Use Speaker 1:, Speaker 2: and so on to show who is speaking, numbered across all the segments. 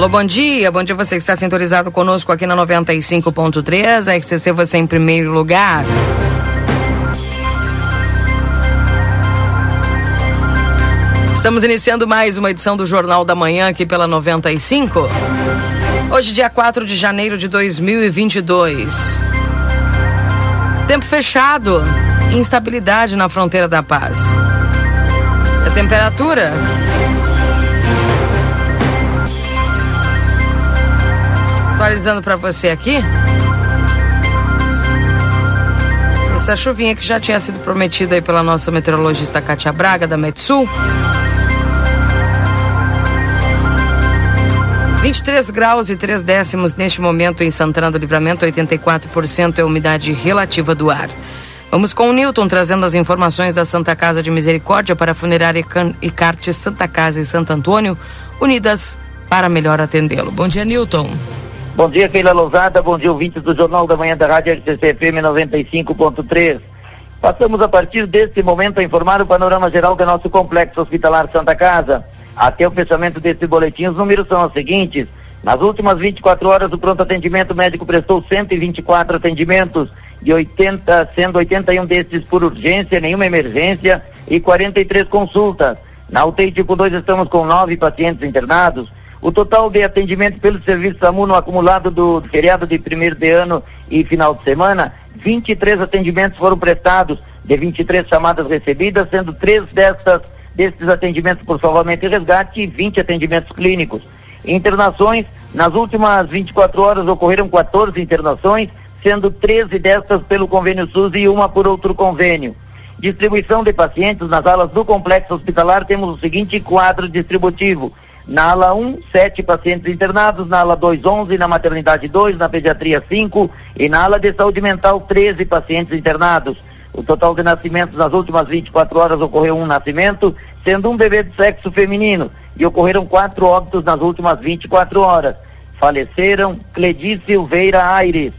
Speaker 1: Alô, bom dia. Bom dia você que está sintonizado conosco aqui na 95.3. A RCC você em primeiro lugar. Estamos iniciando mais uma edição do Jornal da Manhã aqui pela 95. Hoje, dia 4 de janeiro de 2022. Tempo fechado, instabilidade na fronteira da paz. A temperatura atualizando para você aqui. Essa chuvinha que já tinha sido prometida aí pela nossa meteorologista Cátia Braga, da Metsul. 23 graus e 3 décimos neste momento em Santana do Livramento, 84% é a umidade relativa do ar. Vamos com o Newton trazendo as informações da Santa Casa de Misericórdia para a funerária Icarte Santa Casa e Santo Antônio, unidas para melhor atendê-lo. Bom dia, Newton.
Speaker 2: Bom dia, Keila Lousada. Bom dia, ouvintes do Jornal da Manhã da Rádio RCCFM 95.3. Passamos a partir deste momento a informar o panorama geral do nosso complexo hospitalar Santa Casa. Até o fechamento deste boletim, os números são os seguintes. Nas últimas 24 horas, o pronto atendimento médico prestou 124 atendimentos, de 80, sendo 81 desses por urgência, nenhuma emergência e 43 consultas. Na UTI tipo 2 estamos com nove pacientes internados, o total de atendimento pelo serviço SAMU no acumulado do, do feriado de primeiro de ano e final de semana, 23 atendimentos foram prestados, de 23 chamadas recebidas, sendo três destas destes atendimentos por salvamento e resgate e 20 atendimentos clínicos. Internações, nas últimas 24 horas ocorreram 14 internações, sendo 13 destas pelo convênio SUS e uma por outro convênio. Distribuição de pacientes nas alas do complexo hospitalar, temos o seguinte quadro distributivo. Na ala 1, sete pacientes internados, na ala 2, 11, na maternidade 2, na pediatria 5 e na ala de saúde mental 13 pacientes internados. O total de nascimentos nas últimas 24 horas ocorreu um nascimento, sendo um bebê de sexo feminino, e ocorreram quatro óbitos nas últimas 24 horas. Faleceram Cledi Silveira Aires,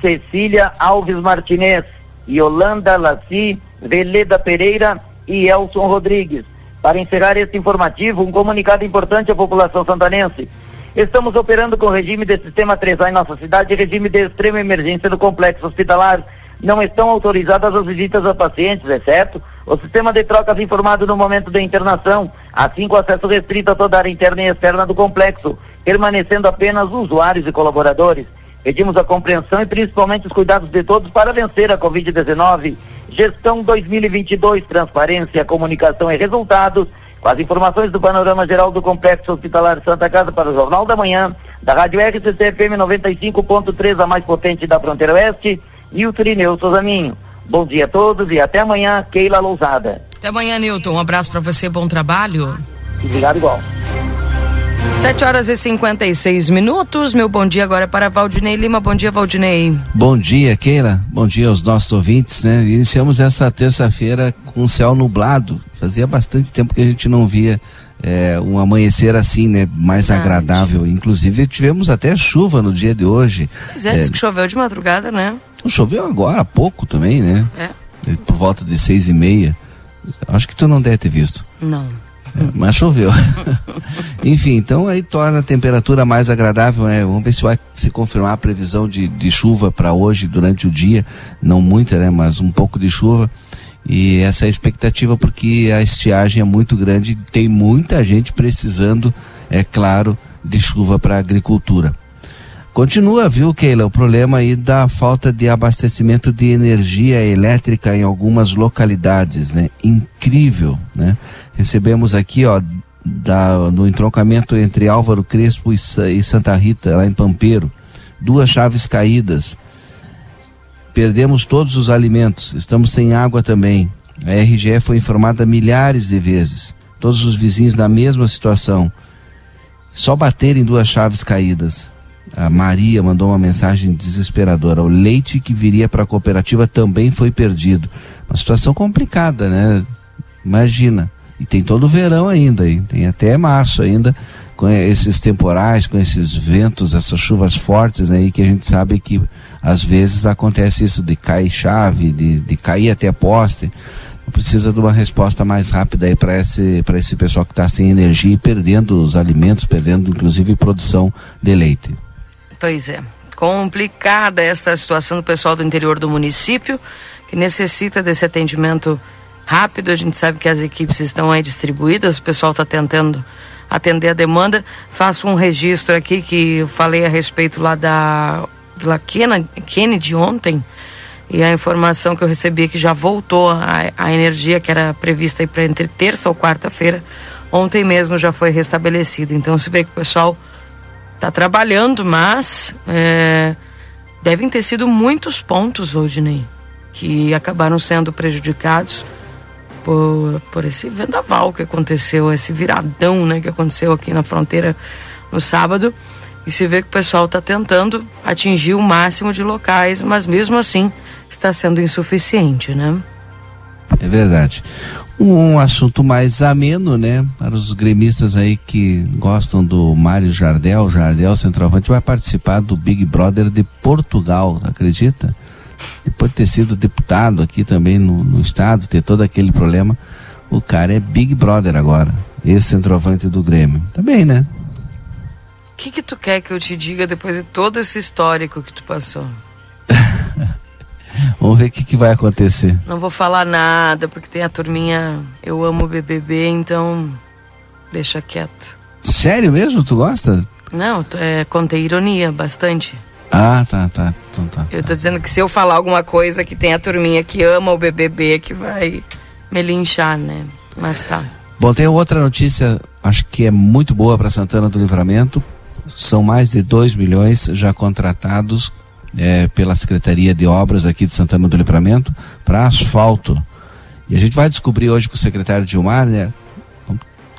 Speaker 2: Cecília Alves Martinez, Yolanda Laci, Veleda Pereira e Elson Rodrigues. Para encerrar este informativo, um comunicado importante à população santanense. Estamos operando com regime de sistema 3A em nossa cidade, regime de extrema emergência no complexo hospitalar. Não estão autorizadas as visitas a pacientes, exceto o sistema de trocas informado no momento da internação, assim com acesso restrito a toda a área interna e externa do complexo, permanecendo apenas usuários e colaboradores. Pedimos a compreensão e principalmente os cuidados de todos para vencer a Covid-19 Gestão 2022, transparência, comunicação e resultados. Com as informações do panorama geral do Complexo Hospitalar Santa Casa para o Jornal da Manhã, da Rádio RCCFM 95.3, a mais potente da fronteira oeste, Nilton Ineu Souzaminho. Bom dia a todos e até amanhã, Keila Lousada.
Speaker 1: Até amanhã, Nilton. Um abraço para você, bom trabalho.
Speaker 2: Obrigado igual.
Speaker 1: 7 horas e 56 minutos. Meu bom dia agora é para Valdinei Lima. Bom dia, Valdinei.
Speaker 3: Bom dia, Keila. Bom dia aos nossos ouvintes, né? Iniciamos essa terça-feira com céu nublado. Fazia bastante tempo que a gente não via é, um amanhecer assim, né? Mais agradável. Inclusive, tivemos até chuva no dia de hoje.
Speaker 1: Pois é, é que choveu de madrugada, né?
Speaker 3: Choveu agora há pouco também, né?
Speaker 1: É.
Speaker 3: Por volta de seis e meia. Acho que tu não deve ter visto.
Speaker 1: Não.
Speaker 3: Mas choveu. Enfim, então aí torna a temperatura mais agradável, né? Vamos ver se vai se confirmar a previsão de, de chuva para hoje durante o dia. Não muita, né? Mas um pouco de chuva. E essa é a expectativa porque a estiagem é muito grande e tem muita gente precisando, é claro, de chuva para a agricultura. Continua, viu, Keila, o problema aí da falta de abastecimento de energia elétrica em algumas localidades, né? Incrível, né? Recebemos aqui, ó, da, no entroncamento entre Álvaro Crespo e, e Santa Rita, lá em Pampeiro, duas chaves caídas. Perdemos todos os alimentos, estamos sem água também. A RGE foi informada milhares de vezes. Todos os vizinhos na mesma situação. Só baterem duas chaves caídas a Maria mandou uma mensagem desesperadora. O leite que viria para a cooperativa também foi perdido. Uma situação complicada, né? Imagina. E tem todo o verão ainda, hein? tem até março ainda, com esses temporais, com esses ventos, essas chuvas fortes né? que a gente sabe que às vezes acontece isso de cair chave, de, de cair até poste. precisa de uma resposta mais rápida aí para esse, esse pessoal que está sem energia e perdendo os alimentos, perdendo inclusive produção de leite.
Speaker 1: Pois é. Complicada essa situação do pessoal do interior do município, que necessita desse atendimento rápido. A gente sabe que as equipes estão aí distribuídas, o pessoal está tentando atender a demanda. Faço um registro aqui que eu falei a respeito lá da, da Kennedy ontem e a informação que eu recebi é que já voltou a, a energia que era prevista para entre terça ou quarta-feira. Ontem mesmo já foi restabelecida. Então se vê que o pessoal está trabalhando, mas é, devem ter sido muitos pontos, Odinei, que acabaram sendo prejudicados por, por esse vendaval que aconteceu, esse viradão né, que aconteceu aqui na fronteira no sábado. E se vê que o pessoal está tentando atingir o máximo de locais, mas mesmo assim está sendo insuficiente, né?
Speaker 3: É verdade. Um assunto mais ameno, né? Para os gremistas aí que gostam do Mário Jardel, Jardel centroavante, vai participar do Big Brother de Portugal, acredita? Depois de ter sido deputado aqui também no, no estado, ter todo aquele problema, o cara é Big Brother agora, esse centroavante do Grêmio. Tá bem, né?
Speaker 1: O que, que tu quer que eu te diga depois de todo esse histórico que tu passou?
Speaker 3: Vamos ver o que, que vai acontecer.
Speaker 1: Não vou falar nada, porque tem a turminha. Eu amo o BBB, então. Deixa quieto.
Speaker 3: Sério mesmo? Tu gosta?
Speaker 1: Não, é, contei ironia bastante.
Speaker 3: Ah, tá, tá. Então, tá
Speaker 1: eu tô dizendo que se eu falar alguma coisa que tem a turminha que ama o BBB, que vai me linchar, né? Mas tá.
Speaker 3: Bom, tem outra notícia, acho que é muito boa para Santana do Livramento. São mais de 2 milhões já contratados é, pela Secretaria de Obras aqui de Santana do Livramento para asfalto. E a gente vai descobrir hoje com o secretário Gilmar, né,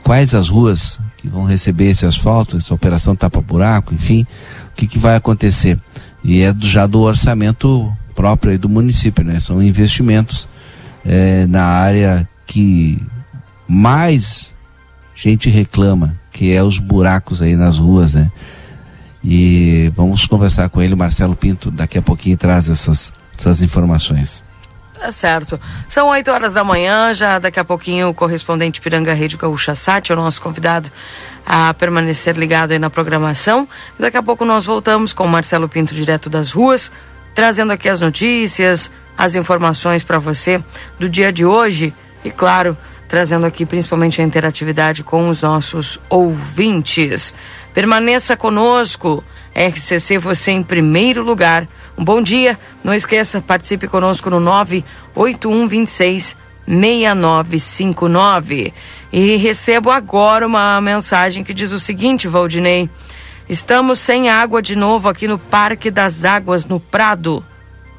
Speaker 3: quais as ruas que vão receber esse asfalto, essa operação tapa-buraco, enfim, o que, que vai acontecer. E é já do orçamento próprio do município, né? São investimentos é, na área que mais gente reclama, que é os buracos aí nas ruas, né? E vamos conversar com ele, Marcelo Pinto, daqui a pouquinho traz essas, essas informações.
Speaker 1: Tá certo. São 8 horas da manhã, já daqui a pouquinho o correspondente Piranga Rede Gaúcha Sati é o nosso convidado a permanecer ligado aí na programação. Daqui a pouco nós voltamos com o Marcelo Pinto direto das ruas, trazendo aqui as notícias, as informações para você do dia de hoje e claro, trazendo aqui principalmente a interatividade com os nossos ouvintes. Permaneça conosco. RCC, você em primeiro lugar. Um bom dia. Não esqueça, participe conosco no 98126 6959. E recebo agora uma mensagem que diz o seguinte, Valdinei. Estamos sem água de novo aqui no Parque das Águas, no Prado.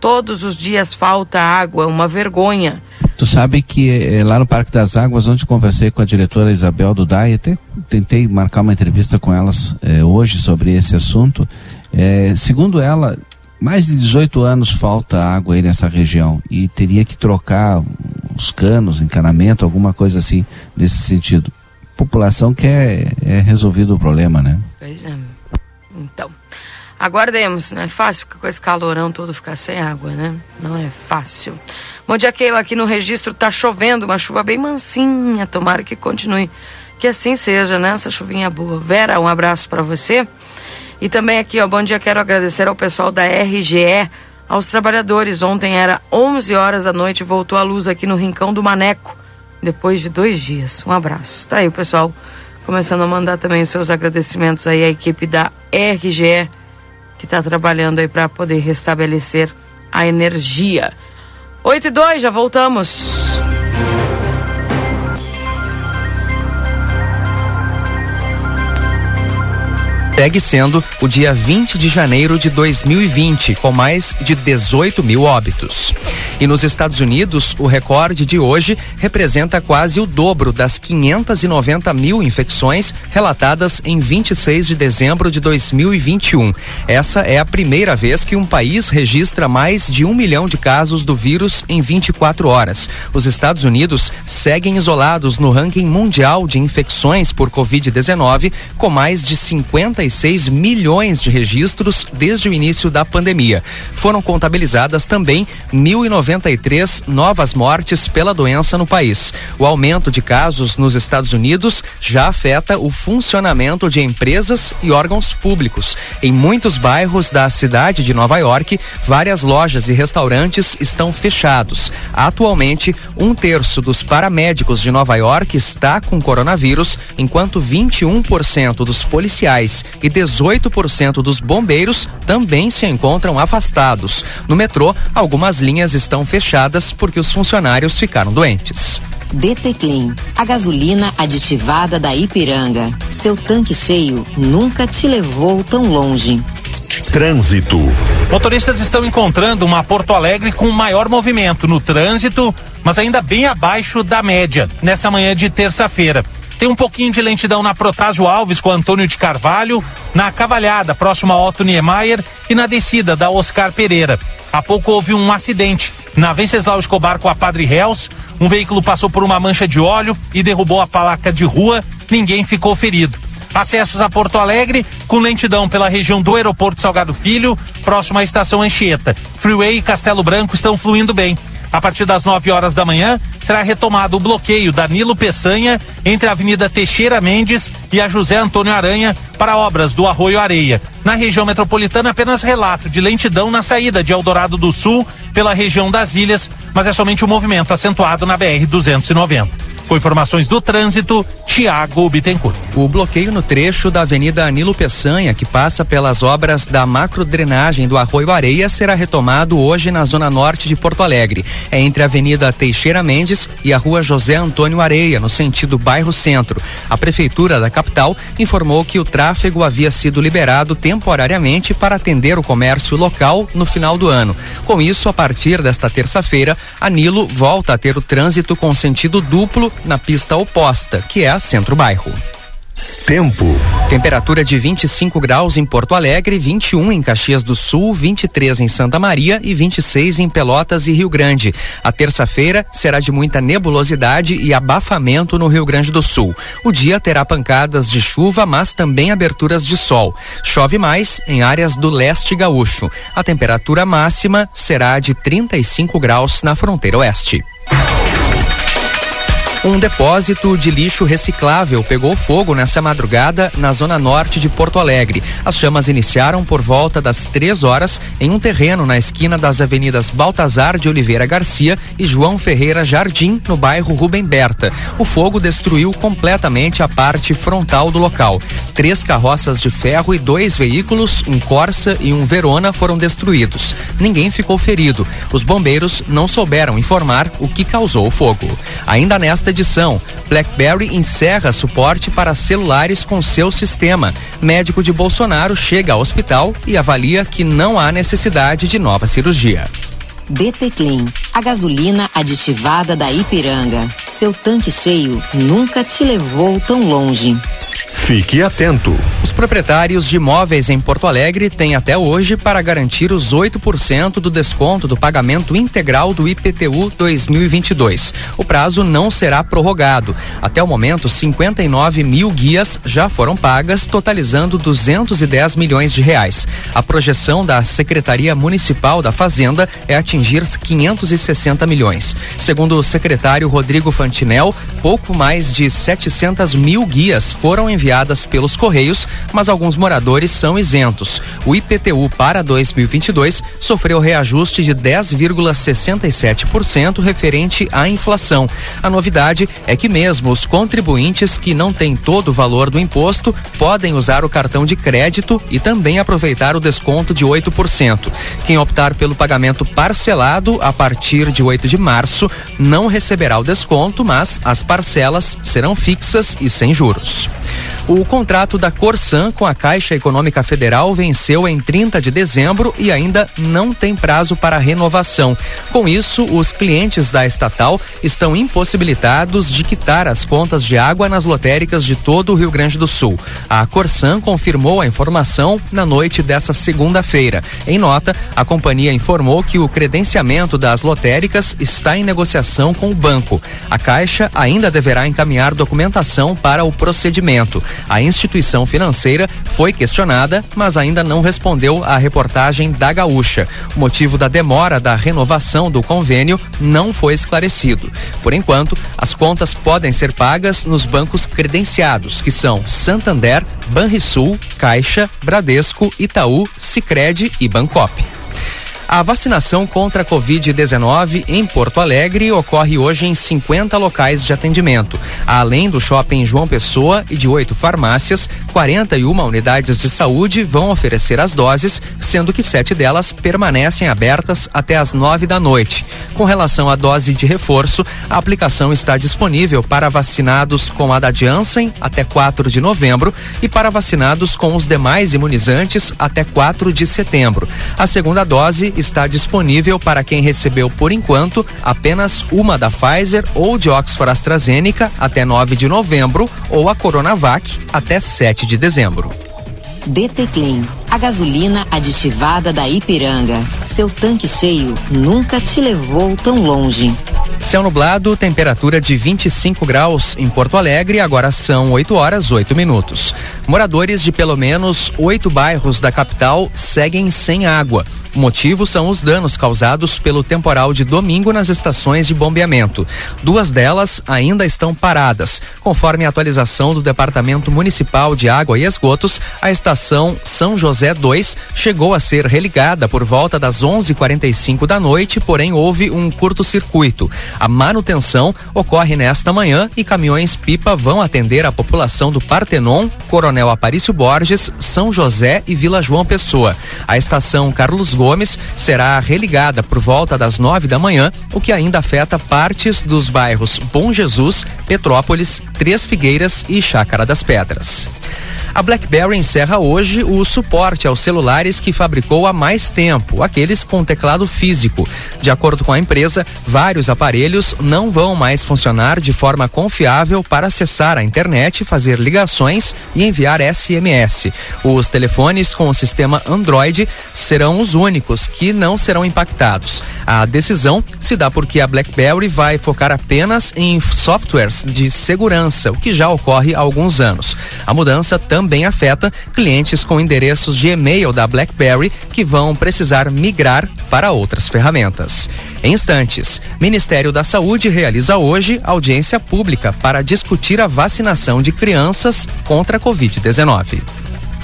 Speaker 1: Todos os dias falta água, uma vergonha.
Speaker 3: Tu sabe que é, lá no Parque das Águas, onde conversei com a diretora Isabel Dudai, até tentei marcar uma entrevista com elas é, hoje sobre esse assunto. É, segundo ela, mais de 18 anos falta água aí nessa região e teria que trocar os canos, encanamento, alguma coisa assim nesse sentido. População quer é resolvido o problema, né?
Speaker 1: Pois é. Então, aguardemos. Não é fácil com esse calorão todo ficar sem água, né? Não é fácil. Bom dia, Keila. Aqui no registro tá chovendo, uma chuva bem mansinha. Tomara que continue. Que assim seja, né? Essa chuvinha boa. Vera, um abraço para você. E também aqui, ó, bom dia. Quero agradecer ao pessoal da RGE, aos trabalhadores. Ontem era 11 horas da noite, voltou a luz aqui no Rincão do Maneco, depois de dois dias. Um abraço. Tá aí o pessoal começando a mandar também os seus agradecimentos aí à equipe da RGE, que está trabalhando aí para poder restabelecer a energia. 8 e 2, já voltamos.
Speaker 4: Segue sendo o dia 20 de janeiro de 2020, com mais de 18 mil óbitos. E nos Estados Unidos, o recorde de hoje representa quase o dobro das 590 mil infecções relatadas em 26 de dezembro de 2021. Essa é a primeira vez que um país registra mais de um milhão de casos do vírus em 24 horas. Os Estados Unidos seguem isolados no ranking mundial de infecções por Covid-19, com mais de 50 36 milhões de registros desde o início da pandemia. Foram contabilizadas também 1.093 novas mortes pela doença no país. O aumento de casos nos Estados Unidos já afeta o funcionamento de empresas e órgãos públicos. Em muitos bairros da cidade de Nova York, várias lojas e restaurantes estão fechados. Atualmente, um terço dos paramédicos de Nova York está com coronavírus, enquanto 21% dos policiais e 18% dos bombeiros também se encontram afastados. No metrô, algumas linhas estão fechadas porque os funcionários ficaram doentes.
Speaker 5: DT Clean, a gasolina aditivada da Ipiranga. Seu tanque cheio nunca te levou tão longe.
Speaker 6: Trânsito. Motoristas estão encontrando uma Porto Alegre com maior movimento no trânsito, mas ainda bem abaixo da média, nessa manhã de terça-feira. Tem um pouquinho de lentidão na Protásio Alves com Antônio de Carvalho, na Cavalhada, próximo a Otto Niemeyer e na descida da Oscar Pereira. Há pouco houve um acidente na Venceslau Escobar com a Padre Reus. Um veículo passou por uma mancha de óleo e derrubou a placa de rua. Ninguém ficou ferido. Acessos a Porto Alegre com lentidão pela região do Aeroporto Salgado Filho, próximo à estação Anchieta. Freeway e Castelo Branco estão fluindo bem. A partir das 9 horas da manhã, será retomado o bloqueio da Nilo Peçanha entre a Avenida Teixeira Mendes e a José Antônio Aranha para obras do Arroio Areia. Na região metropolitana, apenas relato de lentidão na saída de Eldorado do Sul pela região das ilhas, mas é somente o um movimento acentuado na BR 290. Com informações do trânsito, Tiago Bittencourt.
Speaker 4: O bloqueio no trecho da Avenida Anilo Peçanha, que passa pelas obras da macrodrenagem do Arroio Areia, será retomado hoje na zona norte de Porto Alegre. É entre a Avenida Teixeira Mendes e a Rua José Antônio Areia, no sentido bairro Centro. A Prefeitura da capital informou que o tráfego havia sido liberado temporariamente para atender o comércio local no final do ano. Com isso, a partir desta terça-feira, a Nilo volta a ter o trânsito com sentido duplo na pista oposta, que é a centro-bairro.
Speaker 6: Tempo.
Speaker 4: Temperatura de 25 graus em Porto Alegre, 21 em Caxias do Sul, 23 em Santa Maria e 26 em Pelotas e Rio Grande. A terça-feira será de muita nebulosidade e abafamento no Rio Grande do Sul. O dia terá pancadas de chuva, mas também aberturas de sol. Chove mais em áreas do leste gaúcho. A temperatura máxima será de 35 graus na fronteira oeste. Um depósito de lixo reciclável pegou fogo nessa madrugada na zona norte de Porto Alegre. As chamas iniciaram por volta das três horas em um terreno na esquina das avenidas Baltazar de Oliveira Garcia e João Ferreira Jardim, no bairro Rubem Berta. O fogo destruiu completamente a parte frontal do local. Três carroças de ferro e dois veículos, um Corsa e um Verona, foram destruídos. Ninguém ficou ferido. Os bombeiros não souberam informar o que causou o fogo. Ainda nesta edição, BlackBerry encerra suporte para celulares com seu sistema. Médico de Bolsonaro chega ao hospital e avalia que não há necessidade de nova cirurgia.
Speaker 5: DT Clean, a gasolina aditivada da Ipiranga. Seu tanque cheio nunca te levou tão longe.
Speaker 6: Fique atento.
Speaker 4: Os proprietários de imóveis em Porto Alegre têm até hoje para garantir os 8% do desconto do pagamento integral do IPTU 2022. O prazo não será prorrogado. Até o momento, 59 mil guias já foram pagas, totalizando 210 milhões de reais. A projeção da Secretaria Municipal da Fazenda é atingir 560 milhões. Segundo o secretário Rodrigo Fantinel, pouco mais de 700 mil guias foram enviadas pelos Correios, mas alguns moradores são isentos. O IPTU para 2022 sofreu reajuste de 10,67% referente à inflação. A novidade é que mesmo os contribuintes que não têm todo o valor do imposto podem usar o cartão de crédito e também aproveitar o desconto de 8%. Quem optar pelo pagamento parcelado a partir de 8 de março não receberá o desconto, mas as parcelas serão fixas e sem juros. O contrato da Corsan com a Caixa Econômica Federal venceu em 30 de dezembro e ainda não tem prazo para renovação. Com isso, os clientes da estatal estão impossibilitados de quitar as contas de água nas lotéricas de todo o Rio Grande do Sul. A Corsan confirmou a informação na noite dessa segunda-feira. Em nota, a companhia informou que o credenciamento das lotéricas está em negociação com o banco. A Caixa ainda deverá encaminhar documentação para o procedimento. A instituição financeira foi questionada, mas ainda não respondeu à reportagem da Gaúcha. O motivo da demora da renovação do convênio não foi esclarecido. Por enquanto, as contas podem ser pagas nos bancos credenciados, que são Santander, Banrisul, Caixa, Bradesco, Itaú, Sicredi e Bancop. A vacinação contra a Covid-19 em Porto Alegre ocorre hoje em 50 locais de atendimento. Além do shopping João Pessoa e de oito farmácias, 41 unidades de saúde vão oferecer as doses, sendo que sete delas permanecem abertas até as nove da noite. Com relação à dose de reforço, a aplicação está disponível para vacinados com a da Janssen até 4 de novembro e para vacinados com os demais imunizantes até 4 de setembro. A segunda dose está disponível para quem recebeu por enquanto apenas uma da Pfizer ou de Oxford AstraZeneca até 9 de novembro ou a Coronavac até 7 de dezembro.
Speaker 5: DT Clean, a gasolina aditivada da Ipiranga. Seu tanque cheio nunca te levou tão longe.
Speaker 4: Céu nublado, temperatura de 25 graus em Porto Alegre, agora são 8 horas 8 minutos. Moradores de pelo menos oito bairros da capital seguem sem água. Motivo são os danos causados pelo temporal de domingo nas estações de bombeamento. Duas delas ainda estão paradas. Conforme a atualização do Departamento Municipal de Água e Esgotos, a estação São José 2 chegou a ser religada por volta das 11:45 da noite, porém houve um curto-circuito. A manutenção ocorre nesta manhã e caminhões pipa vão atender a população do Partenon, Coronel Aparício Borges, São José e Vila João Pessoa. A estação Carlos Gomes será religada por volta das nove da manhã, o que ainda afeta partes dos bairros Bom Jesus, Petrópolis, Três Figueiras e Chácara das Pedras. A BlackBerry encerra hoje o suporte aos celulares que fabricou há mais tempo, aqueles com teclado físico. De acordo com a empresa, vários aparelhos não vão mais funcionar de forma confiável para acessar a internet, fazer ligações e enviar SMS. Os telefones com o sistema Android serão os únicos que não serão impactados. A decisão se dá porque a BlackBerry vai focar apenas em softwares de segurança, o que já ocorre há alguns anos. A mudança também também afeta clientes com endereços de e-mail da BlackBerry que vão precisar migrar para outras ferramentas. Em instantes, Ministério da Saúde realiza hoje audiência pública para discutir a vacinação de crianças contra a Covid-19.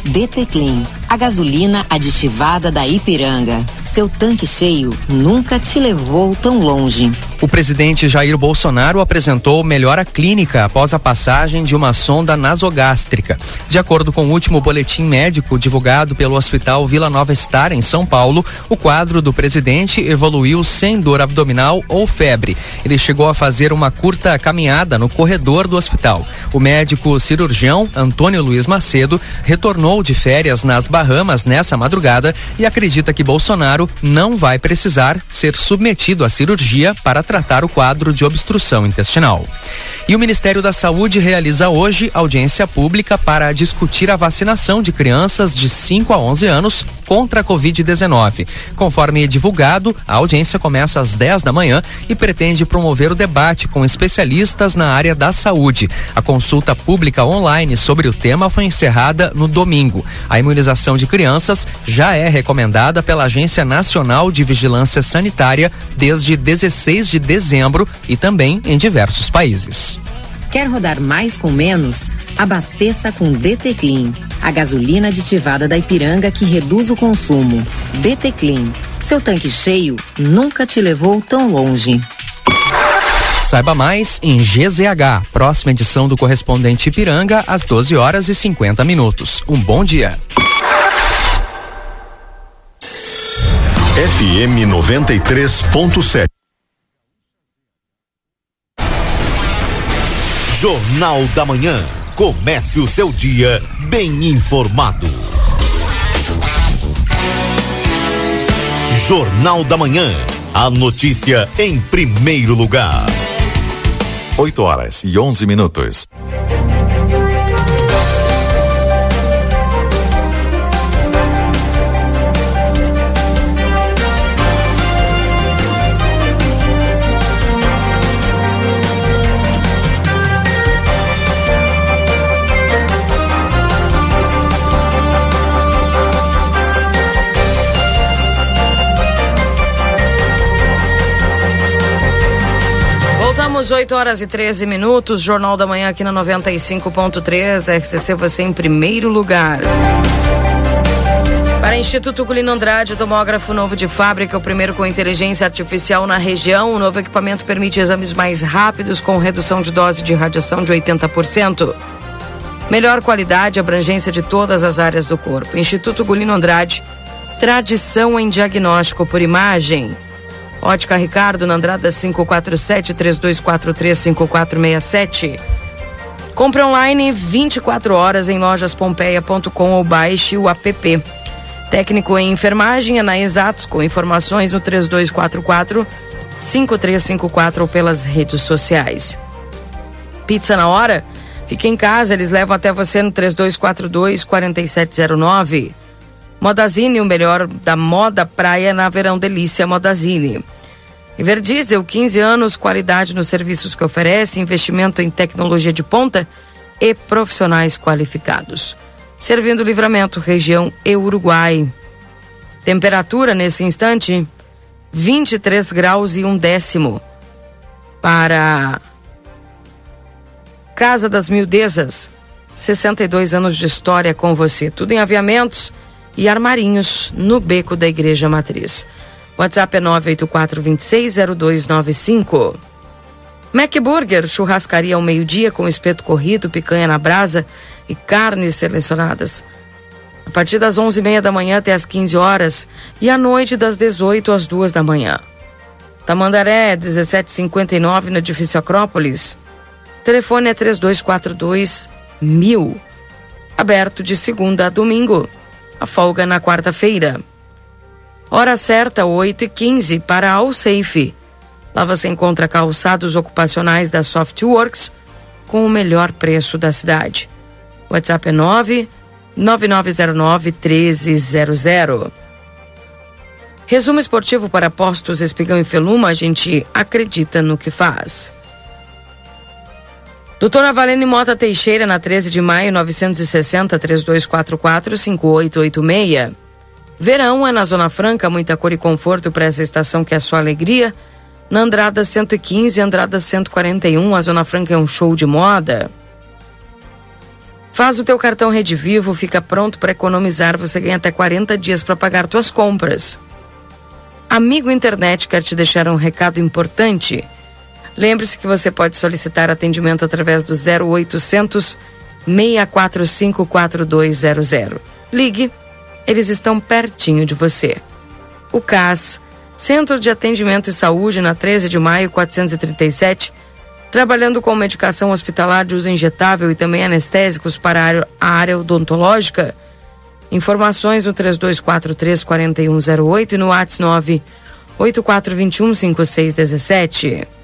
Speaker 5: DT Clean, a gasolina aditivada da Ipiranga. Seu tanque cheio nunca te levou tão longe.
Speaker 4: O presidente Jair Bolsonaro apresentou melhora clínica após a passagem de uma sonda nasogástrica. De acordo com o último boletim médico divulgado pelo Hospital Vila Nova Star, em São Paulo, o quadro do presidente evoluiu sem dor abdominal ou febre. Ele chegou a fazer uma curta caminhada no corredor do hospital. O médico cirurgião Antônio Luiz Macedo retornou de férias nas Bahamas nessa madrugada e acredita que Bolsonaro não vai precisar ser submetido à cirurgia para tratar o quadro de obstrução intestinal. E o Ministério da Saúde realiza hoje audiência pública para discutir a vacinação de crianças de 5 a 11 anos contra a Covid-19. Conforme divulgado, a audiência começa às 10 da manhã e pretende promover o debate com especialistas na área da saúde. A consulta pública online sobre o tema foi encerrada no domingo. A imunização de crianças já é recomendada pela Agência Nacional de Vigilância Sanitária desde 16 de dezembro e também em diversos países.
Speaker 5: Quer rodar mais com menos? Abasteça com DT Clean, a gasolina aditivada da Ipiranga que reduz o consumo. DT Clean, seu tanque cheio nunca te levou tão longe.
Speaker 4: Saiba mais em GZH, próxima edição do correspondente Ipiranga, às 12 horas e 50 minutos. Um bom dia.
Speaker 7: FM 93.7 Jornal da Manhã. Comece o seu dia bem informado. Jornal da Manhã. A notícia em primeiro lugar.
Speaker 8: 8 horas e 11 minutos.
Speaker 1: Voltamos 8 horas e 13 minutos, Jornal da Manhã aqui na 95.3, RCC você em primeiro lugar. Para Instituto Culino Andrade, tomógrafo novo de fábrica, o primeiro com inteligência artificial na região. O novo equipamento permite exames mais rápidos com redução de dose de radiação de 80%. Melhor qualidade e abrangência de todas as áreas do corpo. Instituto Gulino Andrade, tradição em diagnóstico por imagem. Ótica Ricardo, na Andrada 547-3243-5467. Compre online 24 horas em lojaspompeia.com ou baixe o app. Técnico em enfermagem é na Exatos, com informações no 3244 5354 ou pelas redes sociais. Pizza na hora? Fique em casa, eles levam até você no 3242 4709. Modazine, o melhor da moda praia na Verão Delícia Modazine. Everdiesel, 15 anos, qualidade nos serviços que oferece, investimento em tecnologia de ponta e profissionais qualificados servindo Livramento, região e Uruguai. Temperatura nesse instante, 23 graus e um décimo. Para Casa das Mildezas, 62 anos de história com você. Tudo em aviamentos e armarinhos no beco da Igreja Matriz. WhatsApp é 984-260295. MacBurger, churrascaria ao meio-dia com espeto corrido, picanha na brasa e carnes selecionadas. A partir das 11h30 da manhã até as 15 horas e à noite das 18 às 2 da manhã. Tamandaré, 1759, no edifício Acrópolis. O telefone é 3242 mil. Aberto de segunda a domingo. A folga na quarta-feira. Hora certa, 8 e 15 para a Safe. Lá você encontra calçados ocupacionais da Softworks com o melhor preço da cidade. WhatsApp é 9 9909 1300. Resumo esportivo para postos Espigão e Feluma, a gente acredita no que faz. Doutora Valene Mota Teixeira, na 13 de maio, 960 3244 5886. Verão é na Zona Franca, muita cor e conforto para essa estação que é sua alegria. Na Andrada 115, Andrada 141, a Zona Franca é um show de moda. Faz o teu cartão Rede Vivo, fica pronto para economizar, você ganha até 40 dias para pagar tuas compras. Amigo Internet quer te deixar um recado importante. Lembre-se que você pode solicitar atendimento através do 0800 645 4200. Ligue, eles estão pertinho de você. O CAS, Centro de Atendimento e Saúde, na 13 de maio 437, trabalhando com medicação hospitalar de uso injetável e também anestésicos para a área odontológica. Informações no 3243 4108 e no WhatsApp 98421 5617.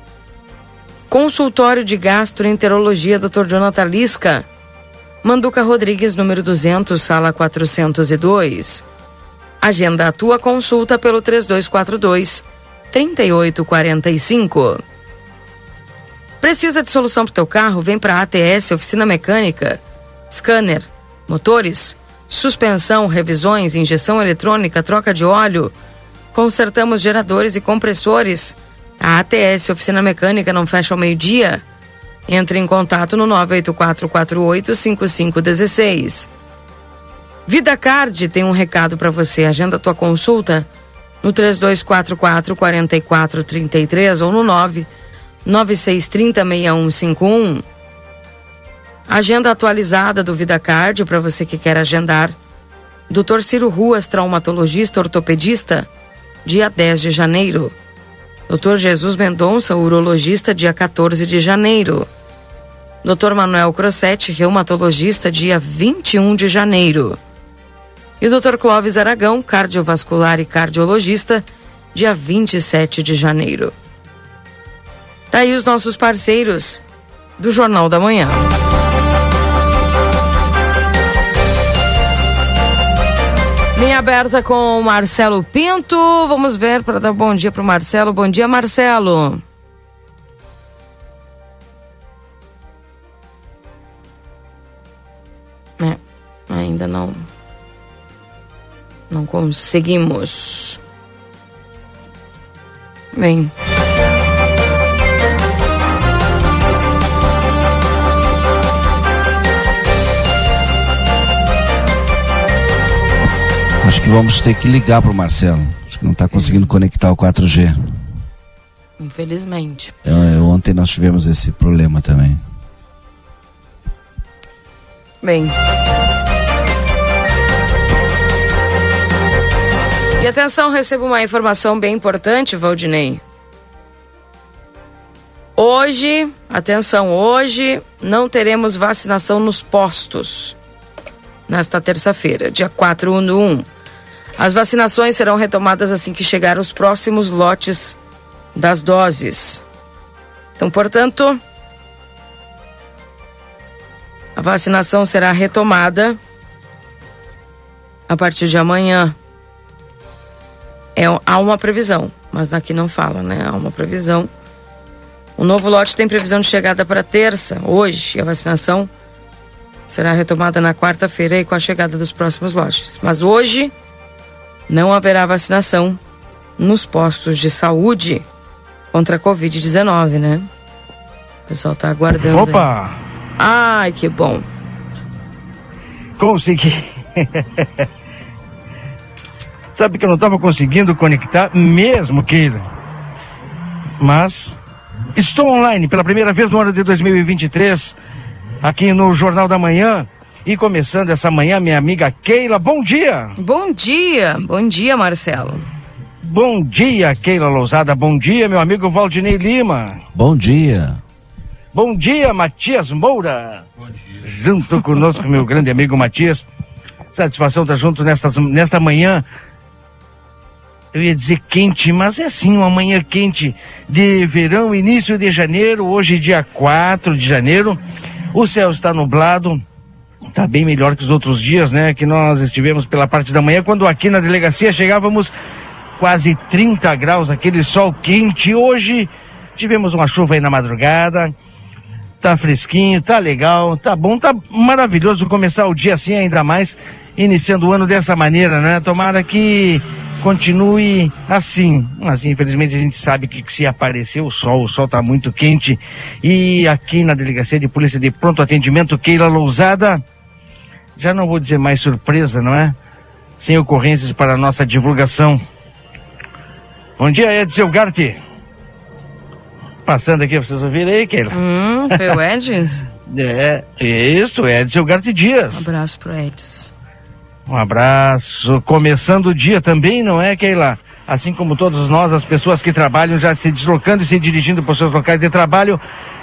Speaker 1: Consultório de Gastroenterologia Dr. Jonathan Lisca. Manduca Rodrigues, número 200, sala 402. Agenda a tua consulta pelo 3242 3845. Precisa de solução para o teu carro? Vem para a ATS, oficina mecânica, scanner, motores, suspensão, revisões, injeção eletrônica, troca de óleo. Consertamos geradores e compressores. A ATS, oficina mecânica, não fecha ao meio-dia? Entre em contato no 984485516. Vida Card tem um recado para você. Agenda tua consulta no 3244 4433 ou no 9 96306151. Agenda atualizada do VidaCard para você que quer agendar. Dr. Ciro Ruas, traumatologista ortopedista, dia 10 de janeiro. Dr. Jesus Mendonça, urologista, dia 14 de janeiro. Dr. Manuel Crossetti, reumatologista, dia 21 de janeiro. E o Dr. Clóvis Aragão, cardiovascular e cardiologista, dia 27 de janeiro. Tá aí os nossos parceiros do Jornal da Manhã. Linha aberta com Marcelo Pinto. Vamos ver para dar bom dia para o Marcelo. Bom dia, Marcelo. É, ainda não. Não conseguimos. Bem.
Speaker 3: Que vamos ter que ligar pro Marcelo. Acho que não está conseguindo conectar o 4G.
Speaker 1: Infelizmente.
Speaker 3: Eu, ontem nós tivemos esse problema também.
Speaker 1: Bem. E atenção, recebo uma informação bem importante, Valdinei. Hoje, atenção, hoje não teremos vacinação nos postos. Nesta terça-feira, dia 4 do 1. As vacinações serão retomadas assim que chegar os próximos lotes das doses. Então, portanto, a vacinação será retomada a partir de amanhã. É, há uma previsão, mas aqui não fala, né? Há uma previsão. O novo lote tem previsão de chegada para terça, hoje. A vacinação será retomada na quarta-feira e com a chegada dos próximos lotes. Mas hoje não haverá vacinação nos postos de saúde contra a Covid-19, né? O pessoal tá aguardando.
Speaker 9: Opa!
Speaker 1: Aí. Ai, que bom.
Speaker 9: Consegui. Sabe que eu não estava conseguindo conectar mesmo, Keila. Mas estou online pela primeira vez no ano de 2023, aqui no Jornal da Manhã. E começando essa manhã, minha amiga Keila, bom dia!
Speaker 1: Bom dia, bom dia, Marcelo.
Speaker 9: Bom dia, Keila Lousada. Bom dia, meu amigo Valdinei Lima.
Speaker 3: Bom dia.
Speaker 9: Bom dia, Matias Moura. Bom dia. Junto conosco, meu grande amigo Matias. Satisfação estar junto nesta, nesta manhã. Eu ia dizer quente, mas é assim, uma manhã quente de verão, início de janeiro, hoje dia 4 de janeiro. O céu está nublado, está bem melhor que os outros dias, né? Que nós estivemos pela parte da manhã, quando aqui na delegacia chegávamos quase 30 graus, aquele sol quente. Hoje tivemos uma chuva aí na madrugada, tá fresquinho, tá legal, tá bom, tá maravilhoso começar o dia assim, ainda mais iniciando o ano dessa maneira, né? Tomara que continue assim. Mas infelizmente a gente sabe que se aparecer o sol, o sol tá muito quente. E aqui na delegacia de polícia de pronto atendimento, Keila Lousada, já não vou dizer mais surpresa, não é? Sem ocorrências para a nossa divulgação. Bom dia, Edson Garte. Passando aqui pra vocês ouvirem aí, Keila.
Speaker 1: Hum, foi o Edson?
Speaker 9: é, isso, Edson Garte Dias.
Speaker 1: Um abraço pro Edson.
Speaker 9: Um abraço. Começando o dia também, não é, Keila? Assim como todos nós, as pessoas que trabalham já se deslocando e se dirigindo para os seus locais de trabalho,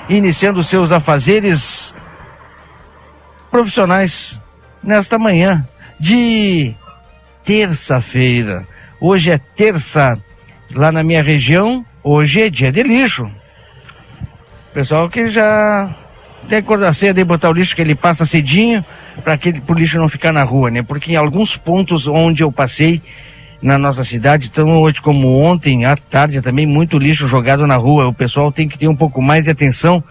Speaker 9: iniciando seus afazeres profissionais nesta manhã de terça-feira. Hoje é terça lá na minha região, hoje é dia de lixo. Pessoal que já tem que acordar cedo e botar o lixo que ele passa cedinho para que o lixo não ficar na rua, né? Porque em alguns pontos onde eu passei na nossa cidade, então hoje como ontem à tarde também muito lixo jogado na rua. O pessoal tem que ter um pouco mais de atenção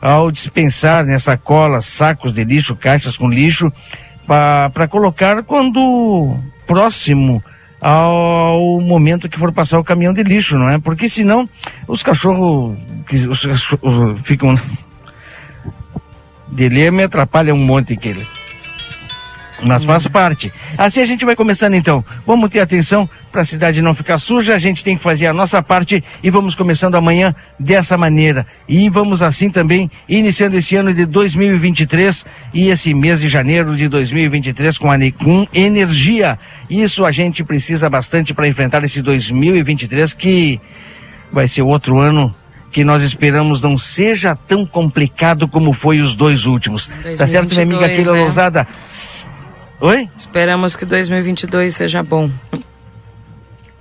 Speaker 9: ao dispensar nessa cola sacos de lixo, caixas com lixo para colocar quando próximo ao momento que for passar o caminhão de lixo, não é? Porque senão os cachorros, os cachorros ficam dele me atrapalha um monte aquele. Mas faz parte. Assim a gente vai começando então. Vamos ter atenção para a cidade não ficar suja. A gente tem que fazer a nossa parte e vamos começando amanhã dessa maneira. E vamos assim também iniciando esse ano de 2023 e esse mês de janeiro de 2023 com, a, com energia. Isso a gente precisa bastante para enfrentar esse 2023 que vai ser outro ano que nós esperamos não seja tão complicado como foi os dois últimos. 2022, tá certo, minha amiga Keila né? Lousada? Oi?
Speaker 1: Esperamos que 2022 seja bom.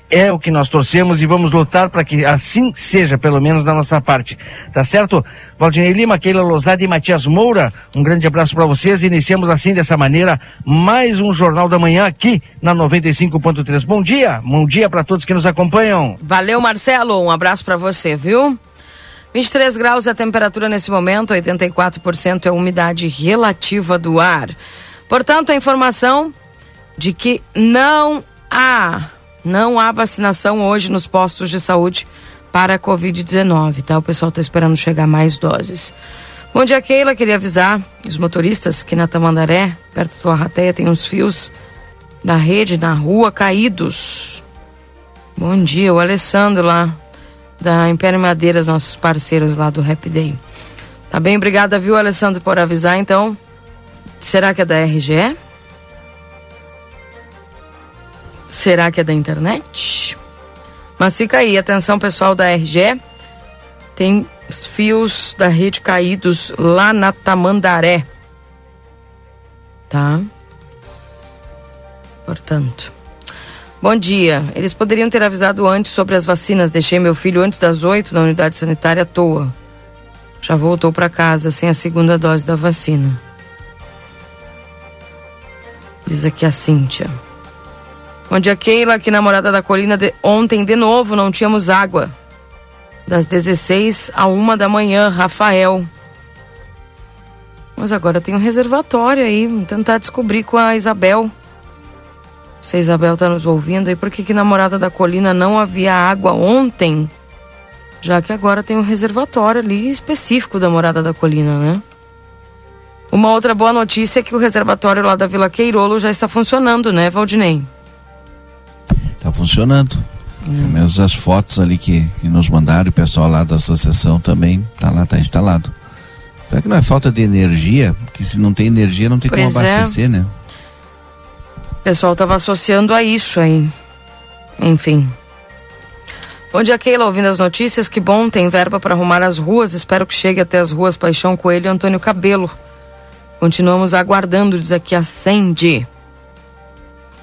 Speaker 9: É o que nós torcemos e vamos lutar para que assim seja, pelo menos da nossa parte. Tá certo? Valdinei Lima, Keila Lousada e Matias Moura, um grande abraço para vocês. Iniciamos assim, dessa maneira, mais um Jornal da Manhã aqui na 95.3. Bom dia, bom dia para todos que nos acompanham.
Speaker 1: Valeu, Marcelo. Um abraço para você, viu? 23 graus a temperatura nesse momento, 84% é a umidade relativa do ar. Portanto, a informação de que não há, não há vacinação hoje nos postos de saúde para a Covid-19, tá? O pessoal está esperando chegar mais doses. Bom dia, Keila. Queria avisar os motoristas que na Tamandaré, perto do Arrateia, tem uns fios da rede na rua Caídos. Bom dia, o Alessandro lá da Império Madeiras, nossos parceiros lá do Rap Day. Tá bem, obrigada, viu, Alessandro, por avisar. Então, será que é da RGE? Será que é da internet? Mas fica aí, atenção pessoal da RGE. Tem os fios da rede caídos lá na Tamandaré. Tá? Portanto. Bom dia. Eles poderiam ter avisado antes sobre as vacinas. Deixei meu filho antes das oito na unidade sanitária à toa. Já voltou para casa sem a segunda dose da vacina. Diz aqui a Cíntia. Bom dia, Keila, aqui na Morada da Colina. De... Ontem, de novo, não tínhamos água. Das 16 a 1 da manhã, Rafael. Mas agora tem um reservatório aí. Vamos tentar descobrir com a Isabel. Se a Isabel está nos ouvindo aí, por que, que na Morada da Colina não havia água ontem? Já que agora tem um reservatório ali específico da Morada da Colina, né? Uma outra boa notícia é que o reservatório lá da Vila Queirolo já está funcionando, né, Valdinei?
Speaker 3: Está funcionando. Hum. Mesmo as fotos ali que, que nos mandaram, o pessoal lá da associação também tá lá, tá instalado. Será que não é falta de energia? Porque se não tem energia não tem pois como é. abastecer, é. né?
Speaker 1: O pessoal estava associando a isso aí. Enfim. Bom dia, Keila, ouvindo as notícias. Que bom, tem verba para arrumar as ruas. Espero que chegue até as ruas Paixão Coelho e Antônio Cabelo. Continuamos aguardando, diz aqui a Sandy.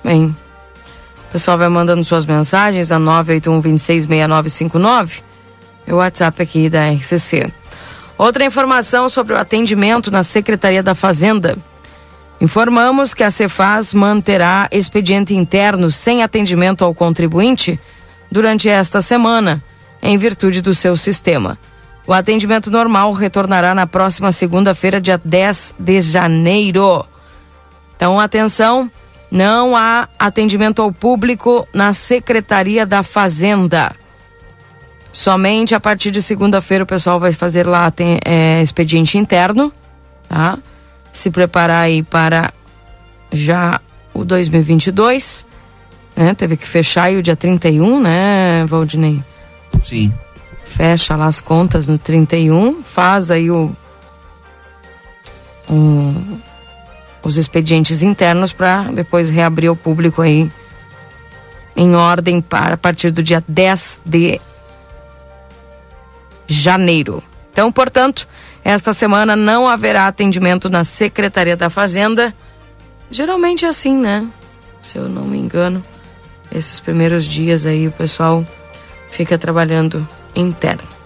Speaker 1: Bem, o pessoal vai mandando suas mensagens a 981-266959. É o WhatsApp aqui da RCC. Outra informação sobre o atendimento na Secretaria da Fazenda. Informamos que a Cefaz manterá expediente interno sem atendimento ao contribuinte durante esta semana, em virtude do seu sistema. O atendimento normal retornará na próxima segunda-feira, dia 10 de janeiro. Então, atenção, não há atendimento ao público na Secretaria da Fazenda. Somente a partir de segunda-feira o pessoal vai fazer lá tem, é, expediente interno, tá? se preparar aí para já o 2022, né? Teve que fechar aí o dia 31, né, Valdinei?
Speaker 3: Sim.
Speaker 1: Fecha lá as contas no 31, faz aí o, o os expedientes internos para depois reabrir ao público aí em ordem para a partir do dia 10 de janeiro. Então, portanto, esta semana não haverá atendimento na Secretaria da Fazenda. Geralmente é assim, né? Se eu não me engano, esses primeiros dias aí o pessoal fica trabalhando interno.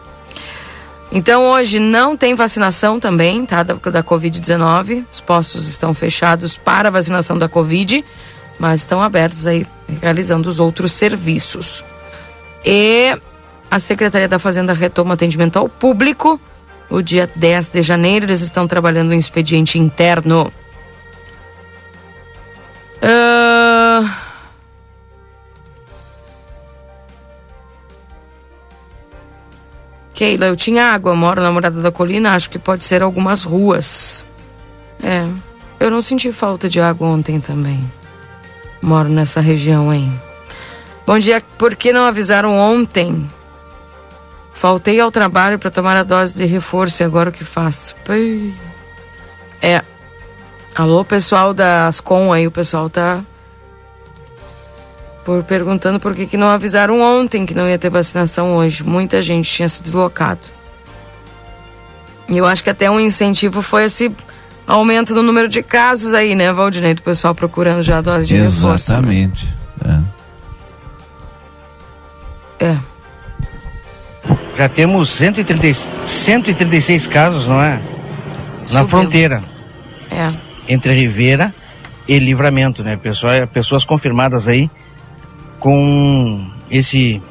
Speaker 1: Então hoje não tem vacinação também, tá? Da, da Covid-19. Os postos estão fechados para a vacinação da Covid, mas estão abertos aí, realizando os outros serviços. E a Secretaria da Fazenda retoma atendimento ao público o dia 10 de janeiro. Eles estão trabalhando em expediente interno. Uh... Keila, eu tinha água, moro na Morada da Colina, acho que pode ser algumas ruas. É, eu não senti falta de água ontem também. Moro nessa região, hein? Bom dia, por que não avisaram ontem? Faltei ao trabalho para tomar a dose de reforço e agora o que faço? É. Alô, pessoal da Ascom aí, o pessoal tá por perguntando por que, que não avisaram ontem que não ia ter vacinação hoje. Muita gente tinha se deslocado. E eu acho que até um incentivo foi esse aumento no número de casos aí, né, Valdinei? Do pessoal procurando já a dose de
Speaker 3: Exatamente.
Speaker 1: reforço.
Speaker 3: Exatamente. Né?
Speaker 1: É. é.
Speaker 9: Já temos 130, 136 casos, não é? Na Subiu. fronteira.
Speaker 1: É.
Speaker 9: Entre Ribeira e Livramento, né? Pessoas, pessoas confirmadas aí com esse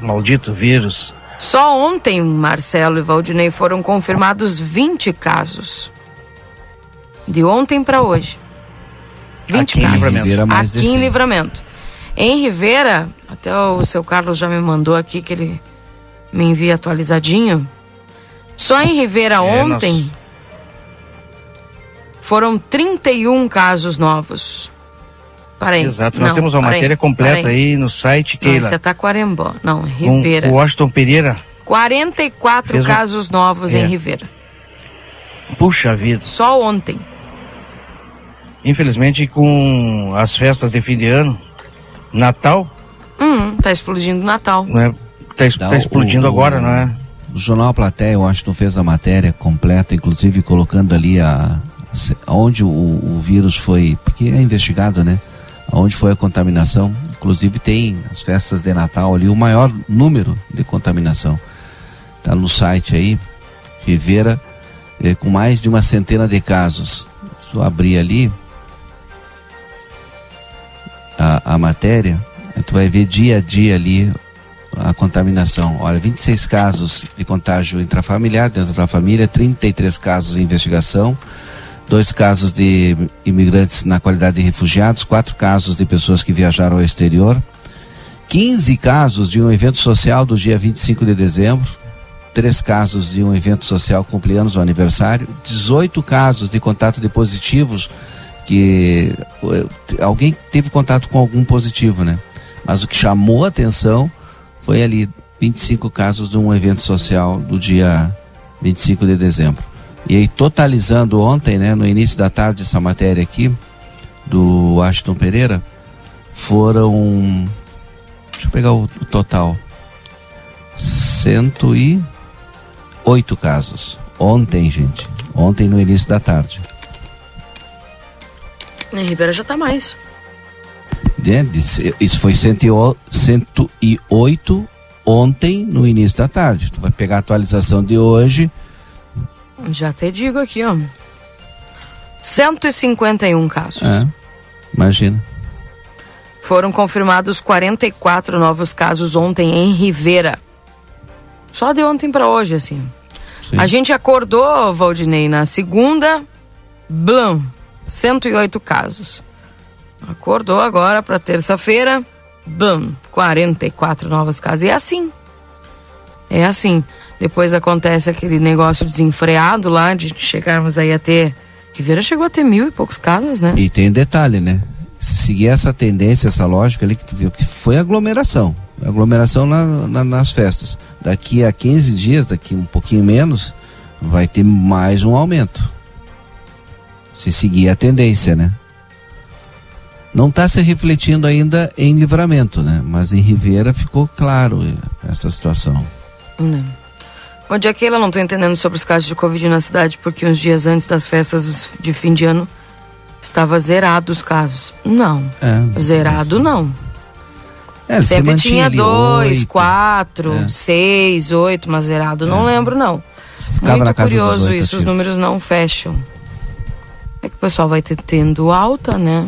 Speaker 9: maldito vírus.
Speaker 1: Só ontem, Marcelo e Valdinei, foram confirmados 20 casos. De ontem para hoje. 20
Speaker 9: aqui
Speaker 1: casos.
Speaker 9: Em.
Speaker 1: Aqui em Livramento. Em Rivera, até o seu Carlos já me mandou aqui que ele me envia atualizadinho. Só em Rivera é, ontem foram 31 casos novos. Parei.
Speaker 9: Exato, nós
Speaker 1: Não,
Speaker 9: temos uma matéria completa aí no site,
Speaker 1: Não,
Speaker 9: Keila.
Speaker 1: isso é Taquarembó. Não,
Speaker 9: com
Speaker 1: Rivera.
Speaker 9: o Washington Pereira.
Speaker 1: 44
Speaker 9: Fez um-
Speaker 1: casos novos
Speaker 9: É.
Speaker 1: em Rivera.
Speaker 9: Puxa vida.
Speaker 1: Só ontem.
Speaker 9: Infelizmente, com as festas de fim de ano, Natal,
Speaker 1: Hum, tá explodindo o Natal.
Speaker 9: né? Tá, es-
Speaker 3: Dá
Speaker 9: tá
Speaker 3: o-
Speaker 9: explodindo
Speaker 3: o-
Speaker 9: agora, não é?
Speaker 3: O Jornal Platéia, eu acho que fez a matéria completa, inclusive colocando ali a, onde o, o vírus foi, porque é investigado, né? Onde foi a contaminação. Inclusive tem as festas de Natal ali, o maior número de contaminação. Tá no site aí, Rivera, eh, com mais de uma centena de casos. Se eu abrir ali a, a matéria, tu vai ver dia a dia ali a contaminação. Olha, 26 casos de contágio intrafamiliar dentro da família, 33 casos em investigação, dois casos de imigrantes na qualidade de refugiados, quatro casos de pessoas que viajaram ao exterior, 15 casos de um evento social do dia 25 de dezembro, três casos de um evento social cumprindo o aniversário, 18 casos de contato de positivos que eh, alguém teve contato com algum positivo, né? Mas o que chamou a atenção foi ali 25 casos de um evento social do dia 25 de dezembro. E aí, totalizando ontem, né, no início da tarde, essa matéria aqui, do Washington Pereira, foram. Deixa eu pegar o, o total. 108 casos. Ontem, gente. Ontem, no início da tarde.
Speaker 1: Em Rivera já tá mais.
Speaker 3: né? Isso foi 108 108 ontem no início da tarde. Tu vai pegar a atualização de hoje.
Speaker 1: Já até digo aqui, ó. 151 casos.
Speaker 3: É, imagina.
Speaker 1: Foram confirmados 44 novos casos ontem em Rivera. Só de ontem para hoje, assim.
Speaker 3: Sim.
Speaker 1: A gente acordou, Valdinei, na segunda, blum, 108 casos. Acordou agora para terça-feira, blum, 44 novos casos. E é assim. É assim. Depois acontece aquele negócio desenfreado lá, de chegarmos aí a ter. Rivera chegou a ter mil e poucos casos, né?
Speaker 3: E tem detalhe, né? Se seguir essa tendência, essa lógica ali que tu viu, que foi aglomeração. Aglomeração na- na- nas festas. Daqui a 15 dias, daqui um pouquinho menos, vai ter mais um aumento. Se seguir a tendência, né? Não está se refletindo ainda em livramento, né? Mas em Ribeira ficou claro essa situação.
Speaker 1: Não. Bom dia, Keila. Não estou entendendo sobre os casos de Covid na cidade, porque uns dias antes das festas de fim de ano estava zerado os casos. Não.
Speaker 3: É,
Speaker 1: Zerado não.
Speaker 3: É, se
Speaker 1: Sempre tinha dois,
Speaker 3: oito.
Speaker 1: quatro,
Speaker 3: É.
Speaker 1: seis, oito, mas zerado não lembro, não. Muito curioso
Speaker 3: oito,
Speaker 1: isso, os
Speaker 3: tipo.
Speaker 1: números não fecham. É que o pessoal vai ter tendo alta, né?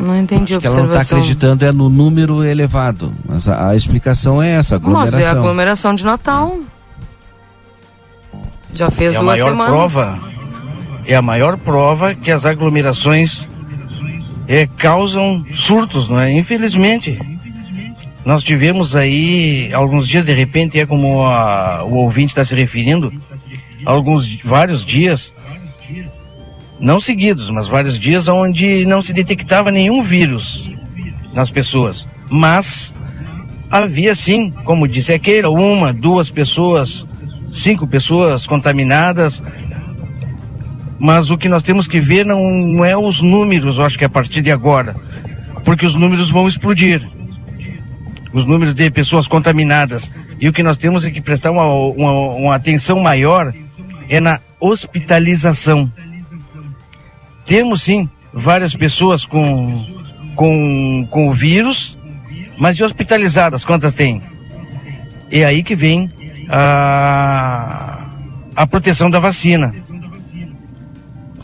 Speaker 1: Não entendi a
Speaker 3: que ela não está
Speaker 1: observação.
Speaker 3: acreditando é no número elevado. Mas a, a explicação é essa,
Speaker 1: Mas
Speaker 3: aglomeração.
Speaker 1: é a aglomeração de Natal. Já fez
Speaker 9: é a
Speaker 1: duas
Speaker 9: maior
Speaker 1: semanas.
Speaker 9: prova é a maior prova que as aglomerações é, causam surtos, não é? Infelizmente. Nós tivemos aí alguns dias, de repente, é como a- o ouvinte está se referindo, alguns vários dias, não seguidos, mas vários dias onde não se detectava nenhum vírus nas pessoas. Mas havia sim, como disse aquele, uma, duas pessoas, cinco pessoas contaminadas. Mas o que nós temos que ver não, é os números, eu acho que a partir de agora, porque os números vão explodir. Os números de pessoas contaminadas. E o que nós temos é que prestar uma, uma, uma atenção maior é na hospitalização. Temos sim várias pessoas com, com, com o vírus, mas e hospitalizadas, quantas tem? É aí que vem a, a proteção da vacina.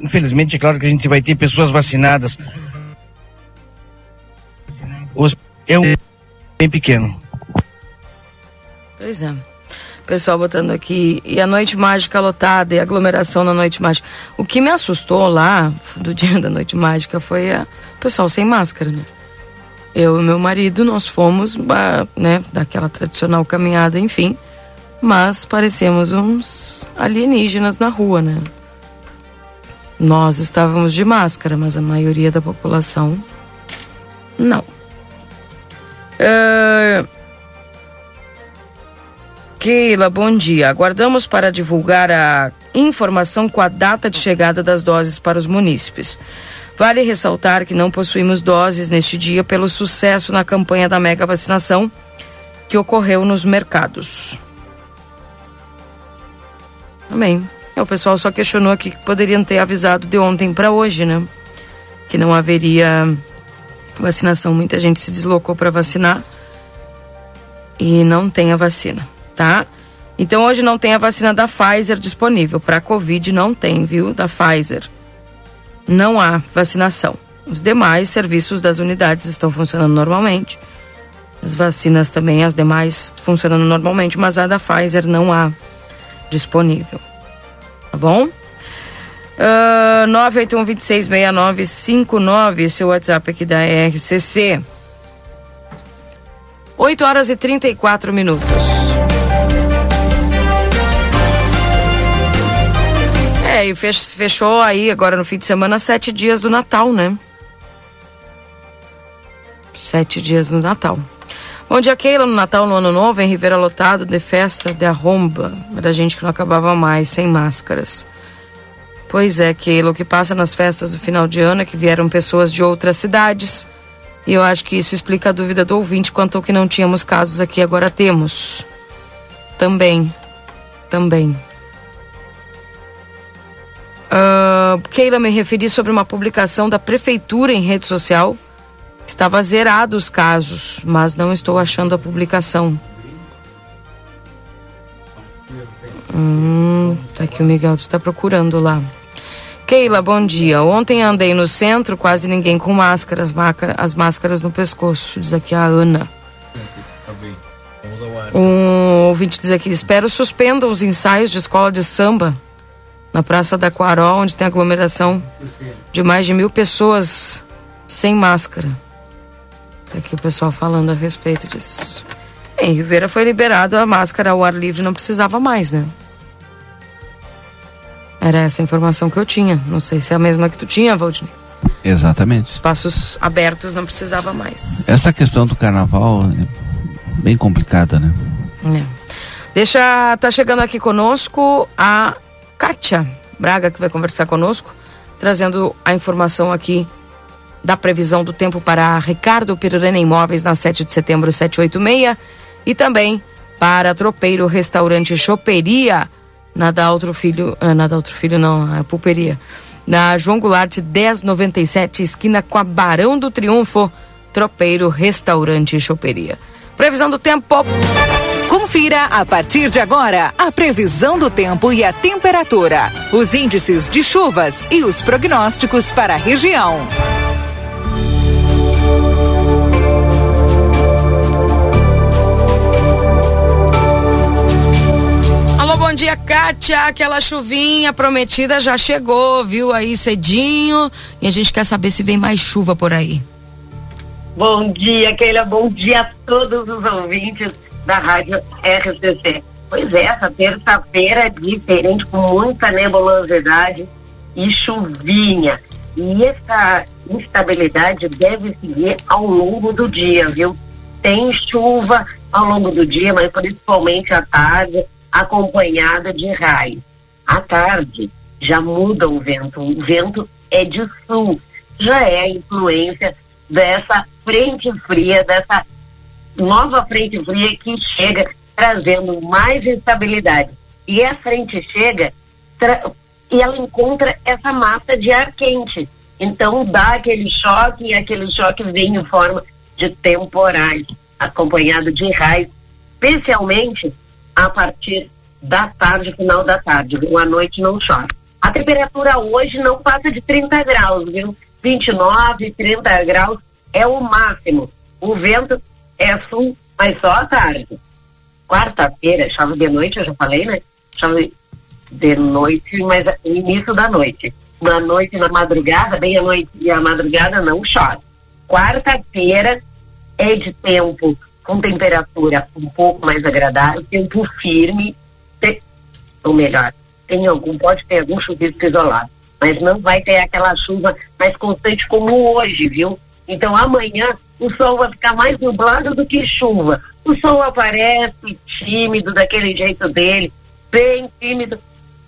Speaker 9: Infelizmente, é claro que a gente vai ter pessoas vacinadas. Os, é um bem pequeno.
Speaker 1: Pois é. Pessoal botando aqui, e a noite mágica lotada, e aglomeração na noite mágica. O que me assustou lá, do dia da noite mágica, foi o pessoal sem máscara, né? Eu e meu marido, nós fomos, né, daquela tradicional caminhada, enfim. Mas parecemos uns alienígenas na rua, né? Nós estávamos de máscara, mas a maioria da população não. Uh... Keila, bom dia. Aguardamos para divulgar a informação com a data de chegada das doses para os munícipes. Vale ressaltar que não possuímos doses neste dia pelo sucesso na campanha da mega vacinação que ocorreu nos mercados. Amém. O pessoal só questionou aqui que poderiam ter avisado de ontem para hoje, né? Que não haveria vacinação. Muita gente se deslocou para vacinar e não tem a vacina, tá? Então hoje não tem a vacina da Pfizer disponível. Para Covid não tem, viu? Da Pfizer. Não há vacinação. Os demais serviços das unidades estão funcionando normalmente. As vacinas também, as demais, funcionando normalmente, mas a da Pfizer não há disponível. Tá bom? Uh, 981-266959, seu WhatsApp aqui da RCC. 8 horas e 34 minutos. É, e fechou aí agora no fim de semana sete dias do Natal, né? Sete dias do Natal. Bom dia, Keila, no Natal, no Ano Novo, em Ribeira lotado de festa de arromba. Era gente que não acabava mais, sem máscaras. Pois é, Keila, o que passa nas festas do final de ano é que vieram pessoas de outras cidades. E eu acho que isso explica a dúvida do ouvinte quanto ao que não tínhamos casos aqui, agora temos. Também. Também. Uh, Keila, me referi sobre uma publicação da prefeitura em rede social Estava zerado os casos, mas não estou achando a publicação. Hum, tá aqui o Miguel está procurando lá. Keila, bom dia. Ontem andei no centro, quase ninguém com máscaras, as máscaras no pescoço, diz aqui a Ana. Um ouvinte diz aqui, espero suspendam os ensaios de escola de samba na Praça da Quaró, onde tem aglomeração de mais de mil pessoas sem máscara. Tá aqui o pessoal falando a respeito disso. Em Rivera foi liberado a máscara ao ar livre, não precisava mais, né? Era essa a informação que eu tinha. Não sei se é a mesma que tu tinha, Valdinei.
Speaker 3: Exatamente.
Speaker 1: Espaços abertos não precisava mais.
Speaker 3: Essa questão do carnaval é bem complicada, né?
Speaker 1: É. Deixa, tá chegando aqui conosco a Kátia Braga, que vai conversar conosco, trazendo a informação aqui da previsão do tempo para Ricardo Pirurena Imóveis na 7 de setembro 786 e também para Tropeiro Restaurante Choperia na Daltro Filho, ah, Daltro Filho não, a Pulperia. Na João Goulart 1097, esquina com a Barão do Triunfo, Tropeiro Restaurante Choperia. Previsão do tempo.
Speaker 10: Confira a partir de agora a previsão do tempo e a temperatura, os índices de chuvas e os prognósticos para a região.
Speaker 1: bom dia, Kátia. Aquela chuvinha prometida já chegou, viu? Aí cedinho. E a gente quer saber se vem mais chuva por aí.
Speaker 11: Bom dia, Keila. Bom dia a todos os ouvintes da Rádio RCC. Pois é, essa terça-feira é diferente, com muita nebulosidade e chuvinha. E essa instabilidade deve seguir ao longo do dia, viu? Tem chuva ao longo do dia, mas principalmente à tarde acompanhada de raios. À tarde já muda o vento, o vento é de sul, já é a influência dessa frente fria, dessa nova frente fria que chega trazendo mais instabilidade. E a frente chega e ela encontra essa massa de ar quente. Então dá aquele choque e aquele choque vem em forma de temporais, acompanhado de raios, especialmente a partir da tarde, final da tarde? À noite não chove. A temperatura hoje não passa de 30 graus, viu? 29, 30 graus é o máximo. O vento é sul, mas só à tarde. Quarta-feira, chove de noite, eu já falei, né? Chove de noite, mas no início da noite. Na noite, na madrugada, bem à noite e à madrugada não chove. Quarta-feira é de tempo com temperatura um pouco mais agradável, tempo firme, ou melhor, tem algum, pode ter algum chuvisco isolado. mas não vai ter aquela chuva mais constante como hoje, viu? Então amanhã o sol vai ficar mais nublado do que chuva. O sol aparece tímido, daquele jeito dele, bem tímido,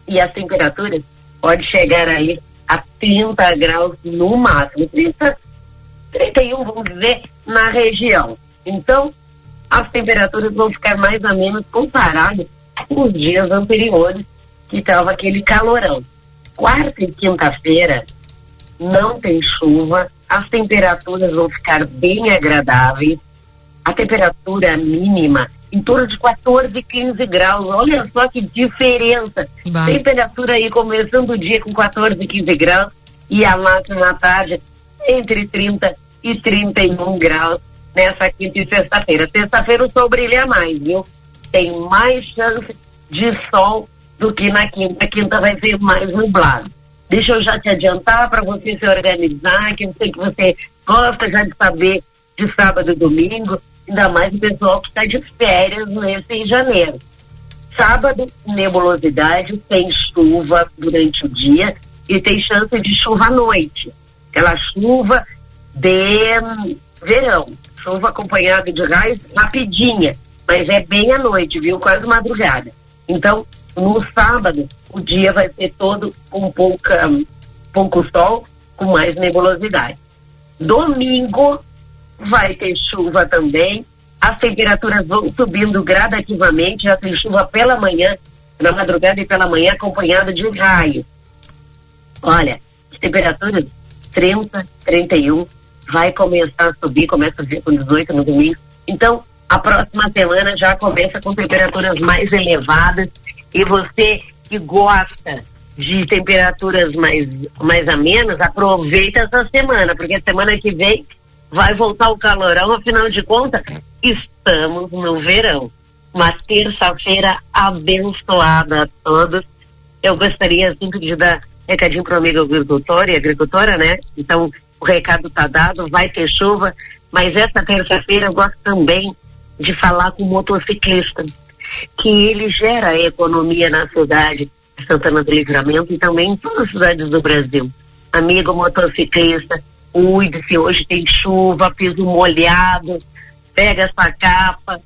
Speaker 11: e as temperaturas pode chegar aí a 30 graus no máximo, 30, 31, vamos dizer, na região. Então, as temperaturas vão ficar mais ou menos comparadas com os dias anteriores, que estava aquele calorão. Quarta e quinta-feira não tem chuva, as temperaturas vão ficar bem agradáveis, a temperatura mínima em torno de 14, 15 graus. Olha só que diferença. Bah. Temperatura aí começando o dia com 14, 15 graus e a máxima na tarde entre 30 e 31 graus nessa quinta e sexta-feira. Sexta-feira o sol brilha mais, viu? Tem mais chance de sol do que na quinta. A quinta vai ser mais nublado. Deixa eu já te adiantar para você se organizar, que eu sei que você gosta já de saber de sábado e domingo, ainda mais o pessoal que está de férias nesse janeiro. Sábado, nebulosidade, tem chuva durante o dia e tem chance de chuva à noite. Aquela chuva de verão. Chuva acompanhada de raios rapidinha, mas é bem à noite, viu? Quase madrugada. Então, no sábado, o dia vai ser todo com pouca, pouco sol, com mais nebulosidade. Domingo vai ter chuva também. As temperaturas vão subindo gradativamente, já tem chuva pela manhã, na madrugada e pela manhã, acompanhada de raio. Olha, as temperaturas 30, 31, vai começar a subir, começa a vir com 18 no domingo. Então, a próxima semana já começa com temperaturas mais elevadas e você que gosta de temperaturas mais, mais amenas, aproveita essa semana, porque semana que vem vai voltar o calorão, afinal de contas, estamos no verão. Uma terça-feira abençoada a todos. Eu gostaria sempre de dar recadinho para o amigo agricultor e agricultora, né? Então, o recado está dado, vai ter chuva, mas essa terça-feira eu gosto também de falar com o motociclista, que ele gera economia na cidade de Santana do Livramento e também em todas as cidades do Brasil. Amigo motociclista, cuide-se, hoje tem chuva, piso molhado, pega essa capa.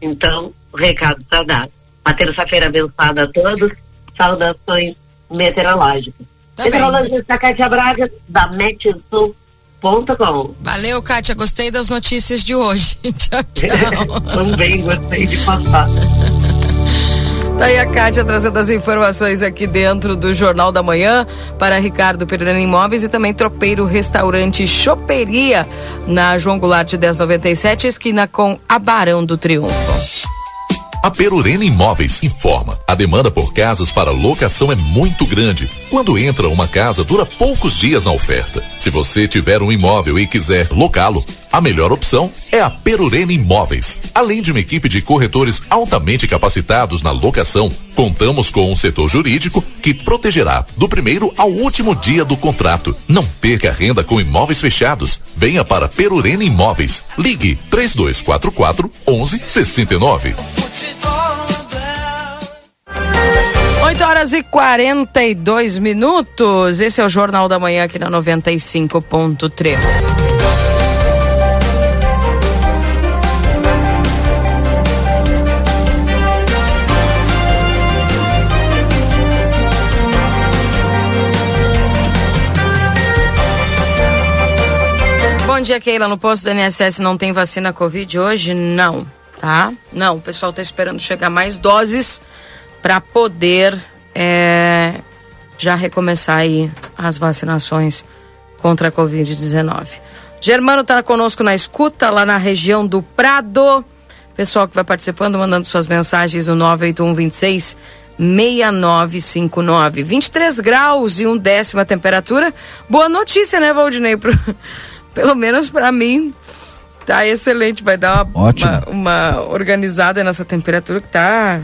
Speaker 11: Então, o recado está dado. Uma terça-feira abençoada a todos, saudações meteorológicas. Tá Meteorologista Cátia Braga, da Metsul.com.
Speaker 1: Valeu, Kátia. Gostei das notícias de hoje. tchau, tchau.
Speaker 11: Também gostei de passar.
Speaker 1: Tá aí a Kátia trazendo as informações aqui dentro do Jornal da Manhã para Ricardo Pereira Imóveis e também Tropeiro Restaurante Choperia na João Goulart 1097, esquina com a Barão do Triunfo.
Speaker 8: A Perurena Imóveis informa. A demanda por casas para locação é muito grande. Quando entra uma casa, dura poucos dias na oferta. Se você tiver um imóvel e quiser locá-lo, a melhor opção é a Perurena Imóveis. Além de uma equipe de corretores altamente capacitados na locação, contamos com um setor jurídico que protegerá do primeiro ao último dia do contrato. Não perca renda com imóveis fechados. Venha para Perurena Imóveis. Ligue 3244 1169.
Speaker 1: 8 horas e 42 minutos. Esse é o Jornal da Manhã aqui na 95.3. dia, Keila. No posto do NSS não tem vacina Covid hoje? Não, tá? Não, o pessoal está esperando chegar mais doses para poder é, já recomeçar aí as vacinações contra a Covid-19. Germano está conosco na escuta, lá na região do Prado. Pessoal que vai participando, mandando suas mensagens no 98126 6959. 23 graus e um décimo a temperatura. Boa notícia, né, Valdinei? Pelo menos para mim, tá excelente. Vai dar uma, uma, uma, organizada nessa temperatura que tá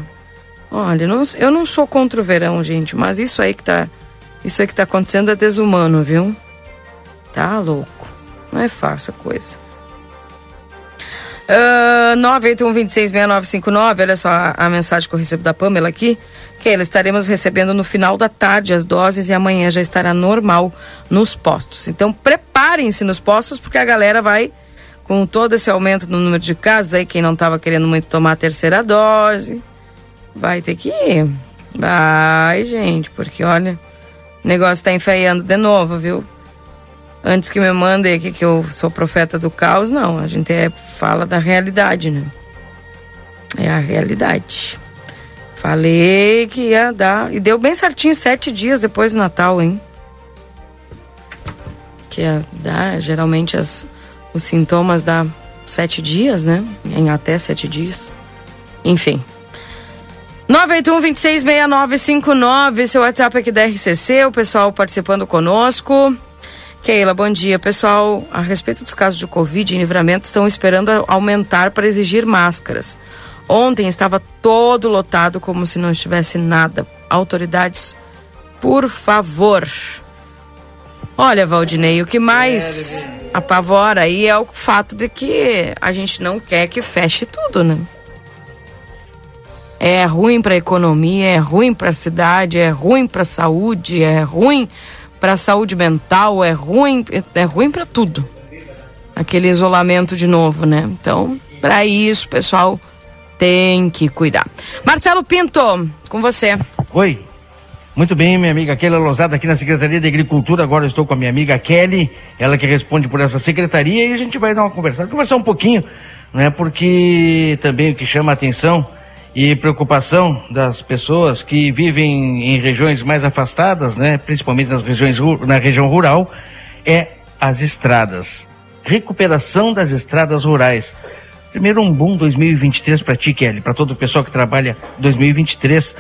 Speaker 1: Olha, não, eu não sou contra o verão, gente, mas isso aí que tá. Isso aí que tá acontecendo é desumano, viu? Tá louco. Não é fácil a coisa. Uh, 981266959, olha só a, a, mensagem que eu recebo da Pamela aqui. Keila, estaremos recebendo no final da tarde as doses e amanhã já estará normal nos postos. Então preparem-se nos postos porque a galera vai com todo esse aumento no número de casos aí, quem não estava querendo muito tomar a terceira dose, vai ter que ir. Vai, gente, porque olha, o negócio está enfeiando de novo, viu? Antes que me mandem aqui que eu sou profeta do caos, não. A gente é, fala da realidade, né? É a realidade. Falei que ia dar. E deu bem certinho sete dias depois do Natal, hein? Que ia dar, geralmente as, os sintomas dá sete dias, né? Em até sete dias. Enfim. 981-266959, seu WhatsApp aqui da RCC, o pessoal participando conosco. Keila, bom dia. Pessoal, a respeito dos casos de Covid em livramento, estão esperando aumentar para exigir máscaras. Ontem estava todo lotado como se não estivesse nada. Autoridades, por favor. Olha, Valdinei, o que mais apavora aí é o fato de que a gente não quer que feche tudo, né? É ruim para a economia, é ruim para a cidade, é ruim para a saúde, é ruim para a saúde mental, é ruim, é ruim para tudo. Aquele isolamento de novo, né? Então, para isso, pessoal, tem que cuidar. Marcelo Pinto, com você.
Speaker 9: Oi. Muito bem, minha amiga Kelly Lozada aqui na Secretaria de Agricultura. Agora estou com a minha amiga Kelly, ela que responde por essa secretaria e a gente vai dar uma conversada, conversar um pouquinho, né? Porque também o que chama a atenção e preocupação das pessoas que vivem em regiões mais afastadas, né? Principalmente nas regiões na região rural, é as estradas. Recuperação das estradas rurais. Primeiro, um bom 2023 para ti, Kelly, para todo o pessoal que trabalha 2023.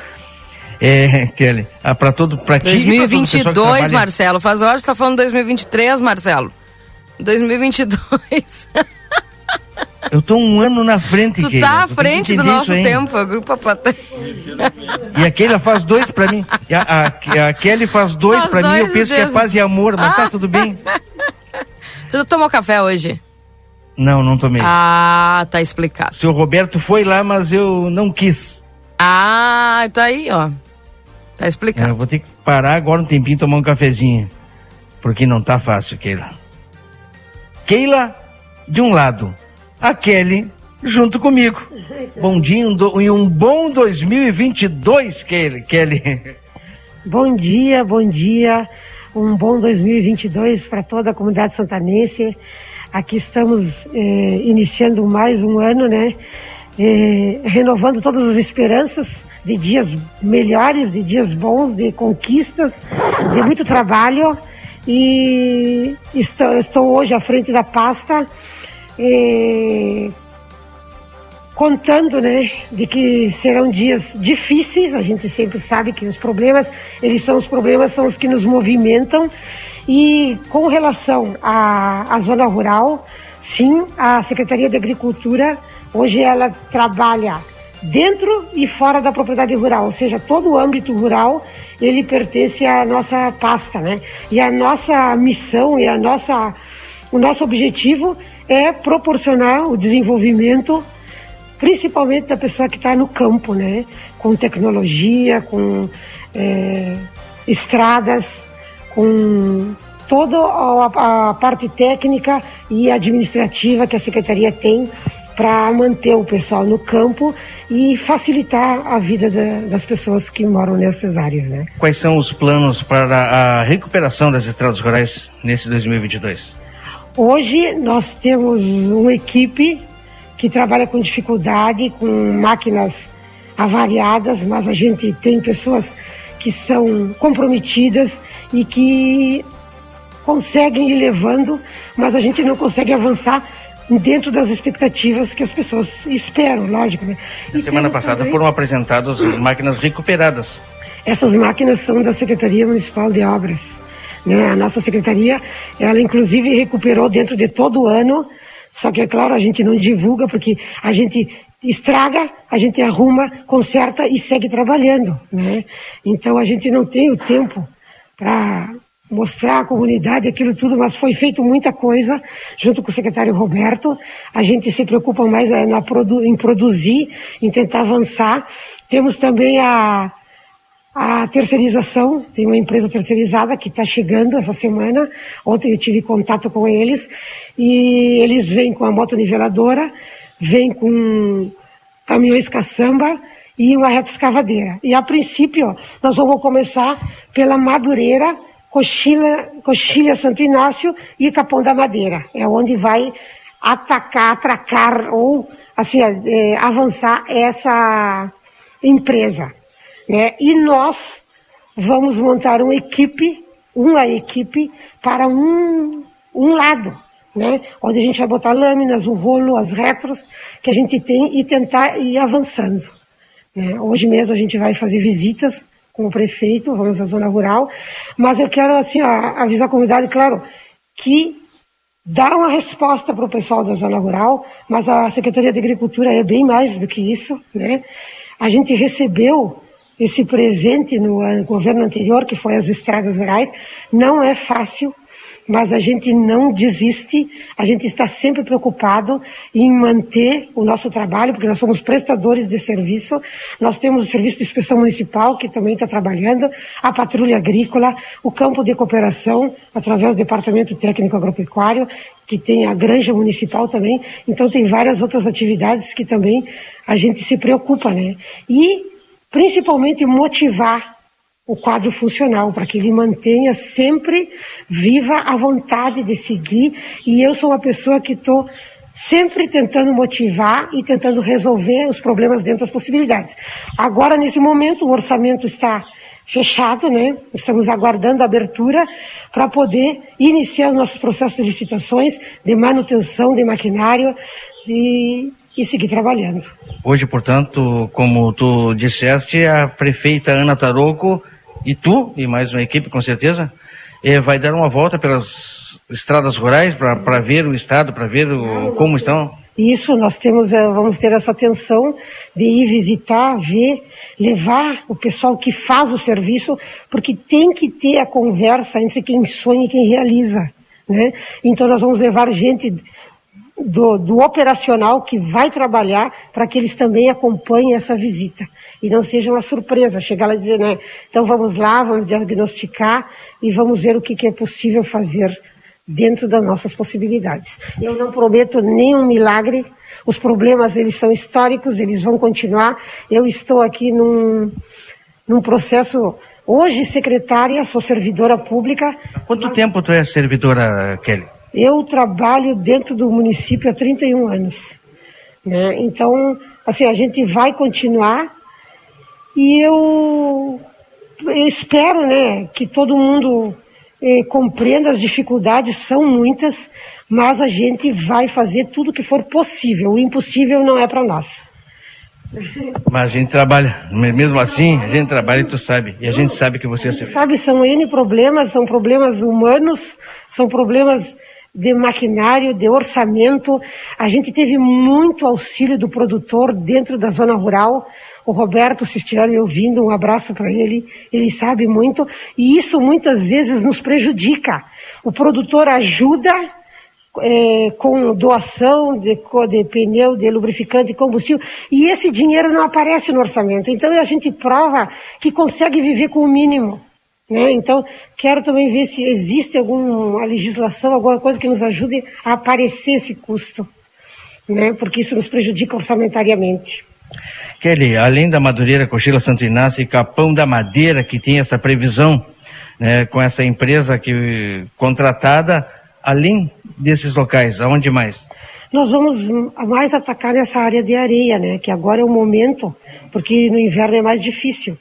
Speaker 9: É, Kelly, ah, para todo, para ti
Speaker 1: 2022, trabalha... Marcelo. Faz horas está falando 2023, Marcelo. 2022.
Speaker 9: Eu tô um ano na frente,
Speaker 1: Tu tá à frente do nosso tempo, a grupo plateia.
Speaker 9: E a Kelly faz dois pra mim. A, a, a Kelly faz dois faz pra dois mim, eu penso que é paz e amor, mas tá ah. tá tudo bem.
Speaker 1: Tu tomou café hoje?
Speaker 9: Não, não tomei.
Speaker 1: Ah, tá explicado.
Speaker 9: O seu Roberto foi lá, mas eu não quis.
Speaker 1: Ah, tá aí, ó. Tá explicado. É,
Speaker 9: eu vou ter que parar agora um tempinho e tomar um cafezinho. Porque não tá fácil, Keila. Keila, de um lado, a Kelly junto comigo. Bom dia e um bom 2022, Kelly. Kelly.
Speaker 12: Bom dia, bom dia. Um bom 2022 para toda a comunidade santanense. Aqui estamos eh, iniciando mais um ano, né? Eh, renovando todas as esperanças de dias melhores, de dias bons, de conquistas, de muito trabalho. E estou, estou hoje à frente da pasta, eh, contando, né, de que serão dias difíceis. A gente sempre sabe que os problemas, eles são os problemas, são os que nos movimentam e com relação à, à zona rural, sim, a Secretaria de Agricultura, hoje ela trabalha dentro e fora da propriedade rural, ou seja, todo o âmbito rural ele pertence à nossa pasta, né? E a nossa missão e a nossa, o nosso objetivo é proporcionar o desenvolvimento, principalmente da pessoa que está no campo, né? Com tecnologia, com é, estradas, com toda a, a parte técnica e administrativa que a secretaria tem para manter o pessoal no campo e facilitar a vida da, das pessoas que moram nessas áreas, né?
Speaker 9: Quais são os planos para a recuperação das estradas rurais nesse 2022?
Speaker 12: Hoje nós temos uma equipe que trabalha com dificuldade, com máquinas avariadas, mas a gente tem pessoas que são comprometidas e que conseguem ir levando, mas a gente não consegue avançar dentro das expectativas que as pessoas esperam, lógico. Né?
Speaker 9: Na semana passada também... foram apresentadas máquinas recuperadas.
Speaker 12: Essas máquinas são da Secretaria Municipal de Obras. Né? A nossa secretaria, ela inclusive recuperou dentro de todo o ano, só que é claro, a gente não divulga porque a gente estraga, a gente arruma, conserta e segue trabalhando, né? Então a gente não tem o tempo para mostrar à comunidade aquilo tudo, mas foi feito muita coisa junto com o secretário Roberto. A gente se preocupa mais eh, na, em produzir, em tentar avançar. Temos também a, a terceirização, tem uma empresa terceirizada que está chegando essa semana. Ontem eu tive contato com eles e eles vêm com a moto niveladora, vêm com caminhões caçamba e uma reta escavadeira. E a princípio, nós vamos começar pela Madureira, Coxilha, Coxilha Santo Inácio e Capão da Madeira. É onde vai atacar, atracar ou assim, é, avançar essa empresa. Né? E nós vamos montar uma equipe, uma equipe para um, um lado, né? onde a gente vai botar lâminas, o rolo, as retros que a gente tem e tentar ir avançando. Né? Hoje mesmo a gente vai fazer visitas com o prefeito, vamos à zona rural, mas eu quero assim avisar a comunidade, claro, que dá uma resposta para o pessoal da zona rural, mas a Secretaria de Agricultura é bem mais do que isso, né? A gente recebeu esse presente no governo anterior, que foi as estradas rurais. Não é fácil, mas a gente não desiste, a gente está sempre preocupado em manter o nosso trabalho, porque nós somos prestadores de serviço, nós temos o Serviço de Inspeção Municipal, que também está trabalhando, a Patrulha Agrícola, o Campo de Cooperação, através do Departamento Técnico Agropecuário, que tem a Granja Municipal também, então tem várias outras atividades que também a gente se preocupa, né? E principalmente motivar o quadro funcional, para que ele mantenha sempre viva a vontade de seguir. E eu sou uma pessoa que estou sempre tentando motivar e tentando resolver os problemas dentro das possibilidades. Agora, nesse momento, o orçamento está fechado, né? Estamos aguardando a abertura para poder iniciar os nossos processos de licitações, de manutenção de maquinário e e seguir trabalhando.
Speaker 9: Hoje, portanto, como tu disseste, a prefeita Ana Taroco e tu, e mais uma equipe com certeza, eh, vai dar uma volta pelas estradas rurais para ver o estado, para ver o, como estão.
Speaker 12: Isso, nós temos, eh, vamos ter essa atenção de ir visitar, ver, levar o pessoal que faz o serviço, porque tem que ter a conversa entre quem sonha e quem realiza. Né? Então nós vamos levar gente do, do operacional que vai trabalhar para que eles também acompanhem essa visita. E não seja uma surpresa chegar lá e dizer, né, então vamos lá, vamos diagnosticar e vamos ver o que, que é possível fazer dentro das nossas possibilidades. Eu não prometo nenhum milagre, os problemas eles são históricos, eles vão continuar. Eu estou aqui num, num processo, hoje secretária, sou servidora pública.
Speaker 9: Quanto mas... tempo tu é servidora, Kelly?
Speaker 12: Eu trabalho dentro do município há 31 anos. Né? Então, assim, a gente vai continuar e eu, eu espero né, que todo mundo eh, compreenda as dificuldades, são muitas, mas a gente vai fazer tudo que for possível. O impossível não é para nós.
Speaker 9: Mas a gente trabalha, mesmo assim, a gente trabalha e tu sabe, e a gente sabe que você...
Speaker 12: Sabe, são N problemas, são problemas humanos, são problemas de maquinário, de orçamento. A gente teve muito auxílio do produtor dentro da zona rural. O Roberto, se estiver me ouvindo, um abraço para ele. Ele sabe muito. E isso muitas vezes nos prejudica. O produtor ajuda é, com doação de, de pneu, de lubrificante, combustível, e esse dinheiro não aparece no orçamento. Então a gente prova que consegue viver com o mínimo. Né? Então, quero também ver se existe alguma legislação, alguma coisa que nos ajude a aparecer esse custo, né? porque isso nos prejudica orçamentariamente.
Speaker 9: Kelly, além da Madureira, Cochila Santo Inácio e Capão da Madeira, que tem essa previsão né, com essa empresa que contratada, além desses locais, aonde mais?
Speaker 12: Nós vamos mais atacar nessa área de areia, né? Que agora é o momento, porque no inverno é mais difícil.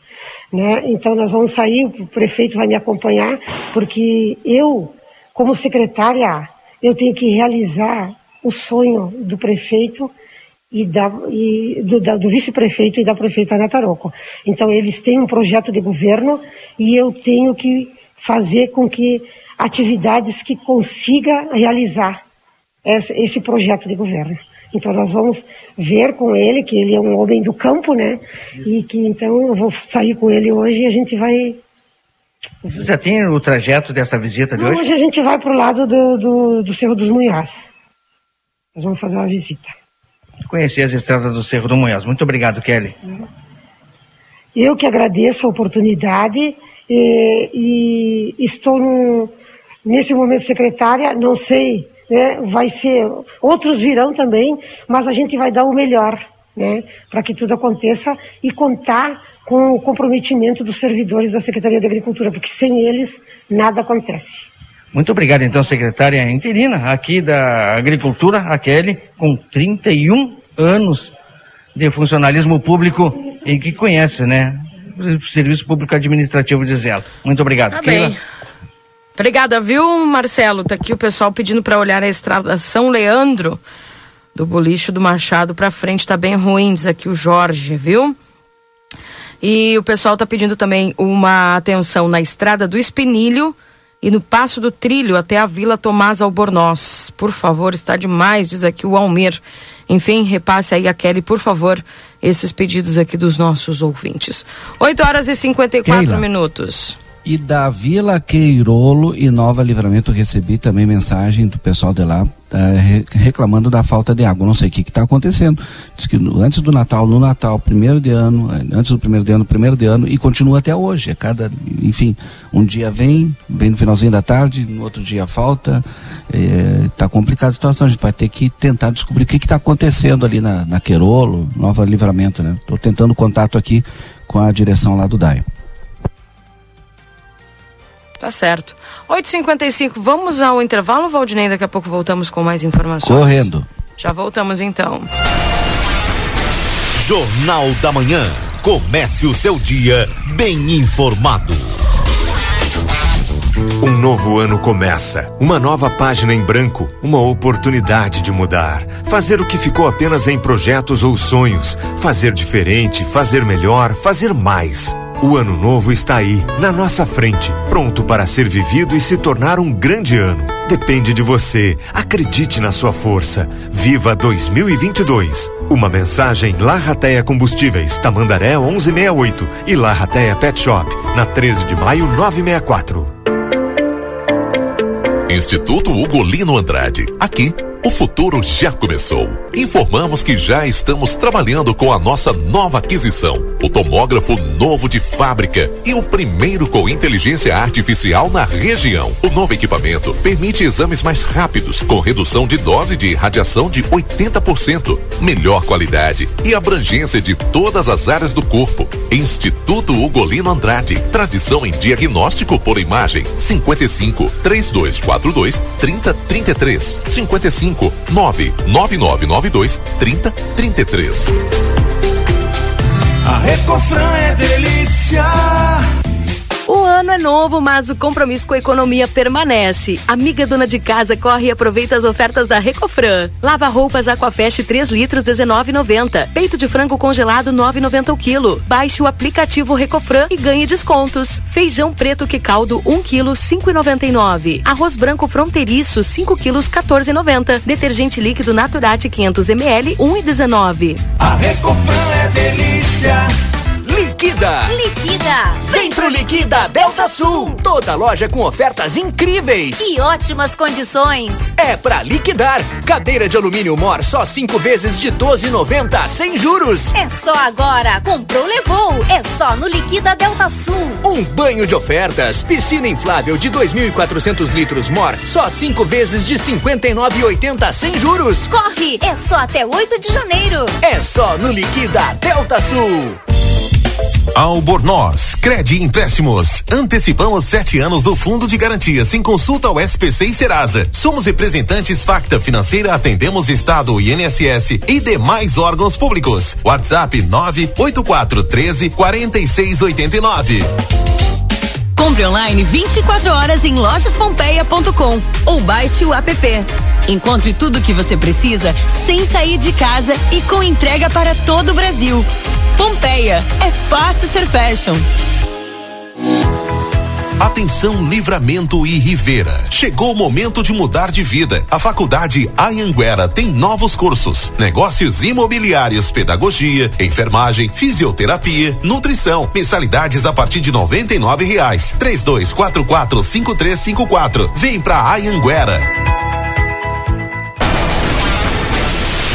Speaker 12: Né? Então nós vamos sair, o prefeito vai me acompanhar, porque eu, como secretária, eu tenho que realizar o sonho do prefeito e, da, e do, do vice-prefeito e da prefeita Ana Taroco. Então eles têm um projeto de governo e eu tenho que fazer com que atividades que consiga realizar esse, esse projeto de governo. Então nós vamos ver com ele, que ele é um homem do campo, né? E que então eu vou sair com ele hoje e a gente vai.
Speaker 9: Você já tem o trajeto dessa visita de hoje?
Speaker 12: Hoje a gente vai para o lado do, do, do Cerro dos Munhás. Nós vamos fazer uma visita.
Speaker 9: Conhecer as estradas do Cerro do Munhás. Muito obrigado, Kelly.
Speaker 12: Eu que agradeço a oportunidade e, e estou num, nesse momento secretária, não sei, né, vai ser, outros virão também, mas a gente vai dar o melhor, né, para que tudo aconteça e contar com o comprometimento dos servidores da Secretaria de Agricultura, porque sem eles nada acontece.
Speaker 9: Muito obrigado, então, secretária interina aqui da Agricultura, a Kelly, com 31 anos de funcionalismo público e que conhece, né? O Serviço Público Administrativo de Zelo. Muito obrigado.
Speaker 1: Tá bem. Obrigada, viu, Marcelo? Tá aqui o pessoal pedindo para olhar a estrada São Leandro, do Bolicho do Machado para frente, tá bem ruim, diz aqui o Jorge, viu? E o pessoal tá pedindo também uma atenção na estrada do Espinilho e no Passo do Trilho até a Vila Tomás Albornoz. Por favor, está demais, diz aqui o Almir. Enfim, repasse aí a Kelly, por favor, esses pedidos aqui dos nossos ouvintes. 8 horas e 54
Speaker 3: Keila.
Speaker 1: minutos.
Speaker 3: E da Vila Queirolo e Nova Livramento recebi também mensagem do pessoal de lá eh, re- reclamando da falta de água. Não sei o que está acontecendo. Diz que no- antes do Natal, no Natal, primeiro de ano, eh, antes do primeiro de ano, primeiro de ano, e continua até hoje. É cada, enfim, um dia vem, vem no finalzinho da tarde, no outro dia falta. Está complicada a situação. A gente vai ter que tentar descobrir o que está acontecendo ali na, na Queirolo, Nova Livramento, né? Estou tentando contato aqui com a direção lá do DAI.
Speaker 1: Tá certo. 8h55, vamos ao intervalo, Valdinei? Daqui a pouco voltamos com mais informações.
Speaker 3: Correndo.
Speaker 1: Já voltamos então.
Speaker 7: Jornal da Manhã. Comece o seu dia bem informado.
Speaker 13: Um novo ano começa, uma nova página em branco, uma oportunidade de mudar, fazer o que ficou apenas em projetos ou sonhos, fazer diferente, fazer melhor, fazer mais. O ano novo está aí, na nossa frente, pronto para ser vivido e se tornar um grande ano. Depende de você. Acredite na sua força. Viva 2022. Uma mensagem Larrateia Combustíveis, Tamandaré 1168 e Larrateia Pet Shop, na 13 de maio 964.
Speaker 8: Instituto Ugolino Andrade. Aqui, o futuro já começou. Informamos que já estamos trabalhando com a nossa nova aquisição, o tomógrafo novo de fábrica e o primeiro com inteligência artificial na região. O novo equipamento permite exames mais rápidos, com redução de dose de radiação de 80%, melhor qualidade e abrangência de todas as áreas do corpo. Instituto Ugolino Andrade, tradição em diagnóstico por imagem. 55 3242 3033 55 99992 3033.
Speaker 14: A Recofran é delícia.
Speaker 15: O ano é novo, mas o compromisso com a economia permanece. Amiga dona de casa, corre e aproveita as ofertas da Recofran. Lava roupas Aquafest 3 litros 19,90. Peito de frango congelado 9,90 o quilo. Baixe o aplicativo Recofran e ganhe descontos. Feijão preto que caldo 1 quilo 5,99. Arroz branco fronteiriço 5 quilos 14,90. Detergente líquido Naturate 500 ml 1,19.
Speaker 14: A Recofran é delícia.
Speaker 16: Liquida!
Speaker 17: Liquida!
Speaker 16: Vem pro Liquida Delta Sul! Toda loja com ofertas incríveis!
Speaker 17: E ótimas condições!
Speaker 16: É pra liquidar! Cadeira de alumínio Mor só cinco vezes de 12,90 sem juros!
Speaker 17: É só agora! Comprou, levou! É só no Liquida Delta Sul!
Speaker 16: Um banho de ofertas! Piscina inflável de 2.400 litros Mor só cinco vezes de 59,80 sem juros!
Speaker 17: Corre! É só até 8 de janeiro!
Speaker 16: É só no Liquida Delta Sul!
Speaker 7: Albornoz, Credi Empréstimos. Antecipamos sete anos do Fundo de Garantia sem consulta ao SPC e Serasa. Somos representantes Facta Financeira, atendemos Estado, INSS e demais órgãos públicos. WhatsApp 98413 4689.
Speaker 18: Compre online 24 horas em lojaspompeia.com ou baixe o app. Encontre tudo o que você precisa sem sair de casa e com entrega para todo o Brasil. Pompeia, é fácil ser fashion.
Speaker 7: Atenção Livramento e Rivera. Chegou o momento de mudar de vida. A Faculdade Anhanguera tem novos cursos: negócios imobiliários, pedagogia, enfermagem, fisioterapia, nutrição. Mensalidades a partir de noventa e nove reais. Três dois quatro quatro cinco três cinco quatro. Vem pra Anhanguera.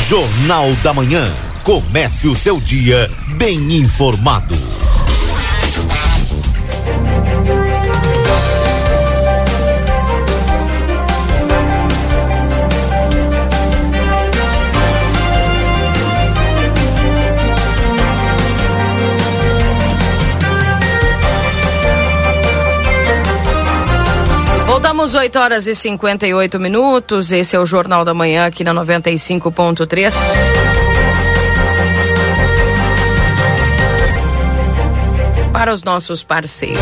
Speaker 7: Jornal da Manhã. Comece o seu dia bem informado.
Speaker 1: Voltamos 8 horas e 58 minutos. Esse é o Jornal da Manhã aqui na 95.3. Para os nossos parceiros.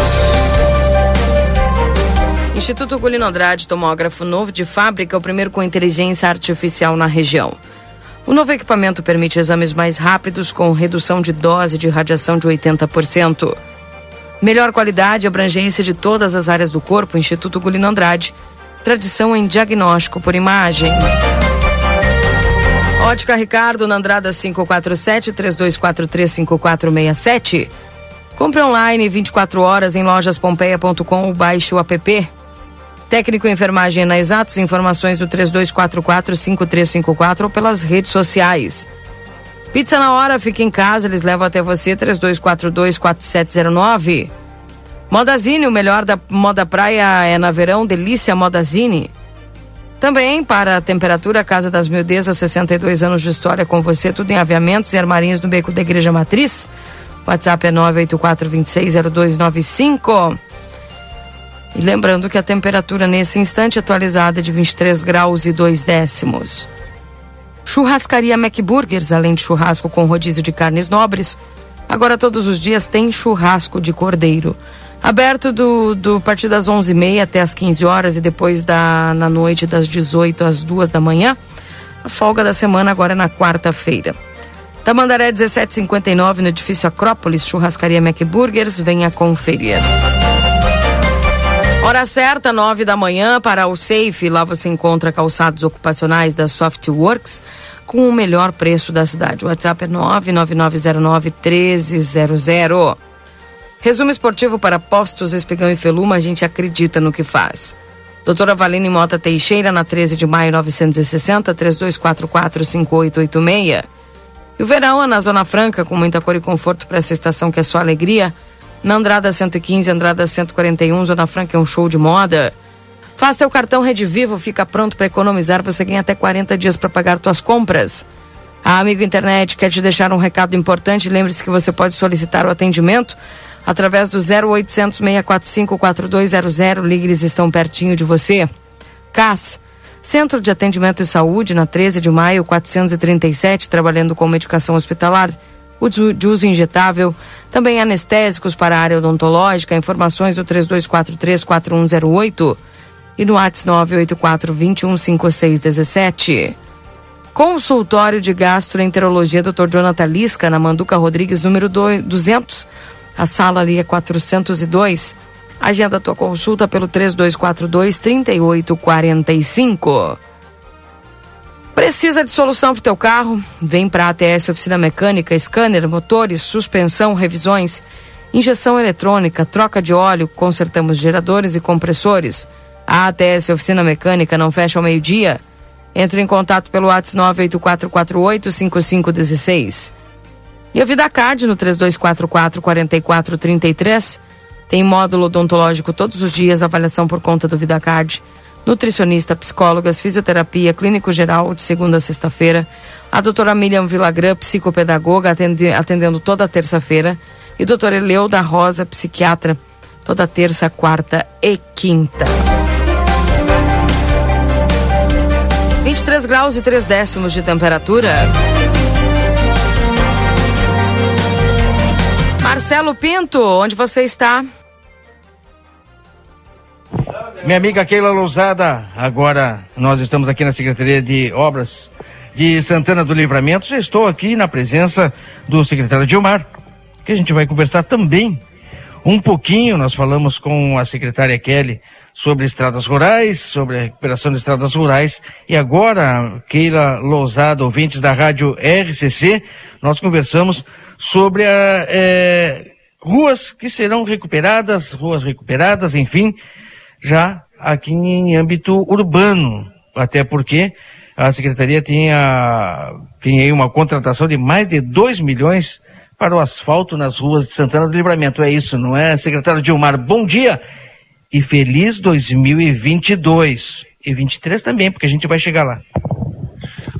Speaker 1: Instituto Gulino Andrade, tomógrafo novo de fábrica, o primeiro com inteligência artificial na região. O novo equipamento permite exames mais rápidos com redução de dose de radiação de 80%. Melhor qualidade e abrangência de todas as áreas do corpo, Instituto Gulino Andrade. Tradição em diagnóstico por imagem. Ótica Ricardo, na Andrada 547 3243 5467. Compre online 24 horas em lojaspompeia.com ou baixe o app. Técnico em enfermagem na Exatos, informações do 3244-5354 ou pelas redes sociais. Pizza na hora, fica em casa, eles levam até você, 3242-4709. Modazine, o melhor da moda praia é na verão, delícia Modazine. Também para a temperatura, Casa das Mildezas, 62 anos de história com você, tudo em aviamentos e armarinhos no beco da Igreja Matriz. WhatsApp é 984-260295. E lembrando que a temperatura nesse instante atualizada é de 23 graus e 2 décimos. Churrascaria McBurgers, além de churrasco com rodízio de carnes nobres, agora todos os dias tem churrasco de cordeiro. Aberto do, do partir das 11h30 até as 15 horas e depois da, na noite das 18 às 2 da manhã. A folga da semana agora é na quarta-feira. Tamandaré 1759 no edifício Acrópolis, Churrascaria McBurgers, venha conferir. Hora certa, 9 da manhã, para o Safe. Lá você encontra calçados ocupacionais da Softworks com o melhor preço da cidade. WhatsApp é 99909-1300. Resumo esportivo para postos, espigão e feluma, a gente acredita no que faz. Doutora Valine Mota Teixeira, na 13 de maio 960, 3244-5886. E o verão é na Zona Franca, com muita cor e conforto para essa estação que é sua alegria. Na Andrada 115, Andrada 141, Zona Franca é um show de moda. Faça seu cartão Rede Vivo, fica pronto para economizar. Você ganha até 40 dias para pagar suas compras. A Amigo Internet quer te deixar um recado importante. Lembre-se que você pode solicitar o atendimento através do 0800 645 4200. Ligue, eles estão pertinho de você. CAS, Centro de Atendimento e Saúde, na 13 de maio, 437, trabalhando com medicação hospitalar de uso injetável, também anestésicos para a área odontológica, informações do 3243-4108 e no WhatsApp 984-215617. Consultório de Gastroenterologia Dr. Jonathan Lisca, na Manduca Rodrigues, número 200. A sala ali é 402. Agenda a tua consulta pelo 3242-3845. Precisa de solução para o teu carro? Vem para a ATS Oficina Mecânica, scanner, motores, suspensão, revisões, injeção eletrônica, troca de óleo, consertamos geradores e compressores. A ATS Oficina Mecânica não fecha ao meio-dia. Entre em contato pelo WhatsApp 984485516. E a VidaCard no 3244-4433. Tem módulo odontológico todos os dias, avaliação por conta do VidaCard nutricionista, psicólogas, fisioterapia, clínico geral de segunda a sexta-feira. A doutora Miriam Villagrã, psicopedagoga, atende, atendendo toda terça-feira. E doutora Eleu da Rosa, psiquiatra, toda terça, quarta e quinta. 23 graus e 3 décimos de temperatura. Marcelo Pinto, onde você está?
Speaker 9: Minha amiga Keila Lousada, agora nós estamos aqui na Secretaria de Obras de Santana do Livramento. Já estou aqui na presença do secretário Dilmar, que a gente vai conversar também um pouquinho. Nós falamos com a secretária Kelly sobre estradas rurais, sobre a recuperação de estradas rurais. E agora, Keila Lousada, ouvintes da rádio RCC, nós conversamos sobre a, é, ruas que serão recuperadas, ruas recuperadas, enfim já aqui em âmbito urbano, até porque a secretaria tinha, tinha aí uma contratação de mais de 2 milhões para o asfalto nas ruas de Santana do Livramento. É isso, não é, secretário Dilmar? Bom dia e feliz 2022. E 23 também, porque a gente vai chegar lá.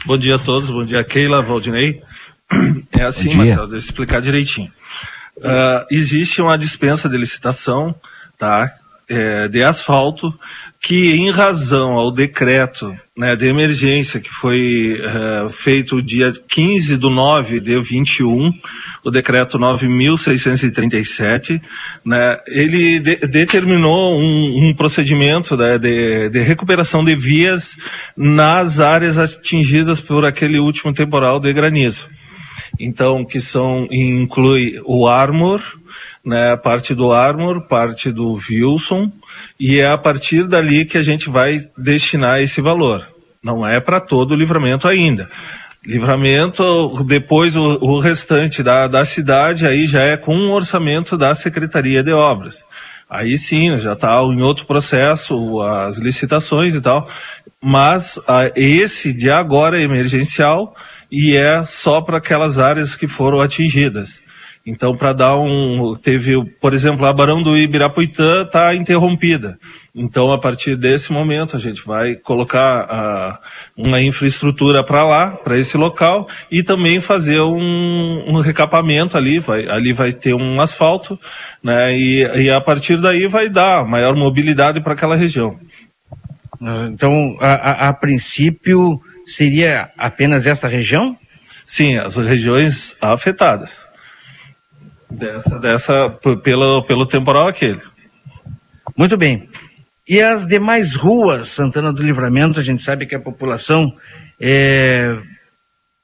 Speaker 19: Bom dia a todos, bom dia Keila, Valdinei. É assim, Marcelo, deixa eu explicar direitinho. Uh, existe uma dispensa de licitação, tá? É, de asfalto que, em razão ao decreto né, de emergência que foi uh, feito dia 15 do 9 de 21, o decreto 9.637, né, ele de, determinou um, um procedimento né, de, de, recuperação de vias nas áreas atingidas por aquele último temporal de granizo. Então, que são, inclui o Armor, né, parte do Armor, parte do Wilson, e é a partir dali que a gente vai destinar esse valor. Não é para todo o livramento ainda. Livramento, depois o, o restante da, da cidade, aí já é com o orçamento da Secretaria de Obras. Aí sim, já está em outro processo, as licitações e tal. Mas a, esse de agora é emergencial e é só para aquelas áreas que foram atingidas. Então, para dar um. Teve, por exemplo, a Barão do Ibirapuitã está interrompida. Então, a partir desse momento, a gente vai colocar uma infraestrutura para lá, para esse local, e também fazer um, um, recapamento ali. Vai, ali vai ter um asfalto, né? E, e a partir daí vai dar maior mobilidade para aquela região.
Speaker 9: Então, a, a, a princípio, seria apenas esta região?
Speaker 19: Sim, as regiões afetadas. Dessa, dessa pelo, pelo temporal aquele.
Speaker 9: Muito bem. E as demais ruas, Santana do Livramento, a gente sabe que a população é,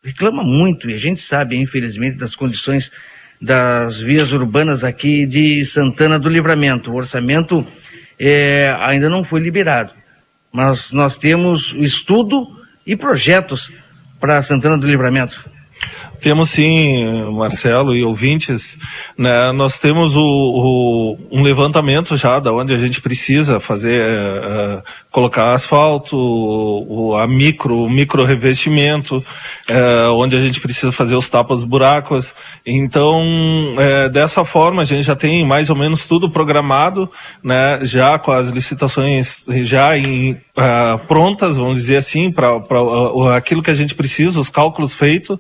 Speaker 9: reclama muito, e a gente sabe, infelizmente, das condições das vias urbanas aqui de Santana do Livramento. O orçamento é, ainda não foi liberado, mas nós temos estudo e projetos para Santana do Livramento.
Speaker 19: Temos sim, Marcelo e ouvintes, né, nós temos o, o, um levantamento já da onde a gente precisa fazer, uh, colocar asfalto, o, a micro, o micro revestimento, uh, onde a gente precisa fazer os tapas buracos. Então, uh, dessa forma, a gente já tem mais ou menos tudo programado, né, já com as licitações já em, prontas, vamos dizer assim, para aquilo que a gente precisa, os cálculos feitos.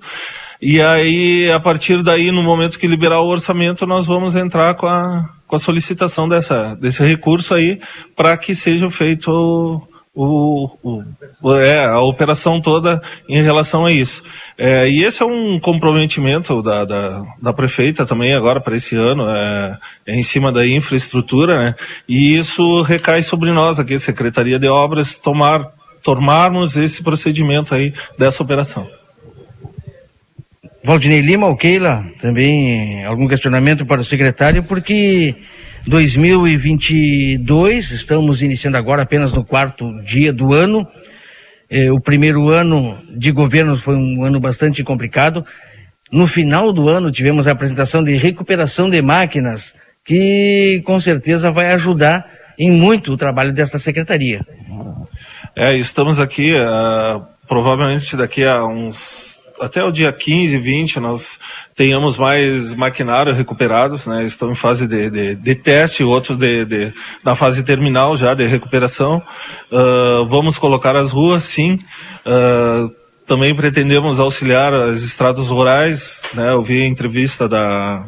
Speaker 19: E aí, a partir daí, no momento que liberar o orçamento, nós vamos entrar com a, com a solicitação dessa, desse recurso aí para que seja feito o, o, o, é, a operação toda em relação a isso. É, e esse é um comprometimento da, da, da prefeita também agora para esse ano, é, é, em cima da infraestrutura, né? E isso recai sobre nós aqui, Secretaria de Obras, tomar, tomarmos esse procedimento aí dessa operação.
Speaker 9: Valdinei Lima ou Keila, também algum questionamento para o secretário, porque 2022, estamos iniciando agora apenas no quarto dia do ano. Eh, o primeiro ano de governo foi um ano bastante complicado. No final do ano tivemos a apresentação de recuperação de máquinas, que com certeza vai ajudar em muito o trabalho desta secretaria.
Speaker 19: É, estamos aqui, uh, provavelmente daqui a uns até o dia 15, 20, nós tenhamos mais maquinário recuperados, né? Estão em fase de, de, de teste, outros de, de, na fase terminal já de recuperação. Uh, vamos colocar as ruas, sim. Uh, também pretendemos auxiliar as estradas rurais, né? Eu vi a entrevista da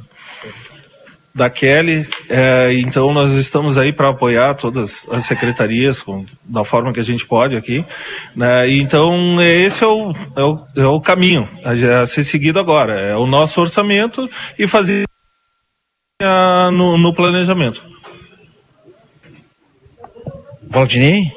Speaker 19: da Kelly. É, então nós estamos aí para apoiar todas as secretarias com, da forma que a gente pode aqui. Né? Então esse é o, é o, é o caminho a, a, ser seguido agora. É o nosso orçamento e fazer a, no, no planejamento.
Speaker 9: Valdinei?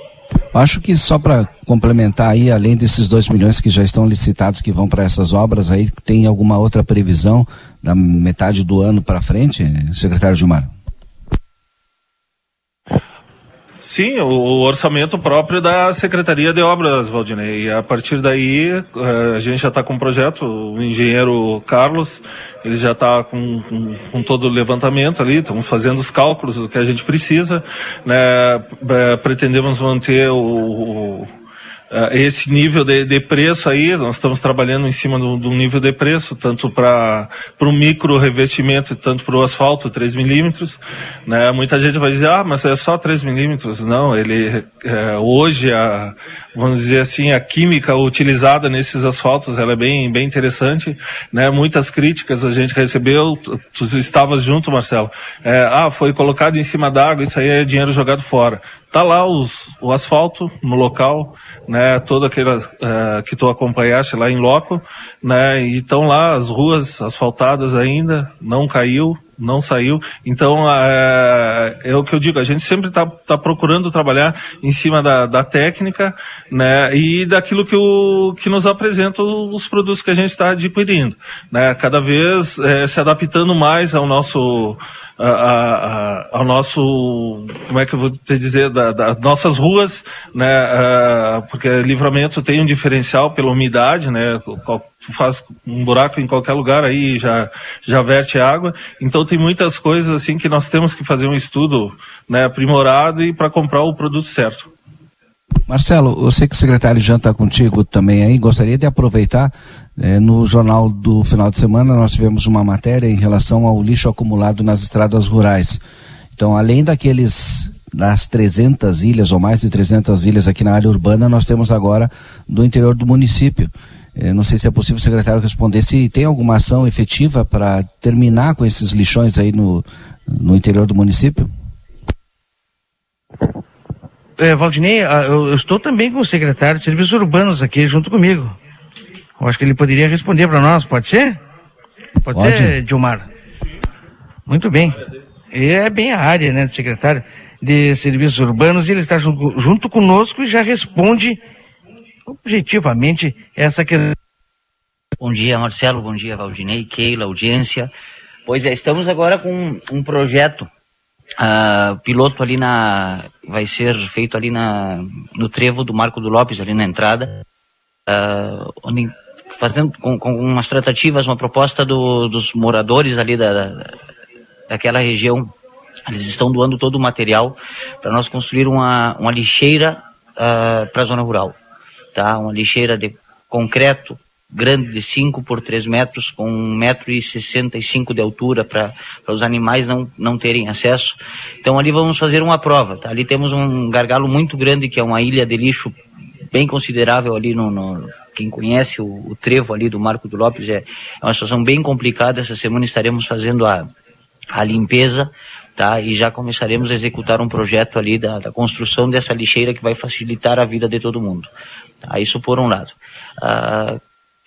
Speaker 3: Acho que só para complementar aí, além desses dois milhões que já estão licitados que vão para essas obras, aí tem alguma outra previsão da metade do ano para frente, secretário Gilmar?
Speaker 19: Sim, o orçamento próprio da Secretaria de Obras, Valdinei. E a partir daí, eh, a gente já está com o um projeto, o engenheiro Carlos, ele já está com, com, com, todo o levantamento ali, estamos fazendo os cálculos do que a gente precisa. Né? Eh, pretendemos manter o, Uh, esse nível de, de, preço aí, nós estamos trabalhando em cima do, do nível de preço, tanto para o micro revestimento, tanto para o asfalto, 3 milímetros. Né? Muita gente vai dizer, ah, mas é só 3 milímetros. Não, ele é, hoje, a, vamos dizer assim, a química utilizada nesses asfaltos ela é bem, bem interessante. Né? Muitas críticas a gente recebeu, tu, estavas junto, Marcelo. É, ah, foi colocado em cima d'água, isso aí é dinheiro jogado fora. Tá lá os, o asfalto no local, né, toda aquela uh, que tu acompanhaste lá em loco, né, e estão lá as ruas asfaltadas ainda, não caiu, não saiu. Então, é, é, o que eu digo, a gente sempre está tá procurando trabalhar em cima da, da técnica né, e daquilo que, o, que nos apresenta os produtos que a gente está adquirindo. Né, cada vez é, se adaptando mais ao nosso a, a, ao nosso, como é que eu vou te dizer, das da nossas ruas, né, porque livramento tem um diferencial pela umidade, né, tu faz um buraco em qualquer lugar aí já já verte água. Então tem muitas coisas assim que nós temos que fazer um estudo, né, aprimorado e para comprar o produto certo.
Speaker 3: Marcelo, eu sei que o secretário Jean está contigo também aí, gostaria de aproveitar, eh, no jornal do final de semana nós tivemos uma matéria em relação ao lixo acumulado nas estradas rurais. Então, além daqueles das 300 ilhas ou mais de 300 ilhas aqui na área urbana, nós temos agora do interior do município. Eh, não sei se é possível o secretário responder se tem alguma ação efetiva para terminar com esses lixões aí no, no interior do município.
Speaker 9: É, Valdinei, ah, eu, eu, estou também com o secretário de Serviços Urbanos aqui junto comigo. Eu acho que ele poderia responder para nós, pode ser? Pode, pode, ser, Dilmar? Muito bem. E é bem a área, né, do secretário de Serviços Urbanos, e ele está junto, junto conosco e já responde objetivamente essa questão.
Speaker 20: Bom dia, Marcelo, bom dia, Valdinei, Keila, audiência. Pois é, estamos agora com um projeto uh, piloto ali na. vai ser feito ali na, no trevo do Marco do Lopes, ali na entrada, uh, onde, fazendo com, com, umas tratativas, uma proposta do, dos moradores ali da, da, daquela região. Eles estão doando todo o material para nós construir uma, uma lixeira uh, para a zona rural. Tá? Uma lixeira de concreto grande de 5 por 3 metros, com 1,65m de altura para os animais não, não terem acesso. Então ali vamos fazer uma prova. Tá? Ali temos um gargalo muito grande, que é uma ilha de lixo bem considerável ali no, no quem conhece o, o, trevo ali do Marco do Lopes é, é uma situação bem complicada. Essa semana estaremos fazendo a, a limpeza, tá? E já começaremos a executar um projeto ali da, da construção dessa lixeira que vai facilitar a vida de todo mundo. Tá? Isso por um lado. Uh,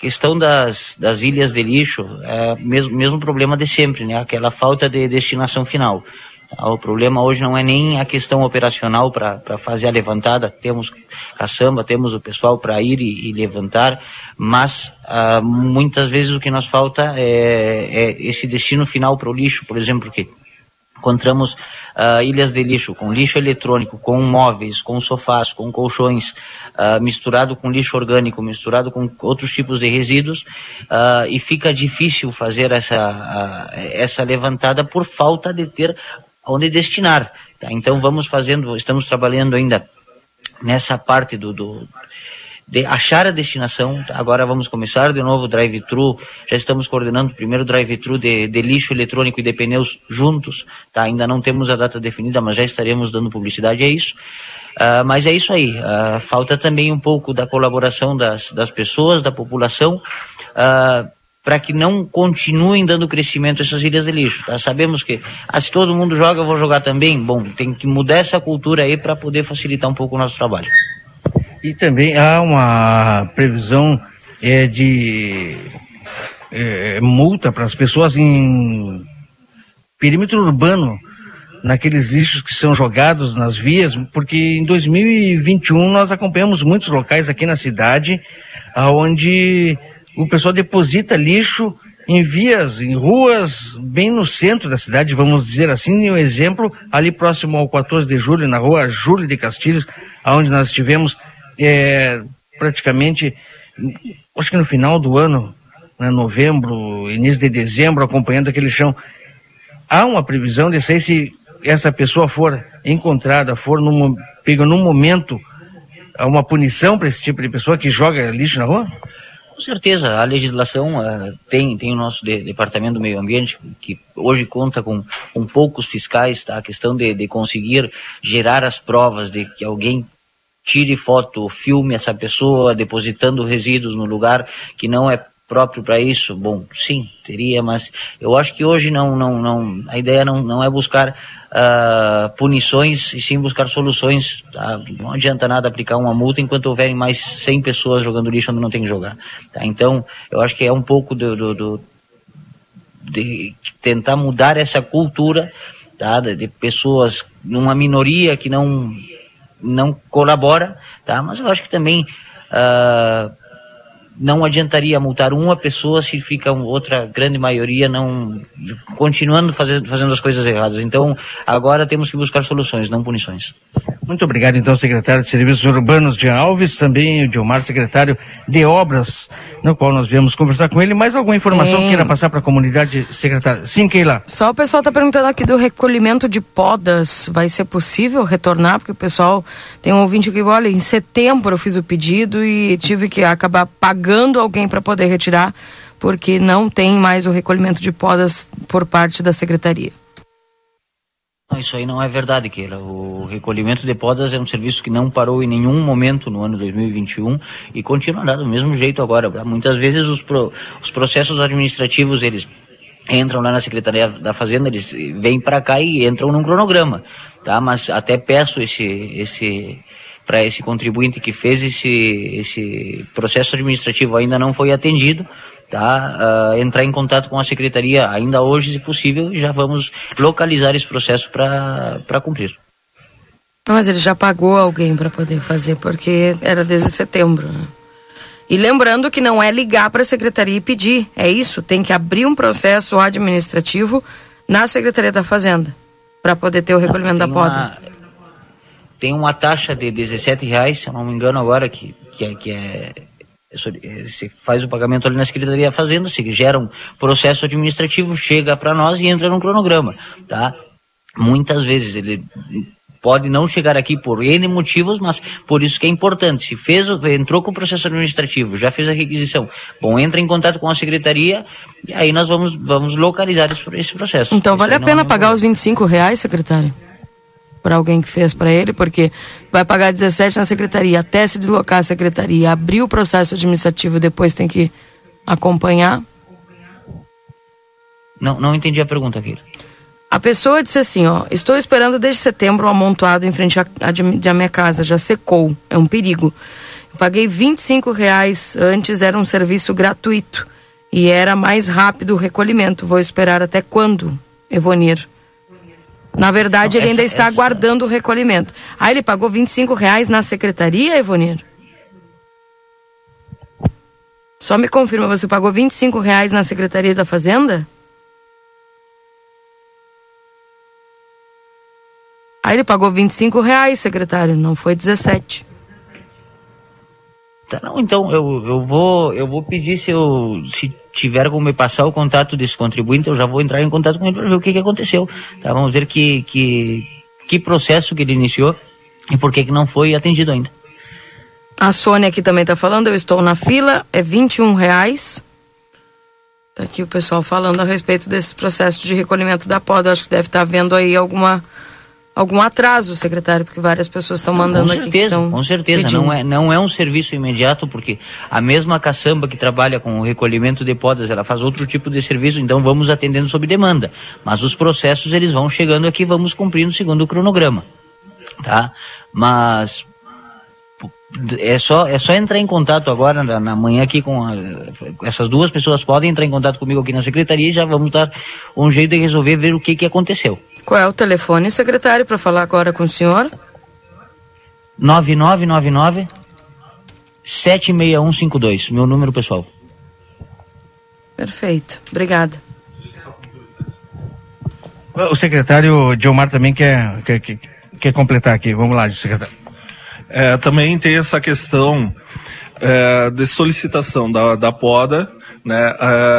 Speaker 20: questão das, das ilhas de lixo é mesmo mesmo problema de sempre, né? Aquela falta de destinação final. O problema hoje não é nem a questão operacional para fazer a levantada, temos caçamba, temos o pessoal para ir e, e, levantar, mas ah, muitas vezes o que nos falta é, é esse destino final para o lixo, por exemplo, que encontramos uh, ilhas de lixo com lixo eletrônico, com móveis, com sofás, com colchões, uh, misturado com lixo orgânico, misturado com outros tipos de resíduos, uh, e fica difícil fazer essa, essa levantada por falta de ter onde destinar. Tá? Então vamos fazendo, estamos trabalhando ainda nessa parte do, do de achar a destinação. Agora vamos começar de novo o drive-thru. Já estamos coordenando o primeiro drive-thru de, de, lixo eletrônico e de pneus juntos. Tá? Ainda não temos a data definida, mas já estaremos dando publicidade a isso. Uh, mas é isso aí. Uh, falta também um pouco da colaboração das, das pessoas, da população. Uh, para que não continuem dando crescimento essas ilhas de lixo. Tá? Sabemos que ah, se todo mundo joga, eu vou jogar também. Bom, tem que mudar essa cultura aí para poder facilitar um pouco o nosso trabalho.
Speaker 9: E também há uma previsão é, de é, multa para as pessoas em perímetro urbano, naqueles lixos que são jogados nas vias, porque em 2021 nós acompanhamos muitos locais aqui na cidade onde o pessoal deposita lixo em vias, em ruas, bem no centro da cidade, vamos dizer assim, um exemplo, ali próximo ao 14 de julho, na rua Júlio de Castilhos, onde nós tivemos é, praticamente, acho que no final do ano, né, novembro, início de dezembro, acompanhando aquele chão. Há uma previsão de sei se essa pessoa for encontrada, for num, pega num momento uma punição para esse tipo de pessoa que joga lixo na rua?
Speaker 20: Com certeza, a legislação uh, tem, tem o nosso de, Departamento do Meio Ambiente, que hoje conta com, com poucos fiscais, tá? a questão de, de conseguir gerar as provas de que alguém tire foto, filme essa pessoa depositando resíduos no lugar que não é próprio para isso? Bom, sim, teria, mas eu acho que hoje não, não, não, a ideia não, não é buscar uh, punições e sim buscar soluções. Tá? Não adianta nada aplicar uma multa enquanto houverem mais 100 pessoas jogando lixo onde não tem que jogar. Tá? Então, eu acho que é um pouco do, do, do de tentar mudar essa cultura tá? de, de pessoas numa minoria que não não colabora, tá? Mas eu acho que também uh, não adiantaria multar uma pessoa se fica outra grande maioria não continuando fazendo, fazendo as coisas erradas. Então, agora temos que buscar soluções, não punições.
Speaker 9: Muito obrigado, então, secretário de Serviços Urbanos de Alves, também o Dilmar, secretário de Obras, no qual nós viemos conversar com ele. Mais alguma informação que queira passar para a comunidade, secretário? Sim, Keila.
Speaker 1: Só o pessoal está perguntando aqui do recolhimento de podas. Vai ser possível retornar? Porque o pessoal tem um ouvinte que, olha, em setembro eu fiz o pedido e tive que acabar pagando alguém para poder retirar, porque não tem mais o recolhimento de podas por parte da secretaria.
Speaker 20: Isso aí não é verdade, Keila. O recolhimento de podas é um serviço que não parou em nenhum momento no ano 2021 e continuará do mesmo jeito agora. Muitas vezes os, pro, os processos administrativos, eles entram lá na Secretaria da Fazenda, eles vêm para cá e entram num cronograma, tá? Mas até peço esse, esse, para esse contribuinte que fez esse, esse processo administrativo ainda não foi atendido, tá? Uh, entrar em contato com a secretaria ainda hoje, se possível, e já vamos localizar esse processo para cumprir.
Speaker 1: Mas ele já pagou alguém para poder fazer, porque era desde setembro. Né? E lembrando que não é ligar para a secretaria e pedir, é isso, tem que abrir um processo administrativo na Secretaria da Fazenda para poder ter o recolhimento da poda. Uma
Speaker 20: tem uma taxa de 17 reais, se eu não me engano agora, que, que, é, que é você faz o pagamento ali na Secretaria da Fazenda, se gera um processo administrativo, chega para nós e entra no cronograma, tá? Muitas vezes ele pode não chegar aqui por N motivos, mas por isso que é importante. Se fez, entrou com o processo administrativo, já fez a requisição, bom, entra em contato com a secretaria e aí nós vamos, vamos localizar esse, esse processo.
Speaker 1: Então vale a pena pagar os 25 reais, secretário? Para alguém que fez para ele, porque vai pagar 17 na secretaria, até se deslocar a secretaria, abrir o processo administrativo, depois tem que acompanhar.
Speaker 20: Não, não entendi a pergunta aqui.
Speaker 1: A pessoa disse assim, ó, estou esperando desde setembro um amontoado em frente à, à minha casa, já secou, é um perigo. Eu paguei 25 reais antes, era um serviço gratuito e era mais rápido o recolhimento. Vou esperar até quando, Evonir? Na verdade, ele essa, ainda está essa... aguardando o recolhimento. Aí ele pagou 25 reais na secretaria, Evonir? Só me confirma, você pagou 25 reais na Secretaria da Fazenda? Aí ele pagou 25 reais, secretário, não foi 17.
Speaker 20: Tá, não, então eu, eu vou eu vou pedir se eu se tiver como me passar o contato desse contribuinte, eu já vou entrar em contato com ele para ver o que, que aconteceu. Tá? Vamos ver que, que, que processo que ele iniciou e por que, que não foi atendido ainda.
Speaker 1: A Sônia aqui também está falando, eu estou na fila, é 21 reais. Tá aqui o pessoal falando a respeito desses processos de recolhimento da poda. Acho que deve estar tá vendo aí alguma algum atraso, secretário, porque várias pessoas estão mandando
Speaker 20: com certeza,
Speaker 1: aqui.
Speaker 20: Com certeza, não é, não é um serviço imediato, porque a mesma caçamba que trabalha com o recolhimento de podas, ela faz outro tipo de serviço, então vamos atendendo sob demanda. Mas os processos, eles vão chegando aqui, vamos cumprindo segundo o cronograma. Tá? Mas é só, é só entrar em contato agora, na, na manhã aqui com a, essas duas pessoas podem entrar em contato comigo aqui na secretaria e já vamos dar um jeito de resolver, ver o que, que aconteceu.
Speaker 1: Qual é o telefone, secretário, para falar agora com o senhor?
Speaker 20: 9999 76152, meu número pessoal.
Speaker 1: Perfeito, obrigada.
Speaker 9: O secretário Diomar também quer, quer, quer, quer completar aqui. Vamos lá, secretário.
Speaker 19: É, também tem essa questão é, de solicitação da, da poda, né?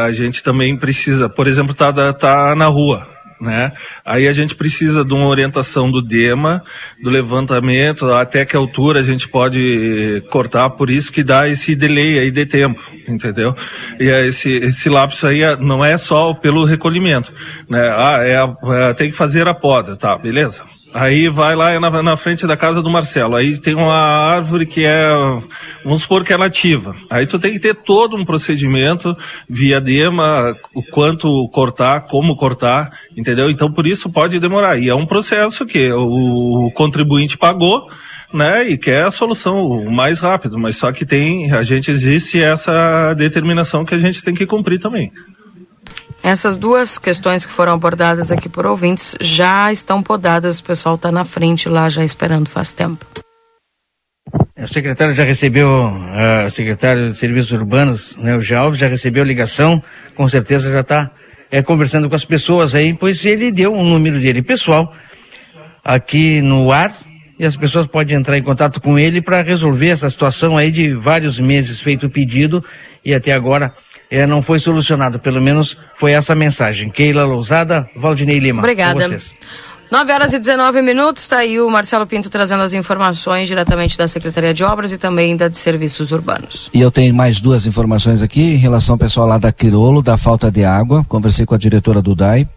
Speaker 19: A gente também precisa, por exemplo, tá, tá na rua, né? Aí a gente precisa de uma orientação do DEMA, do levantamento, até que altura a gente pode cortar, por isso que dá esse delay aí de tempo, entendeu? E esse, esse lapso aí é- não é só pelo recolhimento, né? Ah, é, é, tem que fazer a poda, tá, beleza? Aí vai lá na, na frente da casa do Marcelo. Aí tem uma árvore que é, vamos supor que é nativa. Aí tu tem que ter todo um procedimento via DEMA, o quanto cortar, como cortar, entendeu? Então por isso pode demorar. E é um processo que o contribuinte pagou, né? E quer a solução o mais rápido. Mas só que tem, a gente existe essa determinação que a gente tem que cumprir também.
Speaker 1: Essas duas questões que foram abordadas aqui por ouvintes já estão podadas, o pessoal está na frente lá já esperando faz tempo.
Speaker 9: O secretário já recebeu, ah, o secretário de Serviços Urbanos, né, o Jalves, já recebeu ligação, com certeza já está conversando com as pessoas aí, pois ele deu um número dele pessoal aqui no ar e as pessoas podem entrar em contato com ele para resolver essa situação aí de vários meses feito o pedido e até agora eh, não foi solucionado, pelo menos foi essa a mensagem. Keila Lousada, Valdinei Lima. com
Speaker 1: Obrigada.
Speaker 9: vocês.
Speaker 1: 9 horas e 19 minutos, está aí o Marcelo Pinto trazendo as informações diretamente da Secretaria de Obras e também da de Serviços Urbanos.
Speaker 3: E eu tenho mais duas informações aqui em relação ao pessoal lá da Quirolo, da falta de água. Conversei com a diretora do DAI,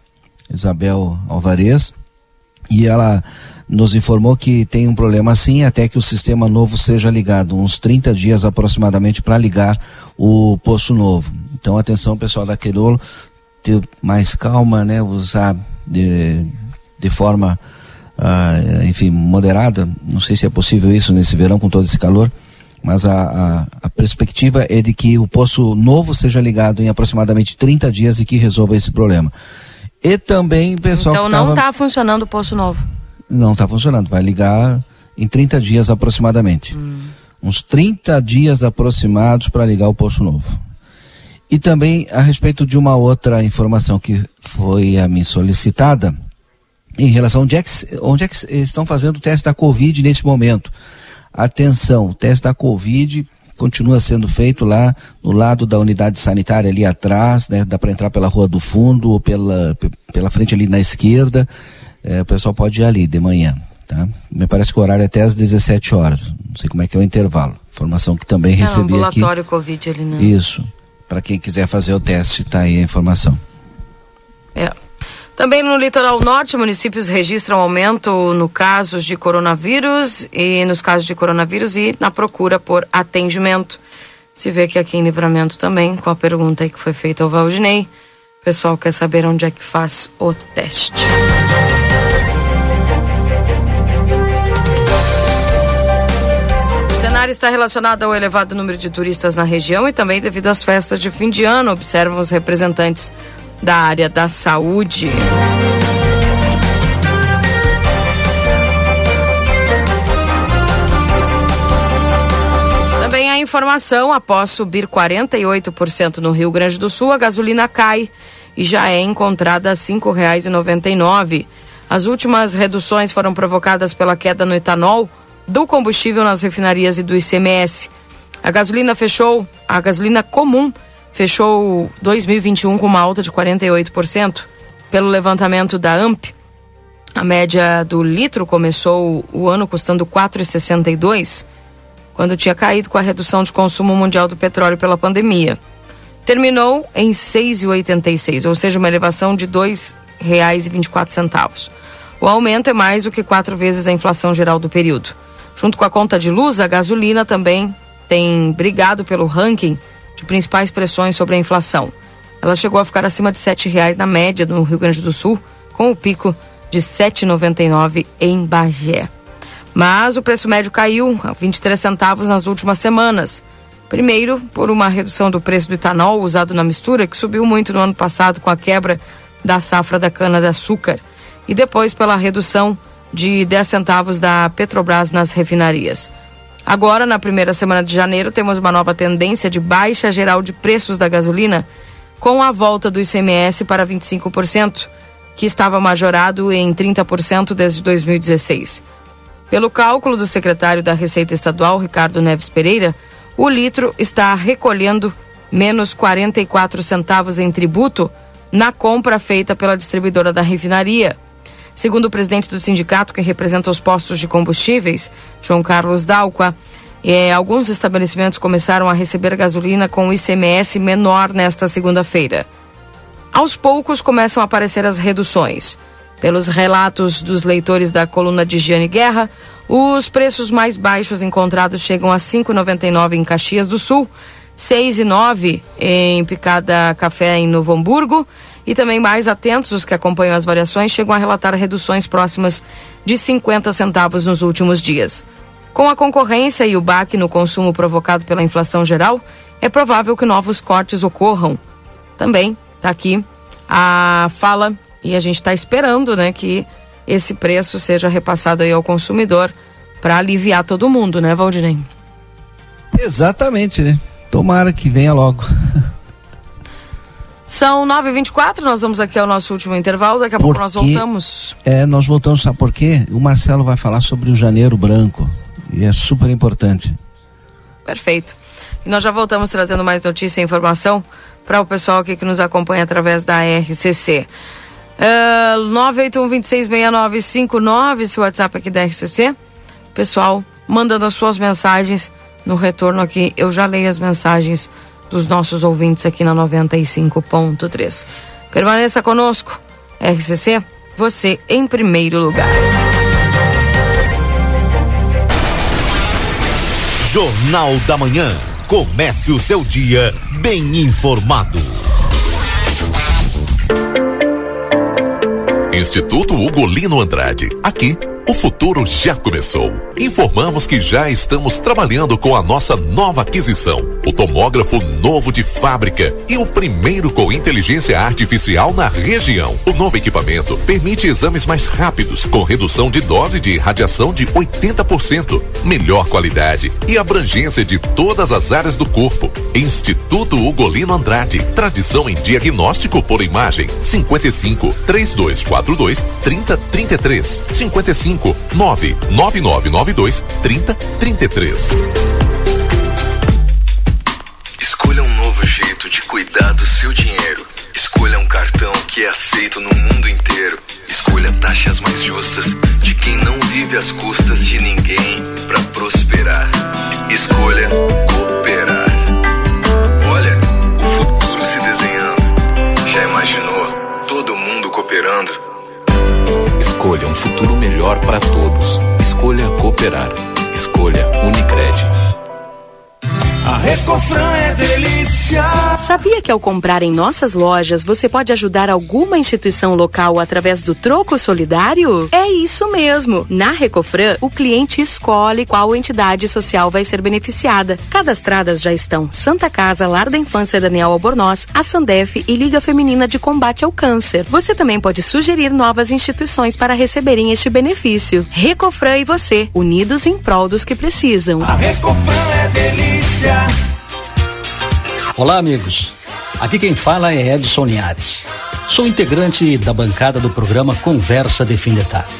Speaker 3: Isabel Alvarez, e ela nos informou que tem um problema assim até que o sistema novo seja ligado, uns 30 dias aproximadamente para ligar o poço novo. Então atenção pessoal da Quirolo, ter mais calma, né, usar de, de forma ah, enfim, moderada, não sei se é possível isso nesse verão com todo esse calor, mas a, a, a perspectiva é de que o poço novo seja ligado em aproximadamente 30 dias e que resolva esse problema. E também, pessoal.
Speaker 1: então não está funcionando o Poço Novo.
Speaker 3: Não está funcionando. Vai ligar em 30 dias aproximadamente. Uns 30 dias aproximados para ligar o poço novo. E também a respeito de uma outra informação que foi a mim solicitada em relação a onde é que, onde é que estão fazendo o teste da Covid nesse momento. Atenção, o teste da Covid continua sendo feito lá no lado da unidade sanitária ali atrás, né? Dá para entrar pela rua do fundo ou pela, pe- pela frente ali na esquerda. É, o pessoal pode ir ali de manhã, tá? Me parece que o horário é até às 17 horas. Não sei como é que é o intervalo. Informação que também
Speaker 1: É, no
Speaker 3: recebi aqui.
Speaker 1: ambulatório Covid ali, né?
Speaker 3: Isso. Para quem quiser fazer o teste, tá aí a informação.
Speaker 1: É. Também no litoral norte, municípios registram aumento no casos de coronavírus e nos casos de coronavírus e na procura por atendimento. Se vê que aqui em Livramento também, com a pergunta aí que foi feita ao Valdinei, o pessoal quer saber onde é que faz o teste. Cenário está relacionado ao elevado número de turistas na região e também devido às festas de fim de ano, observam os representantes da área da saúde. Também a informação, após subir 48% no Rio Grande do Sul, a gasolina cai e já é encontrada a R$ 5,99. As últimas reduções foram provocadas pela queda no etanol do combustível nas refinarias e do ICMS. A gasolina fechou, a gasolina comum fechou 2021 com uma alta de 48%. Pelo levantamento da AMP, a média do litro começou o ano custando 4,62, quando tinha caído com a redução de consumo mundial do petróleo pela pandemia. Terminou em 6,86, ou seja, uma elevação de R$ 2,24. O aumento é mais do que quatro vezes a inflação geral do período. Junto com a conta de luz, a gasolina também tem brigado pelo ranking de principais pressões sobre a inflação. Ela chegou a ficar acima de R$ 7,00 na média no Rio Grande do Sul, com o pico de R$ 7,99 em Bagé. Mas o preço médio caiu a 23 centavos nas últimas semanas. Primeiro, por uma redução do preço do etanol usado na mistura, que subiu muito no ano passado com a quebra da safra da cana-de-açúcar. E depois pela redução de 10 centavos da Petrobras nas refinarias. Agora, na primeira semana de janeiro, temos uma nova tendência de baixa geral de preços da gasolina, com a volta do ICMS para 25%, que estava majorado em 30% desde 2016. Pelo cálculo do secretário da Receita Estadual, Ricardo Neves Pereira, o litro está recolhendo menos 44 centavos em tributo na compra feita pela distribuidora da refinaria. Segundo o presidente do sindicato que representa os postos de combustíveis, João Carlos Dalqua, eh, alguns estabelecimentos começaram a receber gasolina com ICMS menor nesta segunda-feira. Aos poucos começam a aparecer as reduções. Pelos relatos dos leitores da coluna de Giane Guerra, os preços mais baixos encontrados chegam a R$ 5,99 em Caxias do Sul, R$ 6,09 em Picada Café em Novo Hamburgo e também mais atentos os que acompanham as variações chegam a relatar reduções próximas de 50 centavos nos últimos dias. Com a concorrência e o baque no consumo provocado pela inflação geral, é provável que novos cortes ocorram. Também está aqui a fala e a gente está esperando, né, que esse preço seja repassado aí ao consumidor para aliviar todo mundo, né, Valdinei?
Speaker 3: Exatamente, né? Tomara que venha logo.
Speaker 1: São 9h24, nós vamos aqui ao nosso último intervalo, daqui a pouco nós voltamos.
Speaker 3: É, nós voltamos, sabe por quê? O Marcelo vai falar sobre o janeiro branco. E é super importante.
Speaker 1: Perfeito. E nós já voltamos trazendo mais notícia e informação para o pessoal aqui que nos acompanha através da RCC. Uh, 981-266959, esse WhatsApp aqui da RCC. Pessoal, mandando as suas mensagens no retorno aqui. Eu já leio as mensagens dos nossos ouvintes aqui na 95.3. Permaneça conosco. RCC, você em primeiro lugar.
Speaker 7: Jornal da Manhã. Comece o seu dia bem informado. Instituto Ugolino Andrade. Aqui o futuro já começou. Informamos que já estamos trabalhando com a nossa nova aquisição, o tomógrafo novo de fábrica e o primeiro com inteligência artificial na região. O novo equipamento permite exames mais rápidos, com redução de dose de radiação de 80%, melhor qualidade e abrangência de todas as áreas do corpo. Instituto Ugolino Andrade, tradição em diagnóstico por imagem. 55 3242 3033 55 99992 3033.
Speaker 21: Escolha um novo jeito de cuidar do seu dinheiro. Escolha um cartão que é aceito no mundo inteiro. Escolha taxas mais justas de quem não vive às custas de ninguém para prosperar. Escolha cooperar.
Speaker 8: Escolha um futuro melhor para todos. Escolha cooperar. Escolha Unicred.
Speaker 14: A Recofran é delícia.
Speaker 15: Sabia que ao comprar em nossas lojas você pode ajudar alguma instituição local através do troco solidário? É isso mesmo. Na Recofran, o cliente escolhe qual entidade social vai ser beneficiada. Cadastradas já estão Santa Casa, Lar da Infância Daniel Albornoz, a Sandef e Liga Feminina de Combate ao Câncer. Você também pode sugerir novas instituições para receberem este benefício. Recofran e você, unidos em prol dos que precisam.
Speaker 14: A Recofran é delícia.
Speaker 22: Olá, amigos. Aqui quem fala é Edson Linhares. Sou integrante da bancada do programa Conversa de Fim de Tarde.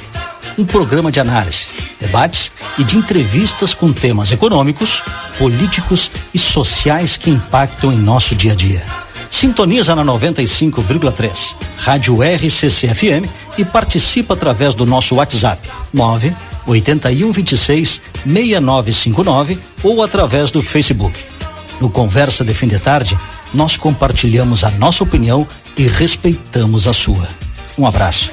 Speaker 22: Um programa de análise, debates e de entrevistas com temas econômicos, políticos e sociais que impactam em nosso dia a dia. Sintoniza na 95,3, Rádio RCC FM e participa através do nosso WhatsApp 9 81 26 6959 ou através do Facebook. No Conversa de Fim de Tarde, nós compartilhamos a nossa opinião e respeitamos a sua. Um abraço.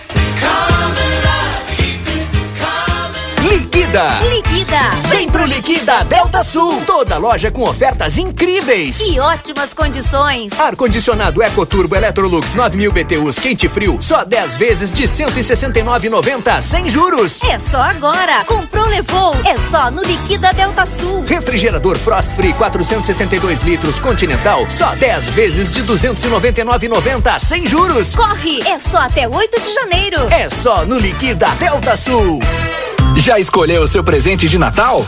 Speaker 16: Liquida!
Speaker 17: Liquida!
Speaker 16: Vem pro Liquida Delta Sul! Toda loja com ofertas incríveis!
Speaker 17: E ótimas condições.
Speaker 16: Ar-condicionado EcoTurbo Electrolux 9000 BTUs quente e frio, só 10 vezes de 169,90 sem juros.
Speaker 17: É só agora. Comprou, levou. É só no Liquida Delta Sul.
Speaker 16: Refrigerador Frost Free 472 litros Continental, só 10 vezes de 299,90 sem juros.
Speaker 17: Corre! É só até 8 de janeiro.
Speaker 16: É só no Liquida Delta Sul.
Speaker 23: Já escolheu o seu presente de Natal?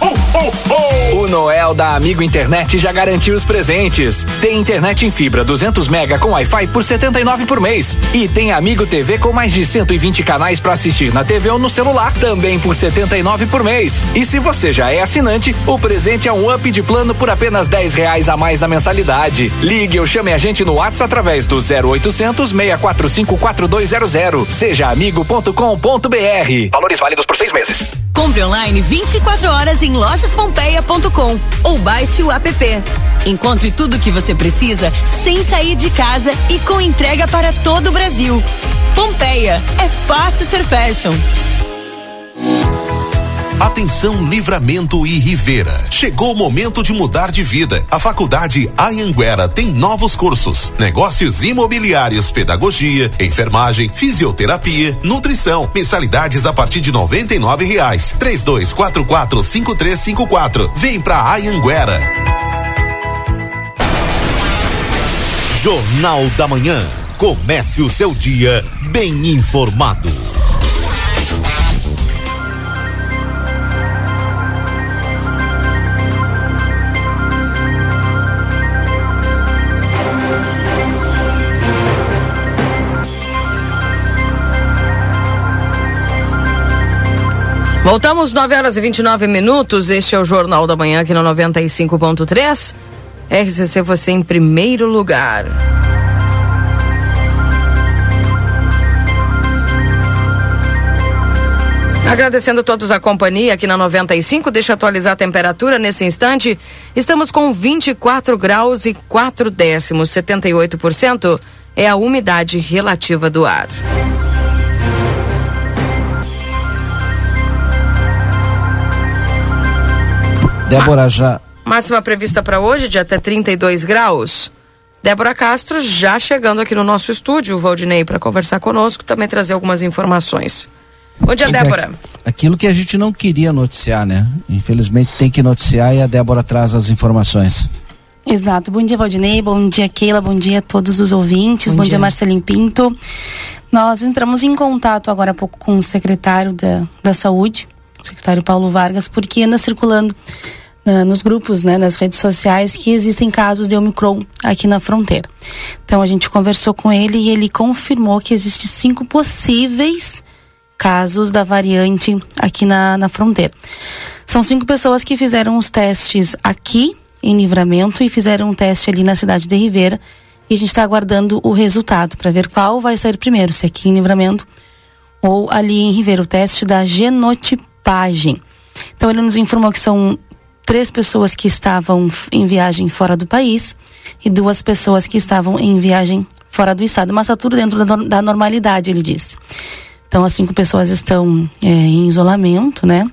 Speaker 23: O Noel da Amigo Internet já garantiu os presentes. Tem internet em fibra 200 mega com Wi-Fi por 79 por mês e tem Amigo TV com mais de 120 canais para assistir na TV ou no celular também por 79 por mês. E se você já é assinante, o presente é um up de plano por apenas 10 reais a mais na mensalidade. Ligue ou chame a gente no WhatsApp através do 0800 645 4200. Seja amigo.com.br. Valores válidos por seis meses.
Speaker 18: Compre online 24 horas em lojaspompeia.com ou baixe o app. Encontre tudo o que você precisa sem sair de casa e com entrega para todo o Brasil. Pompeia, é fácil ser fashion.
Speaker 7: Atenção Livramento e Rivera. Chegou o momento de mudar de vida. A Faculdade Anhanguera tem novos cursos: negócios imobiliários, pedagogia, enfermagem, fisioterapia, nutrição. Mensalidades a partir de noventa e nove reais. Três dois quatro quatro cinco três cinco quatro. Vem pra Anhanguera.
Speaker 13: Jornal da Manhã. Comece o seu dia bem informado.
Speaker 1: Voltamos 9 horas e 29 minutos. Este é o Jornal da Manhã aqui no 95.3. RCC você em primeiro lugar. Agradecendo a todos a companhia aqui na 95, deixa eu atualizar a temperatura nesse instante. Estamos com 24 graus e 4 décimos, 78% é a umidade relativa do ar.
Speaker 3: Débora já.
Speaker 1: Máxima prevista para hoje de até 32 graus. Débora Castro já chegando aqui no nosso estúdio, o Valdinei, para conversar conosco, também trazer algumas informações. Bom dia, Débora.
Speaker 3: Aquilo que a gente não queria noticiar, né? Infelizmente tem que noticiar e a Débora traz as informações.
Speaker 24: Exato. Bom dia, Valdinei. Bom dia, Keila. Bom dia a todos os ouvintes. Bom, Bom dia. dia, Marcelinho Pinto. Nós entramos em contato agora há pouco com o secretário da, da Saúde, secretário Paulo Vargas, porque anda circulando uh, nos grupos, né, nas redes sociais, que existem casos de Omicron aqui na fronteira. Então a gente conversou com ele e ele confirmou que existe cinco possíveis casos da variante aqui na, na fronteira. São cinco pessoas que fizeram os testes aqui em Livramento e fizeram um teste ali na cidade de Ribeira e a gente está aguardando o resultado para ver qual vai sair primeiro, se aqui em Livramento ou ali em Ribeira, o teste da Então ele nos informou que são três pessoas que estavam em viagem fora do país e duas pessoas que estavam em viagem fora do estado, mas está tudo dentro da, da normalidade, ele disse. Então, as cinco pessoas estão é, em isolamento, né?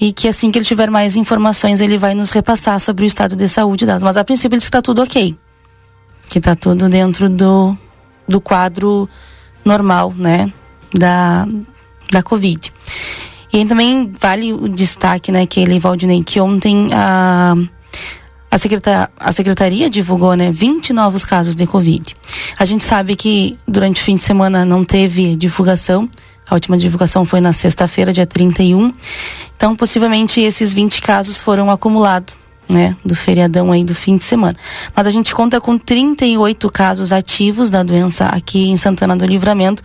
Speaker 24: E que assim que ele tiver mais informações, ele vai nos repassar sobre o estado de saúde delas. Mas a princípio ele disse que está tudo ok. Que está tudo dentro do, do quadro normal, né? Da, da Covid. E também vale o destaque, né, que ele, Valdinei, que ontem a. A, secretar, a secretaria divulgou né, 20 novos casos de Covid. A gente sabe que durante o fim de semana não teve divulgação. A última divulgação foi na sexta-feira, dia 31. Então, possivelmente, esses 20 casos foram acumulados né, do feriadão aí do fim de semana. Mas a gente conta com 38 casos ativos da doença aqui em Santana do Livramento,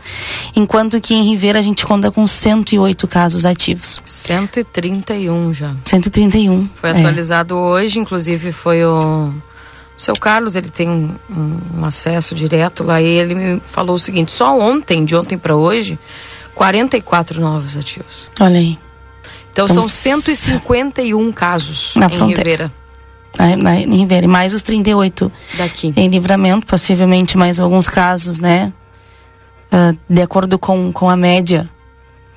Speaker 24: enquanto que em Ribeira a gente conta com 108 casos ativos.
Speaker 1: 131 já.
Speaker 24: 131.
Speaker 1: Foi é. atualizado hoje, inclusive foi o o seu Carlos, ele tem um, um, um, acesso direto lá e ele me falou o seguinte: só ontem, de ontem para hoje, 44 novos ativos.
Speaker 24: Olha aí.
Speaker 1: Então, então são 151 casos na em fronteira. Ribeira.
Speaker 24: Na, na, em Ribeira. E mais os 38
Speaker 1: daqui.
Speaker 24: Em livramento, possivelmente mais alguns casos, né? Uh, de acordo com, com a média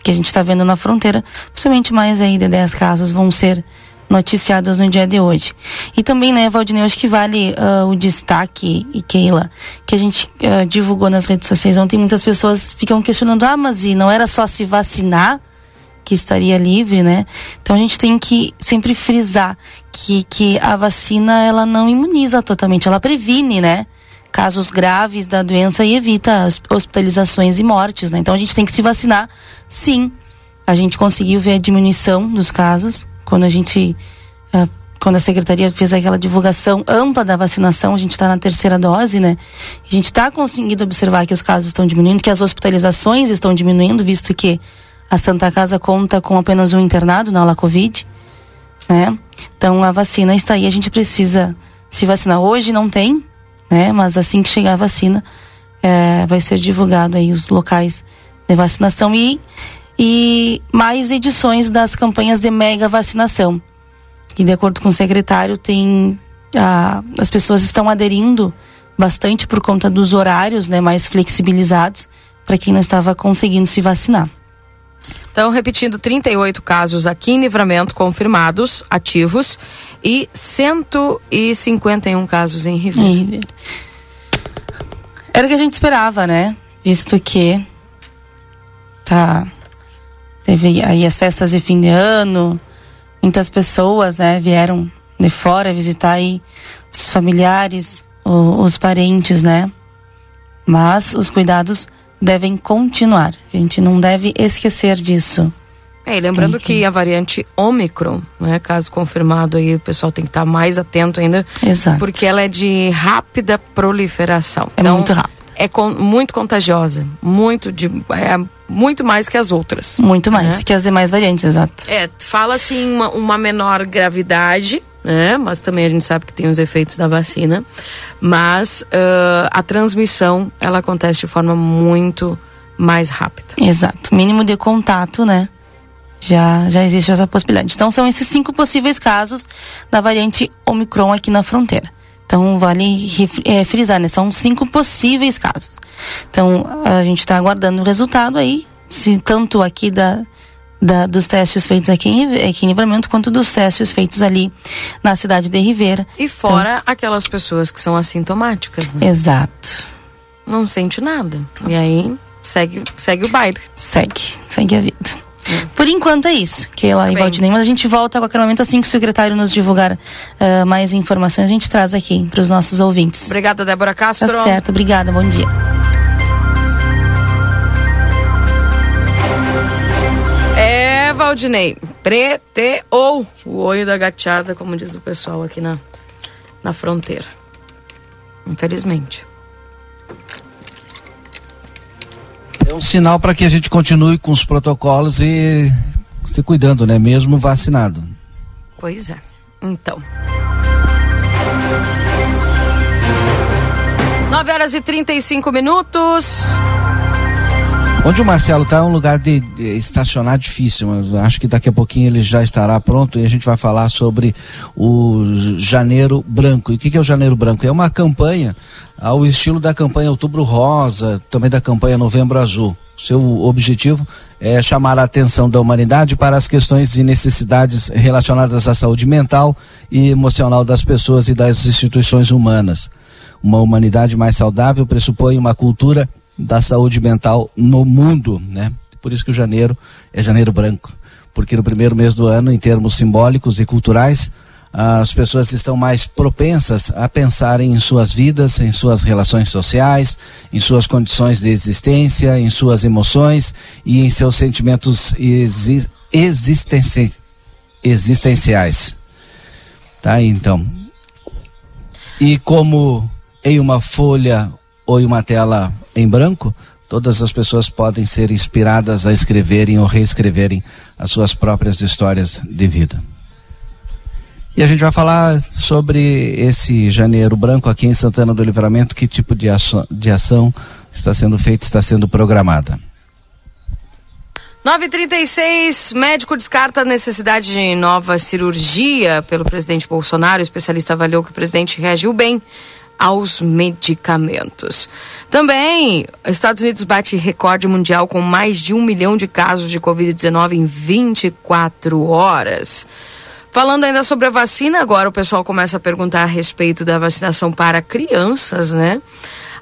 Speaker 24: que a gente está vendo na fronteira, possivelmente mais aí de 10 casos vão ser noticiados no dia de hoje. E também, né, Valdinei, acho que vale uh, o destaque, e Keila, que a gente uh, divulgou nas redes sociais ontem, muitas pessoas ficam questionando, ah, mas e não era só se vacinar que estaria livre, né? Então a gente tem que sempre frisar que, que a vacina, ela não imuniza totalmente, ela previne, né? Casos graves da doença e evita hospitalizações e mortes, né? Então a gente tem que se vacinar, sim, a gente conseguiu ver a diminuição dos casos quando a gente uh, quando a secretaria fez aquela divulgação ampla da vacinação, a gente está na terceira dose, né? A gente está conseguindo observar que os casos estão diminuindo, que as hospitalizações estão diminuindo, visto que a Santa Casa conta com apenas um internado na ala Covid, né? Então a vacina está aí, a gente precisa se vacinar. Hoje não tem, né? Mas assim que chegar a vacina, é, vai ser divulgado aí os locais de vacinação e, e mais edições das campanhas de mega vacinação que de acordo com o secretário tem a, as pessoas estão aderindo bastante por conta dos horários né, mais flexibilizados para quem não estava conseguindo se vacinar.
Speaker 1: Então, repetindo, 38 casos aqui em livramento confirmados, ativos, e 151 casos em Ribeira.
Speaker 24: Era o que a gente esperava, né? Visto que tá teve aí as festas de fim de ano, muitas pessoas, né, vieram de fora visitar aí os familiares, o, os parentes, né? Mas os cuidados devem continuar. A gente não deve esquecer disso.
Speaker 1: É, e lembrando que... que... a variante Ômicron, né, caso confirmado aí, o pessoal tem que estar mais atento ainda.
Speaker 24: Exato.
Speaker 1: Porque ela é de rápida proliferação.
Speaker 24: É
Speaker 1: então,
Speaker 24: muito rápido.
Speaker 1: É com, muito contagiosa, muito de é, muito mais que as outras.
Speaker 24: Muito mais né? que as demais variantes, exato.
Speaker 1: É, fala assim uma, uma menor gravidade, né? Mas também a gente sabe que tem os efeitos da vacina. Mas uh, a transmissão, ela acontece de forma muito mais rápida.
Speaker 24: Exato. Mínimo de contato, né? Já, já existe essa possibilidade. Então, são esses cinco possíveis casos da variante Omicron aqui na fronteira. Então, vale é, frisar, né? São cinco possíveis casos. Então, a gente está aguardando o resultado aí, se tanto aqui da, da, dos testes feitos aqui em, aqui em Livramento, quanto dos testes feitos ali na cidade de Ribeira.
Speaker 1: E fora então, aquelas pessoas que são assintomáticas, né?
Speaker 24: Exato.
Speaker 1: Não sente nada. E aí, segue, segue o baile.
Speaker 24: Segue, segue a vida. Por enquanto é isso, Keila tá e Valdinei. Mas a gente volta a qualquer momento assim que o secretário nos divulgar uh, mais informações, a gente traz aqui para os nossos ouvintes.
Speaker 1: Obrigada, Débora Castro.
Speaker 24: Tá certo, obrigada, bom dia.
Speaker 1: Valdinei, preteou o olho da gateada, como diz o pessoal aqui na, na fronteira. Infelizmente.
Speaker 3: É um sinal para que a gente continue com os protocolos e se cuidando, né? Mesmo vacinado.
Speaker 1: Pois é. Então. 9 horas e 35 minutos.
Speaker 3: Onde o Marcelo está é um lugar de, de, estacionar difícil, mas acho que daqui a pouquinho ele já estará pronto e a gente vai falar sobre o Janeiro Branco. E o que, que é o Janeiro Branco? É uma campanha ao estilo da campanha Outubro Rosa, também da campanha Novembro Azul. Seu objetivo é chamar a atenção da humanidade para as questões e necessidades relacionadas à saúde mental e emocional das pessoas e das instituições humanas. Uma humanidade mais saudável pressupõe uma cultura da saúde mental no mundo, né? Por isso que o janeiro é janeiro branco, porque no primeiro mês do ano, em termos simbólicos e culturais, as pessoas estão mais propensas a pensarem em suas vidas, em suas relações sociais, em suas condições de existência, em suas emoções e em seus sentimentos exi existenci existenciais. Tá, então. E como em uma folha ou em uma tela em branco, todas as pessoas podem ser inspiradas a escreverem ou reescreverem as suas próprias histórias de vida. E a gente vai falar sobre esse janeiro branco aqui em Santana do Livramento, que tipo de ação, de ação está sendo feita, está sendo programada.
Speaker 1: 936, médico descarta a necessidade de nova cirurgia pelo presidente Bolsonaro. O especialista avaliou que o presidente reagiu bem aos medicamentos. Também, Estados Unidos bate recorde mundial com mais de um milhão de casos de Covid-19 em 24 horas. Falando ainda sobre a vacina, agora o pessoal começa a perguntar a respeito da vacinação para crianças, né?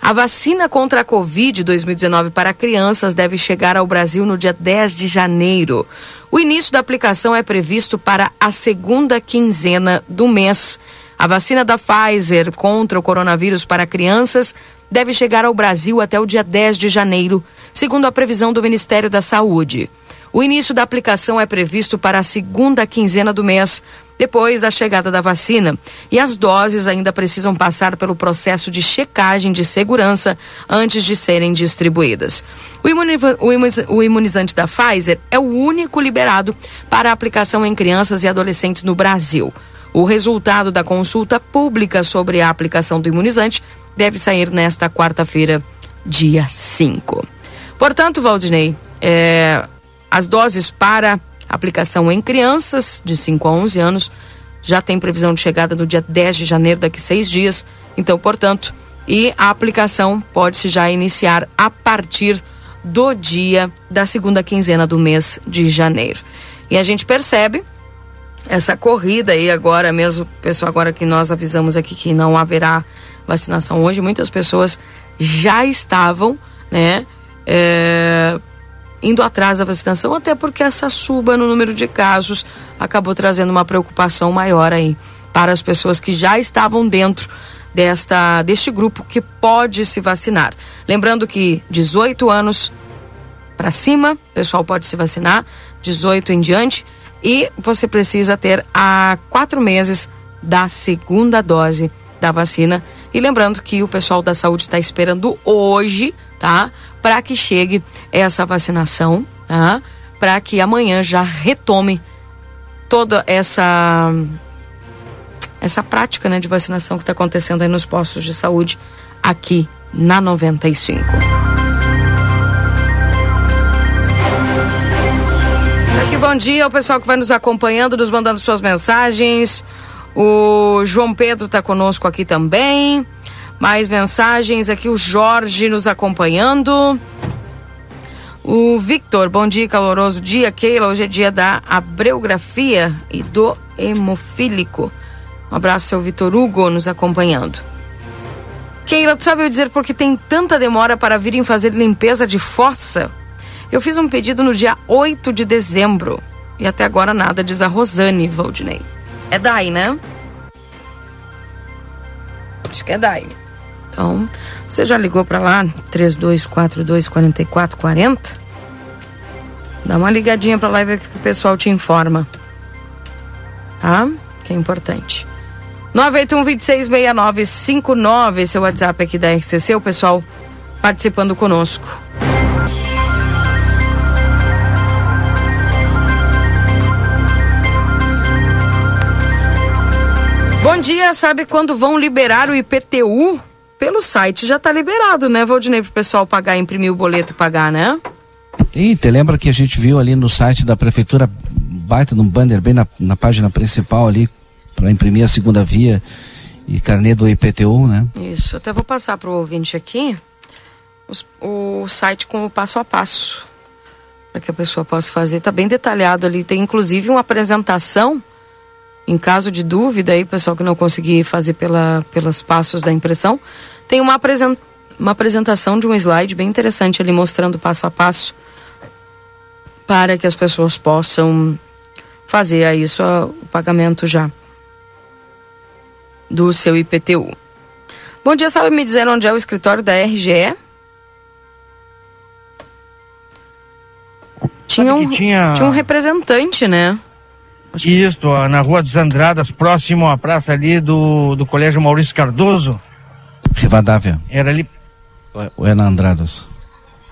Speaker 1: A vacina contra a Covid 2019 para crianças deve chegar ao Brasil no dia 10 de janeiro. O início da aplicação é previsto para a segunda quinzena do mês. A vacina da Pfizer contra o coronavírus para crianças deve chegar ao Brasil até o dia 10 de janeiro, segundo a previsão do Ministério da Saúde. O início da aplicação é previsto para a segunda quinzena do mês, depois da chegada da vacina. E as doses ainda precisam passar pelo processo de checagem de segurança antes de serem distribuídas. O, imuni o, imuniz o imunizante da Pfizer é o único liberado para aplicação em crianças e adolescentes no Brasil. O resultado da consulta pública sobre a aplicação do imunizante deve sair nesta quarta-feira, dia 5. Portanto, Valdinei, é, as doses para aplicação em crianças de 5 a 11 anos já tem previsão de chegada no dia 10 de janeiro, daqui seis dias. Então, portanto, e a aplicação pode-se já iniciar a partir do dia da segunda quinzena do mês de janeiro. E a gente percebe essa corrida aí agora mesmo, pessoal, agora que nós avisamos aqui que não haverá vacinação hoje, muitas pessoas já estavam, né, é, indo atrás da vacinação, até porque essa suba no número de casos acabou trazendo uma preocupação maior aí para as pessoas que já estavam dentro desta deste grupo que pode se vacinar. Lembrando que 18 anos para cima, pessoal pode se vacinar, 18 em diante, e você precisa ter há quatro meses da segunda dose da vacina. E lembrando que o pessoal da saúde está esperando hoje, tá? Para que chegue essa vacinação, tá? Para que amanhã já retome toda essa essa prática, né, de vacinação que está acontecendo aí nos postos de saúde aqui na 95. Aqui, bom dia, o pessoal que vai nos acompanhando, nos mandando suas mensagens. O João Pedro está conosco aqui também. Mais mensagens aqui, o Jorge nos acompanhando. O Victor, bom dia, caloroso dia. Keila, hoje é dia da abreografia e do hemofílico. Um abraço, seu Vitor Hugo, nos acompanhando. Keila, tu sabe eu dizer por que tem tanta demora para virem fazer limpeza de fossa? Eu fiz um pedido no dia 8 de dezembro e até agora nada, diz a Rosane Valdinei. É DAI, né? Acho que é DAI. Então, você já ligou para lá, 3242 4440? Dá uma ligadinha para lá e ver o que o pessoal te informa. Tá? Que é importante. 981 26 6959, seu WhatsApp aqui da RCC, o pessoal participando conosco. Bom dia, sabe quando vão liberar o IPTU? Pelo site já está liberado, né, Valdinei, para o pessoal pagar, imprimir o boleto e pagar, né?
Speaker 3: E te lembra que a gente viu ali no site da prefeitura, baita num banner bem na, na página principal ali, para imprimir a segunda via e carnê do IPTU, né?
Speaker 1: Isso, até vou passar para o ouvinte aqui os, o site com o passo a passo, para que a pessoa possa fazer. Está bem detalhado ali, tem inclusive uma apresentação em caso de dúvida aí, pessoal que não conseguir fazer pela, pelos passos da impressão, tem uma, uma apresentação de um slide bem interessante ali mostrando passo a passo para que as pessoas possam fazer aí o pagamento já do seu IPTU. Bom dia, sabe me dizer onde é o escritório da RGE? Tinha um,
Speaker 9: tinha...
Speaker 1: tinha um representante, né?
Speaker 9: Isso, ó, na Rua dos Andradas, próximo à praça ali do, do Colégio Maurício Cardoso.
Speaker 3: Rivadavia.
Speaker 9: Era ali.
Speaker 3: Ou é na Andradas?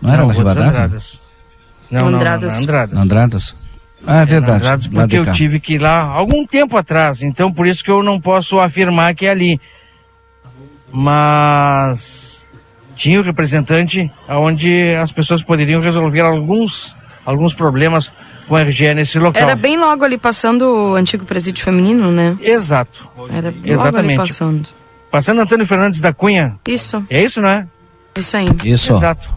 Speaker 3: Não, era
Speaker 9: Não,
Speaker 3: na
Speaker 9: Rua dos
Speaker 3: Rivadavia?
Speaker 9: Andradas. Não, não, não,
Speaker 1: Andradas.
Speaker 9: na Andradas.
Speaker 3: Andradas? Ah, é verdade.
Speaker 9: Andradas, porque eu tive que ir lá algum tempo atrás, então por isso que eu não posso afirmar que é ali. Mas tinha o representante onde as pessoas poderiam resolver alguns, alguns problemas com a RGE nesse local.
Speaker 1: Era bem logo ali passando o antigo presídio feminino, né?
Speaker 9: Exato.
Speaker 1: Era logo
Speaker 9: Exatamente.
Speaker 1: ali passando.
Speaker 9: Passando Antônio Fernandes da Cunha.
Speaker 1: Isso,
Speaker 9: É isso, né?
Speaker 1: isso aí.
Speaker 3: Isso.
Speaker 9: Exato.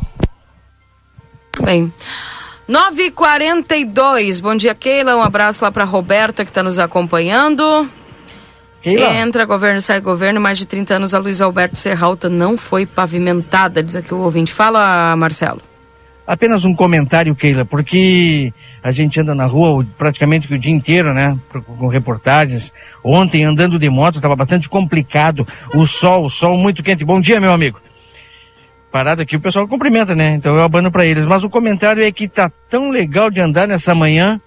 Speaker 1: Bem. 9h42. Bom dia, Keila. Um abraço lá para Roberta que está nos acompanhando.
Speaker 9: Keila.
Speaker 1: Entra governo, sai governo. Mais de 30 anos a Luiz Alberto Serralta não foi pavimentada, diz aqui o ouvinte. Fala, Marcelo.
Speaker 9: Apenas um comentário, Keila, porque a gente anda na rua praticamente o dia inteiro, né? Com reportagens. Ontem, andando de moto, estava bastante complicado. O sol, o sol muito quente. Bom dia, meu amigo. parado aqui, o pessoal cumprimenta, né? Então eu abano para eles. Mas o comentário é que tá tão legal de andar nessa manhã.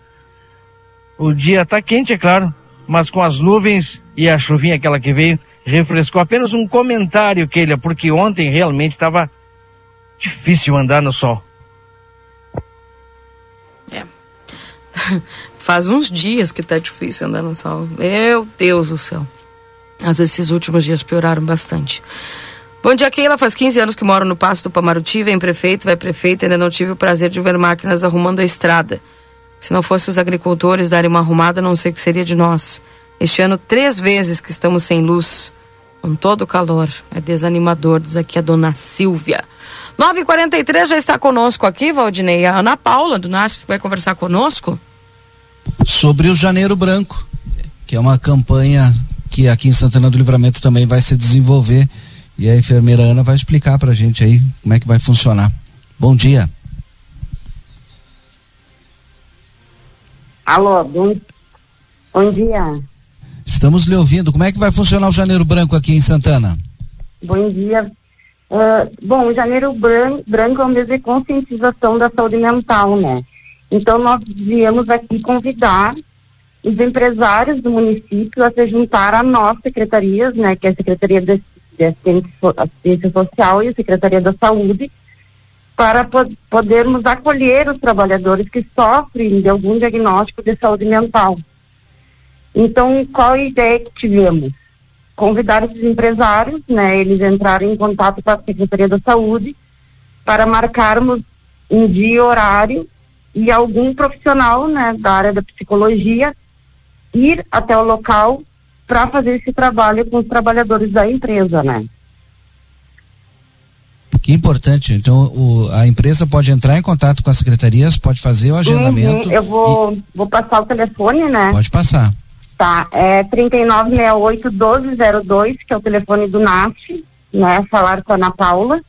Speaker 9: O dia tá quente, é claro, mas com as nuvens e a chuvinha aquela que veio, refrescou. Apenas um comentário, Keila, porque ontem realmente estava difícil andar no sol.
Speaker 1: É. Faz uns dias que tá difícil andar no sol. Meu Deus do céu. Mas esses últimos dias pioraram bastante. Bom dia, Keila. Faz 15 anos que moro no Passo do Pamaruti, vem prefeito, vai prefeito, ainda não tive o prazer de ver máquinas arrumando a estrada. Se não fosse os agricultores darem uma arrumada, não sei o que seria de nós. Este ano, três vezes que estamos sem luz, com todo o calor. É desanimador, diz aqui a dona Silvia. 9h43 já está conosco aqui, Valdinei. A Ana Paula, do NASF, vai conversar conosco.
Speaker 3: Sobre o Janeiro Branco, que é uma campanha que aqui em Santana do Livramento também vai se desenvolver e a enfermeira Ana vai explicar para a gente aí como é que vai funcionar. Bom dia.
Speaker 25: Alô, bom, bom dia.
Speaker 3: Estamos lhe ouvindo. Como é que vai funcionar o Janeiro Branco aqui em Santana?
Speaker 25: Bom dia. Uh, bom, o Janeiro Branco, é um mês de conscientização da saúde mental, né? Então, nós viemos aqui convidar os empresários do município a se juntar a nós secretarias, né, que é a Secretaria de, Assistência Social e a Secretaria da Saúde, para po podermos acolher os trabalhadores que sofrem de algum diagnóstico de saúde mental. Então, qual a ideia que tivemos? Convidar esses empresários, né, eles entrarem em contato com a Secretaria da Saúde para marcarmos um dia e horário e algum profissional, né, da área da psicologia ir até o local para fazer esse trabalho com os trabalhadores da empresa, né?
Speaker 3: Que importante. Então, o, a empresa pode entrar em contato com as secretarias, pode fazer o agendamento.
Speaker 25: Uhum, eu vou, e... vou passar o telefone, né?
Speaker 3: Pode passar.
Speaker 25: Tá, é 3968-1202, que é o telefone do NAF, né? Falar com a Ana Paula.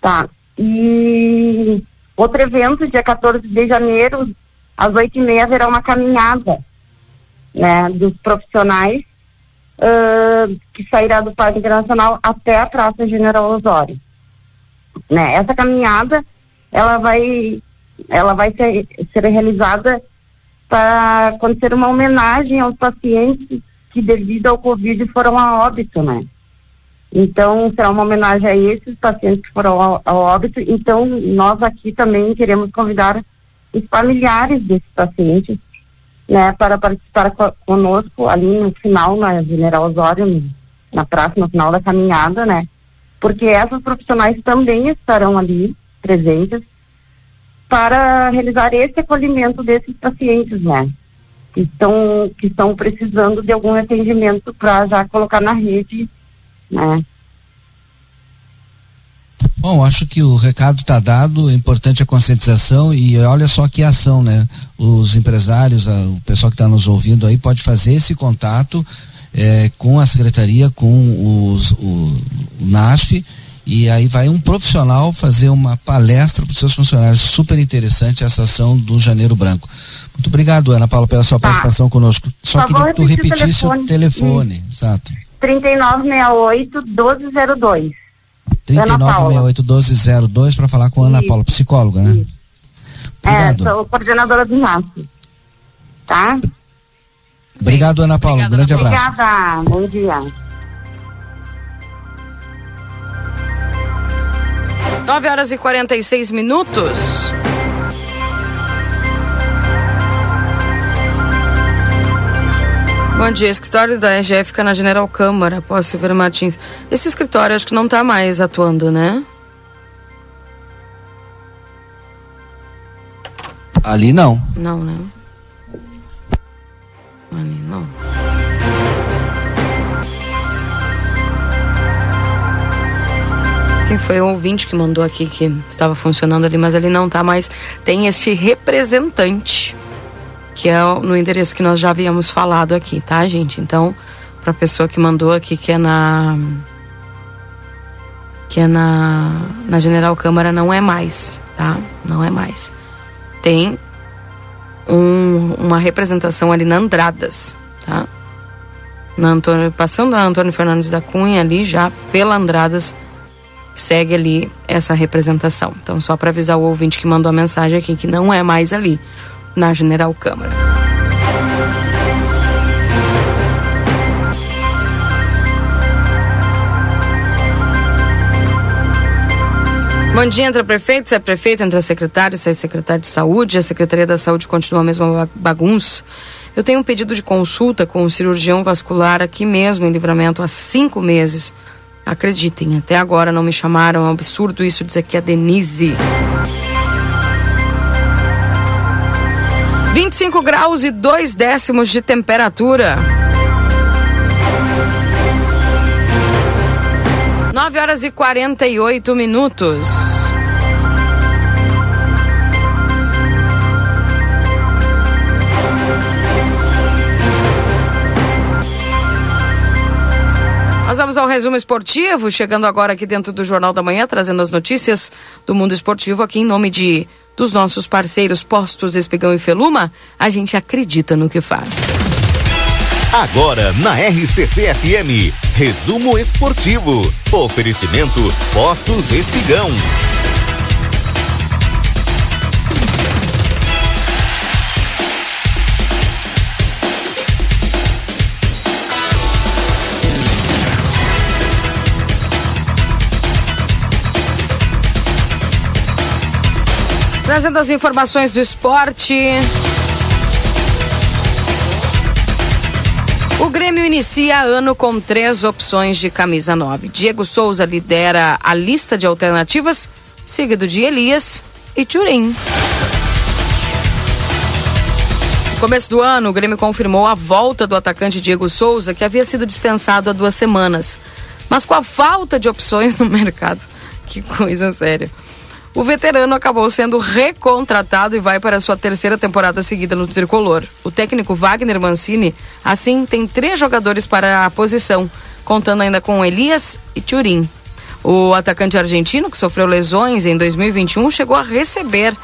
Speaker 25: Tá. E outro evento, dia 14 de janeiro, às oito e meia, haverá uma caminhada né, dos profissionais uh, que sairá do Parque Internacional até a Praça General Osório. Né, essa caminhada ela vai ela vai ser, ser realizada para acontecer uma homenagem aos pacientes que devido ao Covid foram a óbito, né? Então, será uma homenagem a esses pacientes que foram ao, óbito. Então, nós aqui também queremos convidar os familiares desses pacientes né, para participar conosco ali no final, na General Osório, na praça, no final da caminhada, né? Porque essas profissionais também estarão ali presentes para realizar esse acolhimento desses pacientes, né? Que estão, que estão precisando de algum atendimento para já colocar na rede, né?
Speaker 3: Bom, acho que o recado está dado, é importante a conscientização e olha só que ação, né? Os empresários, o pessoal que está nos ouvindo aí pode fazer esse contato é, com a secretaria, com os, o, o NASF e aí vai um profissional fazer uma palestra para os seus funcionários. Super interessante essa ação do Janeiro Branco. Muito obrigado, Ana Paula, pela sua tá. participação conosco. Só, Só queria que tu repetisse o telefone. O telefone. Exato.
Speaker 25: 3968 1202.
Speaker 3: 39681202 para falar com a Ana Paula, psicóloga, né? Isso.
Speaker 25: Obrigado. É, sou coordenadora do NAS. Tá?
Speaker 3: Obrigado, Ana Paula. Obrigado, um grande
Speaker 25: abraço. Obrigada. Bom dia.
Speaker 1: 9 horas e 46 minutos. Bom dia, escritório da EGE fica na General Câmara, após Silveira Martins. Esse escritório acho que não está mais atuando, né?
Speaker 3: Ali não.
Speaker 1: Não, né? Ali não. Quem foi o ouvinte que mandou aqui que estava funcionando ali, mas ele não está mais. Tem este representante que é no endereço que nós já havíamos falado aqui, tá, gente? Então, para a pessoa que mandou aqui, que é na que é na, na General Câmara, não é mais, tá? Não é mais. Tem um, uma representação ali na Andradas, tá? Na Antônio, passando a Antônio Fernandes da Cunha ali, já pela Andradas, segue ali essa representação. Então, só para avisar o ouvinte que mandou a mensagem aqui que não é mais ali na General Câmara. Bom dia, entra prefeito, sai prefeito, entra secretário, sai secretário de saúde, a Secretaria da Saúde continua a mesma bagunça. Eu tenho um pedido de consulta com um cirurgião vascular aqui mesmo em livramento há cinco meses. Acreditem, até agora não me chamaram. É um absurdo isso, diz aqui a Denise. 25 graus e dois décimos de temperatura. 9 horas e 48 minutos. Nós vamos ao resumo esportivo, chegando agora aqui dentro do Jornal da Manhã, trazendo as notícias do mundo esportivo aqui em nome de dos nossos parceiros Postos Espigão e Feluma. A gente acredita no que faz.
Speaker 26: Agora na RCC FM, resumo esportivo. Oferecimento Postos Espigão.
Speaker 1: Trazendo as informações do esporte. O Grêmio inicia ano com três opções de camisa 9. Diego Souza lidera a lista de alternativas, seguido de Elias e Turim. No começo do ano, o Grêmio confirmou a volta do atacante Diego Souza, que havia sido dispensado há duas semanas. Mas com a falta de opções no mercado, que coisa séria. O veterano acabou sendo recontratado e vai para sua terceira temporada seguida no tricolor. O técnico Wagner Mancini, assim, tem três jogadores para a posição, contando ainda com Elias e Turim. O atacante argentino, que sofreu lesões em 2021, chegou a receber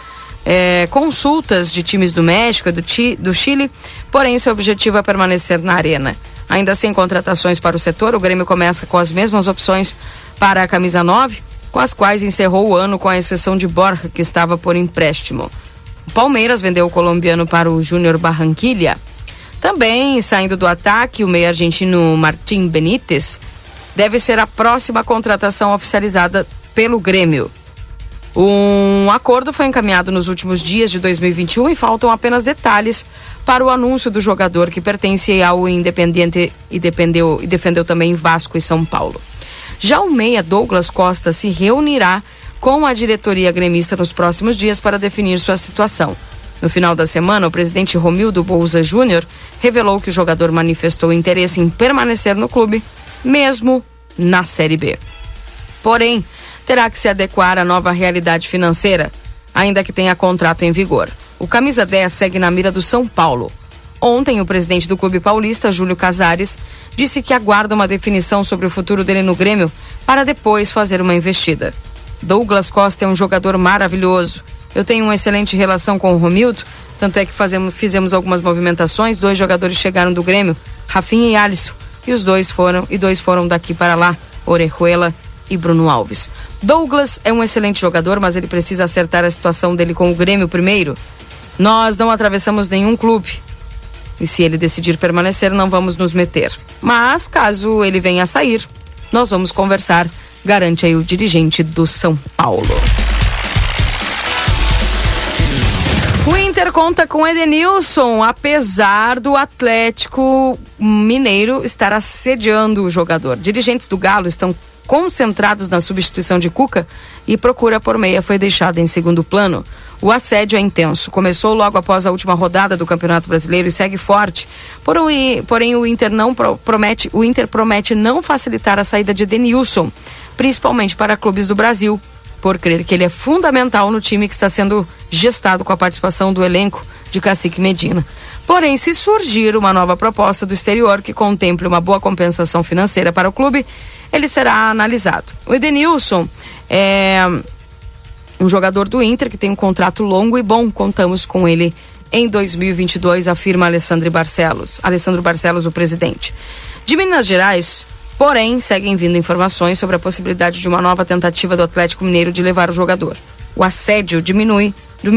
Speaker 1: é, consultas de times do México e do, do Chile, porém seu objetivo é permanecer na arena. Ainda sem contratações para o setor, o Grêmio começa com as mesmas opções para a camisa 9 com as quais encerrou o ano com a exceção de Borja, que estava por empréstimo. O Palmeiras vendeu o colombiano para o Júnior Barranquilha. Também, saindo do ataque, o meio argentino Martim Benítez deve ser a próxima contratação oficializada pelo Grêmio. Um acordo foi encaminhado nos últimos dias de 2021 e faltam apenas detalhes para o anúncio do jogador que pertence ao Independiente e, dependeu, e defendeu também Vasco e São Paulo. Já o meia Douglas Costa se reunirá com a diretoria gremista nos próximos dias para definir sua situação. No final da semana, o presidente Romildo Bolsa Júnior revelou que o jogador manifestou interesse em permanecer no clube, mesmo na Série B. Porém, terá que se adequar à nova realidade financeira, ainda que tenha contrato em vigor. O camisa 10 segue na mira do São Paulo. Ontem, o presidente do Clube Paulista, Júlio Casares, disse que aguarda uma definição sobre o futuro dele no Grêmio para depois fazer uma investida. Douglas Costa é um jogador maravilhoso. Eu tenho uma excelente relação com o Romildo, tanto é que fazemos, fizemos algumas movimentações. Dois jogadores chegaram do Grêmio, Rafinha e Alisson, e os dois foram e dois foram daqui para lá, Orejuela e Bruno Alves. Douglas é um excelente jogador, mas ele precisa acertar a situação dele com o Grêmio primeiro. Nós não atravessamos nenhum clube. E se ele decidir permanecer, não vamos nos meter. Mas, caso ele venha a sair, nós vamos conversar, garante aí o dirigente do São Paulo. O Inter conta com Edenilson, apesar do Atlético Mineiro estar assediando o jogador. Dirigentes do Galo estão concentrados na substituição de Cuca e procura por meia foi deixada em segundo plano. O assédio é intenso. Começou logo após a última rodada do Campeonato Brasileiro e segue forte. Porém, o Inter não promete, o Inter promete não facilitar a saída de Denilson, principalmente para clubes do Brasil, por crer que ele é fundamental no time que está sendo gestado com a participação do elenco de Cacique Medina. Porém, se surgir uma nova proposta do exterior que contemple uma boa compensação financeira para o clube, ele será analisado. O Edenilson é um jogador do Inter que tem um contrato longo e bom. Contamos com ele em 2022, afirma Alessandro Barcelos. Alessandro Barcelos, o presidente. De Minas Gerais, Porém, seguem vindo informações sobre a possibilidade de uma nova tentativa do Atlético Mineiro de levar o jogador. O assédio diminui,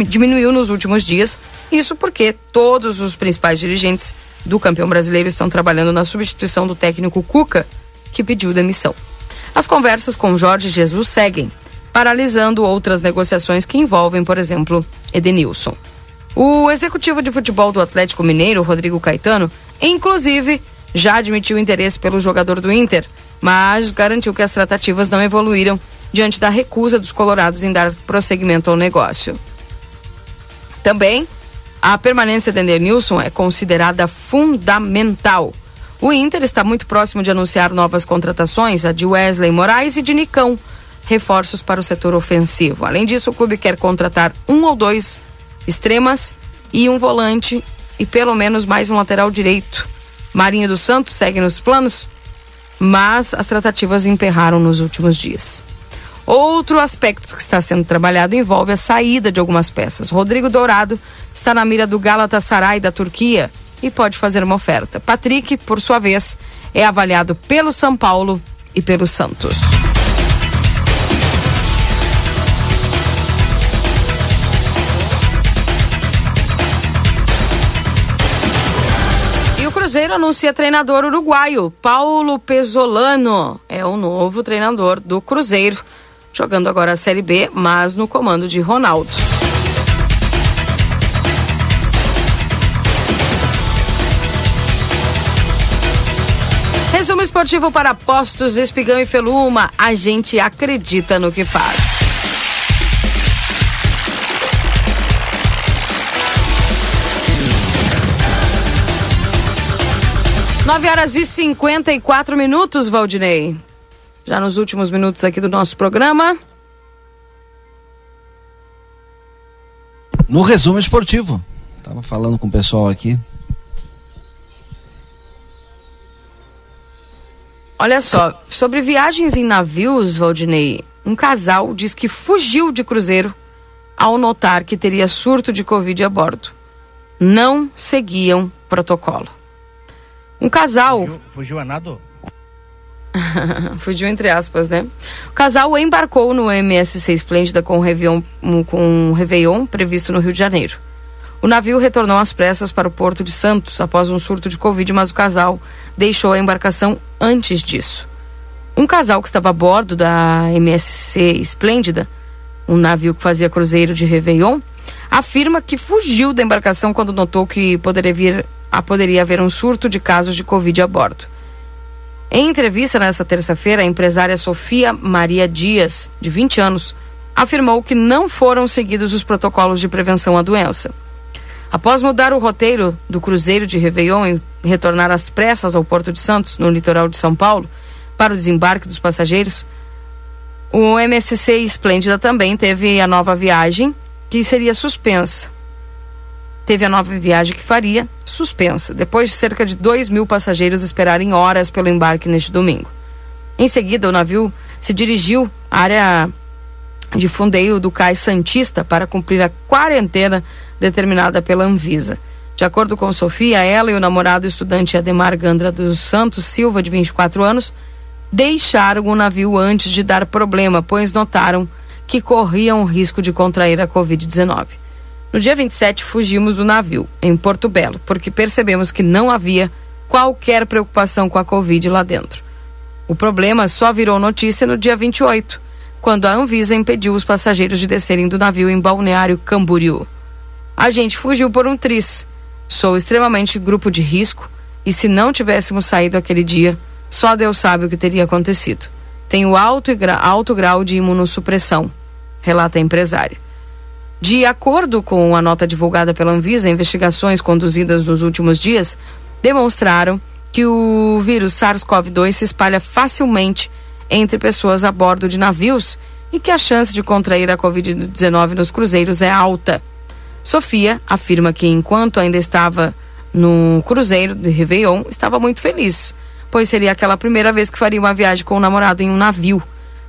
Speaker 1: diminuiu nos últimos dias, isso porque todos os principais dirigentes do campeão brasileiro estão trabalhando na substituição do técnico Cuca, que pediu demissão. As conversas com Jorge Jesus seguem, paralisando outras negociações que envolvem, por exemplo, Edenilson. O executivo de futebol do Atlético Mineiro, Rodrigo Caetano, inclusive já admitiu interesse pelo jogador do Inter, mas garantiu que as tratativas não evoluíram diante da recusa dos colorados em dar prosseguimento ao negócio. Também, a permanência de Nilson é considerada fundamental. O Inter está muito próximo de anunciar novas contratações, a de Wesley Moraes e de Nicão, reforços para o setor ofensivo. Além disso, o clube quer contratar um ou dois extremas e um volante e pelo menos mais um lateral direito. Marinho dos Santos segue nos planos, mas as tratativas emperraram nos últimos dias. Outro aspecto que está sendo trabalhado envolve a saída de algumas peças. Rodrigo Dourado está na mira do Galatasaray da Turquia e pode fazer uma oferta. Patrick, por sua vez, é avaliado pelo São Paulo e pelo Santos. Cruzeiro anuncia treinador uruguaio. Paulo Pesolano é o novo treinador do Cruzeiro, jogando agora a Série B, mas no comando de Ronaldo. Resumo esportivo para Postos, Espigão e Feluma. A gente acredita no que faz. 9 horas e 54 minutos, Valdinei. Já nos últimos minutos aqui do nosso programa.
Speaker 3: No resumo esportivo. Tava falando com o pessoal aqui.
Speaker 1: Olha só, sobre viagens em navios, Valdinei, um casal diz que fugiu de cruzeiro ao notar que teria surto de Covid a bordo. Não seguiam protocolo. Um casal.
Speaker 9: Fugiu, fugiu a nado?
Speaker 1: Fugiu entre aspas, né? O casal embarcou no MSC Esplêndida com o Réveillon, com o Réveillon previsto no Rio de Janeiro. O navio retornou às pressas para o Porto de Santos após um surto de Covid, mas o casal deixou a embarcação antes disso. Um casal que estava a bordo da MSC Esplêndida, um navio que fazia cruzeiro de Réveillon, afirma que fugiu da embarcação quando notou que poderia vir a poderia haver um surto de casos de Covid a bordo. Em entrevista nesta terça-feira, a empresária Sofia Maria Dias, de 20 anos, afirmou que não foram seguidos os protocolos de prevenção à doença. Após mudar o roteiro do cruzeiro de Réveillon e retornar às pressas ao Porto de Santos, no litoral de São Paulo, para o desembarque dos passageiros, o MSC Esplêndida também teve a nova viagem, que seria suspensa teve a nova viagem que faria suspensa, depois de cerca de 2 mil passageiros esperarem horas pelo embarque neste domingo. Em seguida, o navio se dirigiu à área de fundeio do Cais Santista para cumprir a quarentena determinada pela Anvisa. De acordo com Sofia, ela e o namorado estudante Ademar Gandra dos Santos Silva, de 24 anos, deixaram o navio antes de dar problema, pois notaram que corriam o risco de contrair a Covid-19. No dia 27, fugimos do navio, em Porto Belo, porque percebemos que não havia qualquer preocupação com a Covid lá dentro. O problema só virou notícia no dia 28, quando a Anvisa impediu os passageiros de descerem do navio em Balneário Camboriú. A gente fugiu por um tris. Sou extremamente grupo de risco e se não tivéssemos saído aquele dia, só Deus sabe o que teria acontecido. Tenho alto, alto grau de imunossupressão, relata a empresária. De acordo com a nota divulgada pela Anvisa, investigações conduzidas nos últimos dias demonstraram que o vírus SARS-CoV-2 se espalha facilmente entre pessoas a bordo de navios e que a chance de contrair a Covid-19 nos cruzeiros é alta. Sofia afirma que enquanto ainda estava no cruzeiro de Réveillon, estava muito feliz, pois seria aquela primeira vez que faria uma viagem com o namorado em um navio.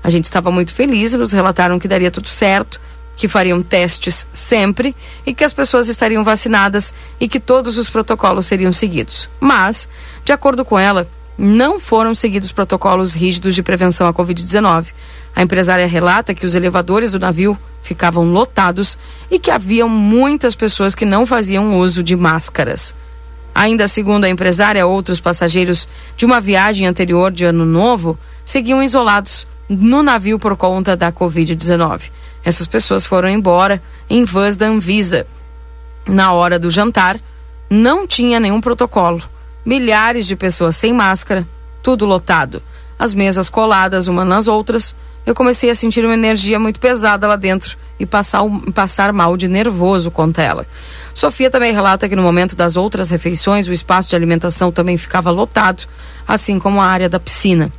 Speaker 1: A gente estava muito feliz, nos relataram que daria tudo certo que fariam testes sempre e que as pessoas estariam vacinadas e que todos os protocolos seriam seguidos. Mas, de acordo com ela, não foram seguidos protocolos rígidos de prevenção à Covid-19. A empresária relata que os elevadores do navio ficavam lotados e que haviam muitas pessoas que não faziam uso de máscaras. Ainda segundo a empresária, outros passageiros de uma viagem anterior de Ano Novo seguiam isolados no navio por conta da Covid-19. Essas pessoas foram embora em vans da Anvisa. Na hora do jantar, não tinha nenhum protocolo. Milhares de pessoas sem máscara, tudo lotado. As mesas coladas umas nas outras. Eu comecei a sentir uma energia muito pesada lá dentro e passar, passar mal de nervoso, conta ela. Sofia também relata que no momento das outras refeições, o espaço de alimentação também ficava lotado, assim como a área da piscina.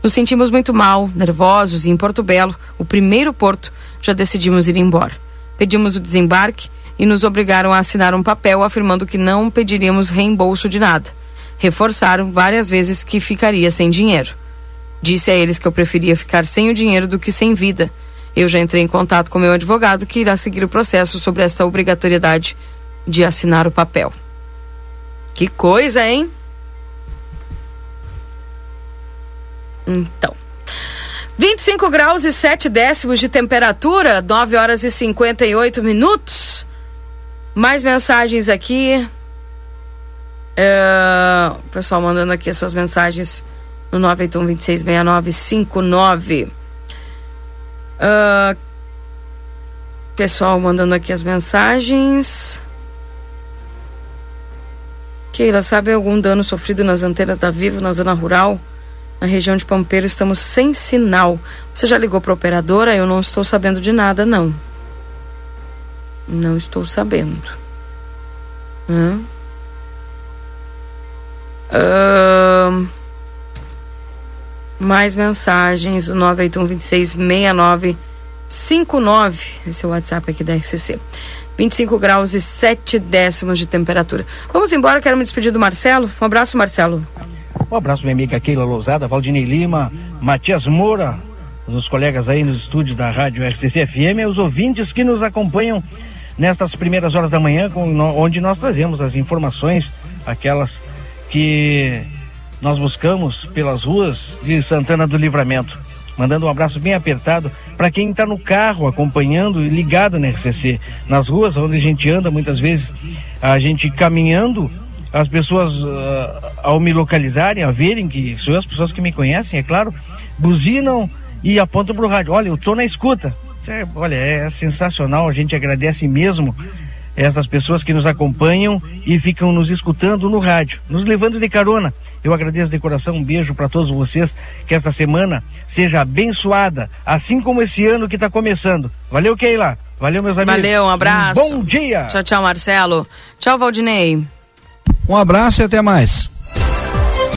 Speaker 1: Nos sentimos muito mal, nervosos e em Porto Belo, o primeiro porto, já decidimos ir embora. Pedimos o desembarque e nos obrigaram a assinar um papel afirmando que não pediríamos reembolso de nada. Reforçaram várias vezes que ficaria sem dinheiro. Disse a eles que eu preferia ficar sem o dinheiro do que sem vida. Eu já entrei em contato com meu advogado que irá seguir o processo sobre esta obrigatoriedade de assinar o papel. Que coisa, hein? Então. 25 graus e 7 décimos de temperatura, 9 horas e 58 minutos. Mais mensagens aqui. É, o pessoal mandando aqui as suas mensagens no 981 266959. Uh, pessoal mandando aqui as mensagens. Keila, sabe algum dano sofrido nas antenas da Vivo na zona rural? Na região de Pampeiro estamos sem sinal. Você já ligou para a operadora? Eu não estou sabendo de nada, não. Não estou sabendo. Hã? Uh, mais mensagens, o 981 26 69 59. Esse é o WhatsApp aqui da RCC. 25 graus e 7 décimos de temperatura. Vamos embora, quero me despedir do Marcelo. Um abraço, Marcelo.
Speaker 9: Um abraço, minha amiga Keila Lousada, Valdinei Lima, Matias Moura, os colegas aí nos estúdios da Rádio RCC FM os ouvintes que nos acompanham nestas primeiras horas da manhã, onde nós trazemos as informações, aquelas que nós buscamos pelas ruas de Santana do Livramento. Mandando um abraço bem apertado para quem está no carro acompanhando e ligado na RCC. Nas ruas onde a gente anda, muitas vezes, a gente caminhando as pessoas, uh, ao me localizarem, a verem que são as pessoas que me conhecem, é claro, buzinam e apontam para o rádio. Olha, eu estou na escuta. É, olha, é sensacional, a gente agradece mesmo essas pessoas que nos acompanham e ficam nos escutando no rádio, nos levando de carona. Eu agradeço de coração, um beijo para todos vocês, que esta semana seja abençoada, assim como esse ano que está começando. Valeu, Keila. Valeu, meus amigos.
Speaker 1: Valeu, um abraço.
Speaker 9: Um bom dia.
Speaker 1: Tchau, tchau, Marcelo. Tchau, Valdinei.
Speaker 3: Um abraço e até mais.